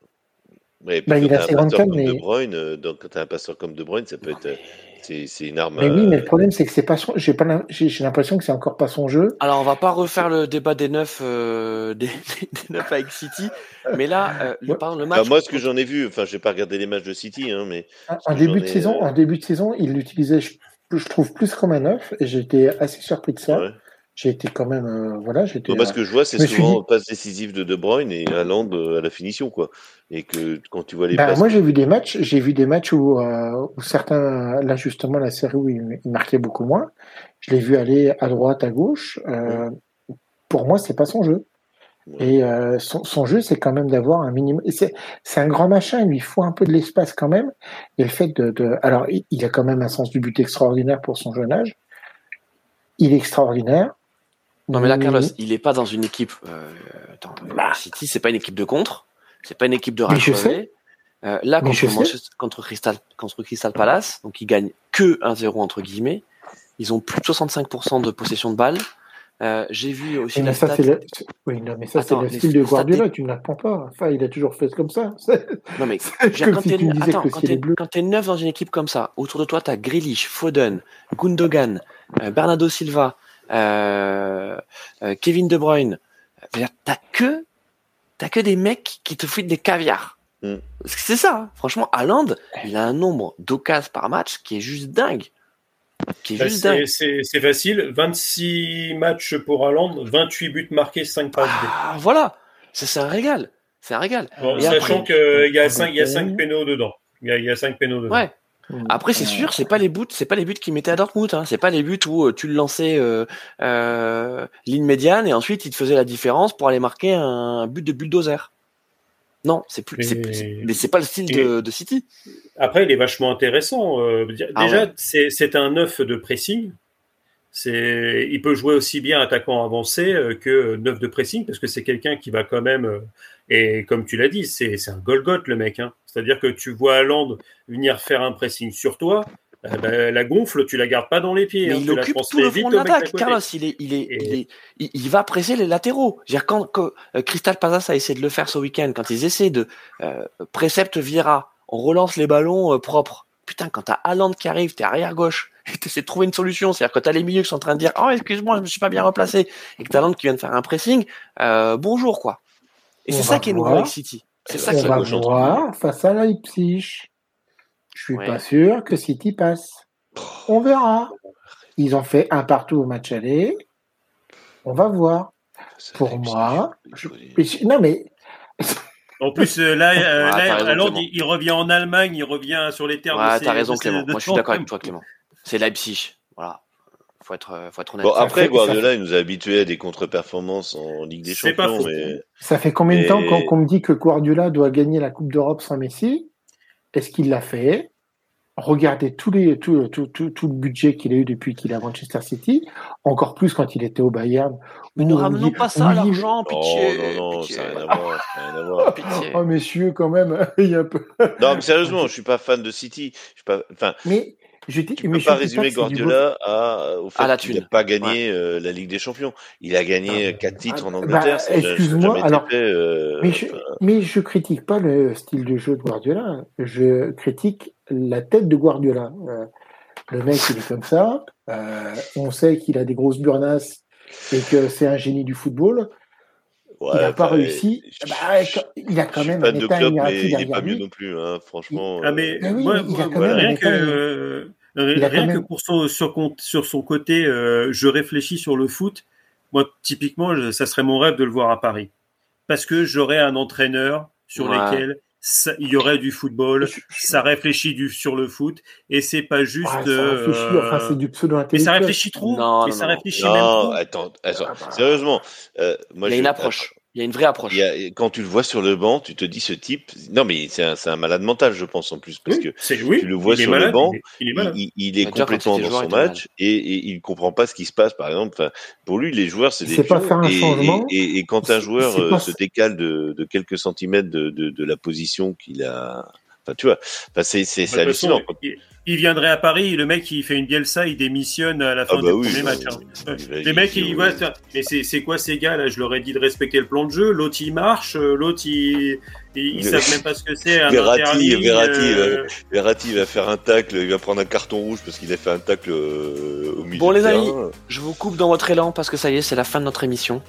Speaker 3: ouais,
Speaker 4: Bah,
Speaker 3: puis
Speaker 4: il a ses grandes
Speaker 3: comme De
Speaker 4: mais-
Speaker 3: Bruyne, euh, donc, quand t'as un passeur comme De Bruyne, ça peut être, euh, c'est, c'est une arme.
Speaker 4: mais oui, mais le problème c'est que c'est pas son, j'ai pas, l'im- j'ai j'ai l'impression que c'est encore pas son jeu.
Speaker 1: Alors, on va pas refaire le débat des neufs, euh, [LAUGHS] des, des neufs avec City, mais là, euh, le,
Speaker 3: Enfin,
Speaker 1: match.
Speaker 3: moi, ce que j'en ai vu, enfin, j'ai pas regardé les matchs de City, hein, mais
Speaker 4: En début de
Speaker 3: ai,
Speaker 4: saison,
Speaker 3: euh,
Speaker 4: en début de saison, il l'utilisait, je, je trouve, plus comme un neuf, et j'étais assez surpris de ça.
Speaker 3: ouais.
Speaker 4: J'ai été quand même, euh, voilà, j'étais.
Speaker 3: Moi, ce que je vois, c'est souvent
Speaker 4: dit-
Speaker 3: passe décisive de De Bruyne et Haaland euh, à la finition, quoi. Et que quand tu vois les
Speaker 4: Bah,
Speaker 3: passes.
Speaker 4: moi, j'ai vu des matchs, j'ai vu des matchs où, euh, où certains, là justement, la série où il, il marquait beaucoup moins, je l'ai vu aller à droite, à gauche. Euh, Pour moi, c'est pas son jeu.
Speaker 3: Ouais.
Speaker 4: Et son, son jeu, c'est quand même d'avoir un minimum. C'est c'est un grand machin, il lui faut un peu de l'espace quand même. Et le fait de, de alors, il, il a quand même un sens du but extraordinaire pour son jeune âge. Il est extraordinaire.
Speaker 1: Non, mais là. Carlos, il est pas dans une équipe. Euh, attends,
Speaker 4: Bah.
Speaker 1: City, c'est pas une équipe de contre, c'est pas une équipe de rachever. Euh, là, contre. Manchester- contre, Crystal, contre Crystal Palace, donc ils gagnent que 1-0 entre guillemets. Ils ont plus de 65% de possession de balles. Euh, J'ai vu aussi la
Speaker 4: mais ça,
Speaker 1: stat.
Speaker 4: oui, non, mais ça, c'est le style de Guardiola,
Speaker 1: des-
Speaker 4: tu ne l'apprends pas. Enfin, il a toujours fait comme ça. [LAUGHS]
Speaker 1: Non, mais quand
Speaker 4: si tu
Speaker 1: t'es neuf dans une équipe comme ça, autour de toi t'as Grealish, Foden, Gundogan, euh, Bernardo Silva, euh, euh, Kevin De Bruyne. T'as que t'as que des mecs qui te foutent des caviars.
Speaker 3: Mm.
Speaker 1: C'est ça. hein. Franchement, Haaland, il a un nombre d'occasions par match qui est juste dingue. Qui est
Speaker 2: Bah,
Speaker 1: juste
Speaker 2: c'est-
Speaker 1: dingue.
Speaker 2: C'est c'est facile. 26 matchs pour Haaland, 28 buts marqués, 5 passes.
Speaker 1: Ah, voilà, ça c'est un régal. C'est un régal.
Speaker 2: Bon, sachant qu'il y a 5 il y a cinq pénaux dedans. Il y a, il y a 5 pénaux dedans.
Speaker 1: Ouais. Après, c'est sûr, c'est pas les buts, c'est pas les buts qu'il mettait à Dortmund. Hein. C'est pas les buts où euh, tu le lançais euh, euh, ligne médiane et ensuite il te faisait la différence pour aller marquer un but de bulldozer. Non, c'est plus, c'est-
Speaker 2: Mais-
Speaker 1: c'est- mais c'est pas le style de, de City.
Speaker 2: Après, il est vachement intéressant. Euh, Déjà,
Speaker 1: Ah ouais.
Speaker 2: c'est c'est un neuf de pressing. C'est, il peut jouer aussi bien attaquant avancé que neuf de pressing parce que c'est quelqu'un qui va quand même. Et comme tu l'as dit, c'est un Golgoth le mec. Hein. C'est-à-dire que tu vois Haaland venir faire un pressing sur toi, euh, bah, la gonfle, tu la gardes pas dans les pieds.
Speaker 1: Mais
Speaker 2: hein,
Speaker 1: il occupe tout le front de l'attaque. Carlos, il est, il est,
Speaker 2: Et-
Speaker 1: il est, il, il va presser les latéraux. Dire, quand, quand euh, Crystal Palace a essayé de le faire ce week-end, quand ils essaient de euh, précepte Vieira, on relance les ballons euh, propres. Putain, quand t'as Haaland qui arrive, t'es arrière gauche, [LAUGHS] et t'essaies de trouver une solution. C'est-à-dire que t'as les milieux qui sont en train de dire, oh excuse-moi, je me suis pas bien replacé, et que t'as Haaland qui vient de faire un pressing, euh, bonjour quoi. Et c'est ça qui est nouveau avec City. C'est ça qui
Speaker 4: On
Speaker 1: est
Speaker 4: face à Leipzig. Je suis
Speaker 1: Ouais.
Speaker 4: pas sûr que City passe. On verra. Ils ont fait un partout au match aller. On va voir.
Speaker 3: Ça,
Speaker 4: Pour moi,
Speaker 3: je
Speaker 4: non mais
Speaker 2: En plus, euh, là, [LAUGHS] euh,
Speaker 1: Ouais,
Speaker 2: là,
Speaker 1: t'as raison,
Speaker 2: Haaland,
Speaker 1: Clément.
Speaker 2: il, il revient en Allemagne, il revient sur les terres de
Speaker 1: Ouais, t'as raison Clément. Moi je suis d'accord avec toi Clément. C'est Leipzig. Voilà. Faut être, euh, faut être honnête.
Speaker 3: Bon, après,
Speaker 4: fait-
Speaker 3: Guardiola, il nous a habitués à des contre-performances en Ligue des Champions, mais
Speaker 4: ça fait combien de temps qu'on me dit que Guardiola doit gagner la Coupe d'Europe sans Messi? Est-ce qu'il l'a fait? Regardez tous les, tout, tout, tout, tout le budget qu'il a eu depuis qu'il est à Manchester City, encore plus quand il était au Bayern.
Speaker 1: Mais ne
Speaker 4: on
Speaker 1: ramenons
Speaker 4: dit-
Speaker 1: pas ça à l'argent,
Speaker 3: non,
Speaker 1: pitié.
Speaker 3: non, non,
Speaker 1: pitié.
Speaker 3: ça n'a rien à voir, rien à voir. [LAUGHS]
Speaker 1: Pitié.
Speaker 4: Oh messieurs, quand même, [LAUGHS] il y a un peu.
Speaker 3: Non, mais sérieusement, je suis pas fan de City. Je suis pas, enfin,
Speaker 4: Mais je dis,
Speaker 3: tu
Speaker 4: mais
Speaker 3: peux pas résumer Guardiola à, au fait
Speaker 1: À la
Speaker 3: qu'il n'a pas gagné euh, la Ligue des Champions. Il a gagné quatre titres en
Speaker 4: bah,
Speaker 3: Angleterre. n'a
Speaker 4: excuse-moi,
Speaker 3: été
Speaker 4: alors,
Speaker 3: fait, euh,
Speaker 4: Mais je, mais je critique pas le style de jeu de Guardiola. Je critique la tête de Guardiola. Euh, le mec, il est comme ça. Euh, on sait qu'il a des grosses burnasses et que c'est un génie du football.
Speaker 3: ouais,
Speaker 4: il n'a pas réussi.
Speaker 3: je-
Speaker 4: Bah, il a quand même
Speaker 3: fan
Speaker 4: un
Speaker 3: de
Speaker 4: état Émirati
Speaker 3: mais il est
Speaker 4: derrière
Speaker 3: pas mieux non plus, hein, franchement.
Speaker 2: Ah mais,
Speaker 3: euh,
Speaker 4: Mais oui,
Speaker 2: moi,
Speaker 4: il a
Speaker 2: moi,
Speaker 4: quand
Speaker 2: voilà,
Speaker 4: même un
Speaker 2: rien que euh, rien
Speaker 4: quand
Speaker 2: que
Speaker 4: même-
Speaker 2: pour son sur, son côté, euh, je réfléchis sur le foot. Moi, typiquement, je- ça serait mon rêve de le voir à Paris, parce que j'aurais un entraîneur sur
Speaker 1: Ouais.
Speaker 2: ça- il y aurait du football,
Speaker 4: Je- je-
Speaker 2: ça réfléchit du sur le foot, et c'est pas juste.
Speaker 4: Ouais, ça
Speaker 2: euh,
Speaker 4: réfléchit, enfin, c'est du
Speaker 2: mais
Speaker 4: pseudo-intellectuel.
Speaker 2: ça réfléchit trop.
Speaker 1: Non,
Speaker 2: mais
Speaker 1: non,
Speaker 2: ça
Speaker 1: non.
Speaker 2: réfléchit même
Speaker 3: Non,
Speaker 2: trop.
Speaker 3: attends, attends,
Speaker 4: Ah bah.
Speaker 3: sérieusement, euh, moi
Speaker 1: Il y a
Speaker 3: je-
Speaker 1: une approche. Il y a une vraie approche.
Speaker 3: Il y a, quand tu le vois sur le banc, tu te dis ce type. Non, mais c'est un, malade mental, je pense en plus, parce
Speaker 2: Oui,
Speaker 3: que
Speaker 2: oui.
Speaker 3: tu le vois sur le banc,
Speaker 2: il est- il est
Speaker 3: il, est
Speaker 1: quand
Speaker 3: complètement dans
Speaker 1: joueur,
Speaker 3: son match et, et il comprend pas ce qui se passe. Par exemple, Enfin, pour lui, les joueurs, c'est
Speaker 4: Il
Speaker 3: des
Speaker 4: sait pas faire un
Speaker 3: et,
Speaker 4: changement.
Speaker 3: et, et- et quand un joueur euh,
Speaker 4: pas
Speaker 3: se décale de, de quelques centimètres de, de, de la position qu'il a, enfin, tu vois, enfin, c'est
Speaker 2: façon,
Speaker 3: hallucinant.
Speaker 2: Il, viendrait à Paris, le mec il fait une Bielsa, il démissionne à la fin
Speaker 3: Ah
Speaker 2: du
Speaker 3: bah oui,
Speaker 2: premier
Speaker 3: bah,
Speaker 2: match. hein. Les mecs,
Speaker 3: il-
Speaker 2: ils voient ça. Mais c'est quoi ces gars là? Je leur ai dit de respecter le plan de jeu. L'autre il marche, euh, l'autre il, ils, savent même pas ce que c'est. un
Speaker 3: Verratti, Verratti,
Speaker 2: euh,
Speaker 3: Verratti va faire un tacle, il va prendre un carton rouge parce qu'il a fait un tacle euh, au milieu
Speaker 1: Bon, les amis. Je vous coupe dans votre élan parce que ça y est, c'est la fin de notre émission.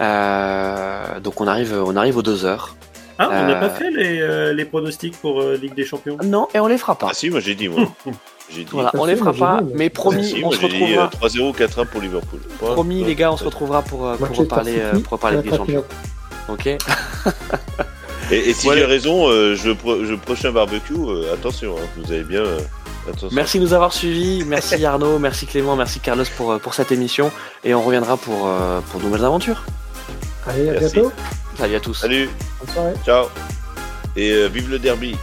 Speaker 1: Euh, donc on arrive, on arrive aux deux heures.
Speaker 2: Ah, on n'a
Speaker 1: Euh,
Speaker 2: pas fait les, euh, les pronostics pour euh, Ligue des Champions?
Speaker 1: Non, et on les fera pas.
Speaker 3: Ah si, moi j'ai dit, moi. [LAUGHS] J'ai dit.
Speaker 1: Voilà, on les
Speaker 4: fait,
Speaker 1: fera pas,
Speaker 4: dit, mais-
Speaker 1: promis,
Speaker 3: Si,
Speaker 1: on se
Speaker 3: euh,
Speaker 1: retrouvera.
Speaker 3: 3-0, 4-1 pour Liverpool. Point.
Speaker 1: Promis,
Speaker 3: Point.
Speaker 1: les gars, on se retrouvera pour, euh, pour reparler, euh, pour reparler des champions. Ok. [LAUGHS]
Speaker 3: Et, et si j'ai raison, euh, je, pro- je prochain barbecue, euh, attention, hein, vous avez bien. euh, attention.
Speaker 1: Merci de nous avoir suivis. Merci [LAUGHS] Arnaud, merci Clément, merci Carlos pour, euh, pour cette émission. Et on reviendra pour, euh, pour de nouvelles aventures.
Speaker 4: Allez, à
Speaker 3: Merci.
Speaker 4: bientôt.
Speaker 1: Salut à tous.
Speaker 3: Salut,
Speaker 4: Bonne soirée.
Speaker 3: ciao. Et euh, vive le derby.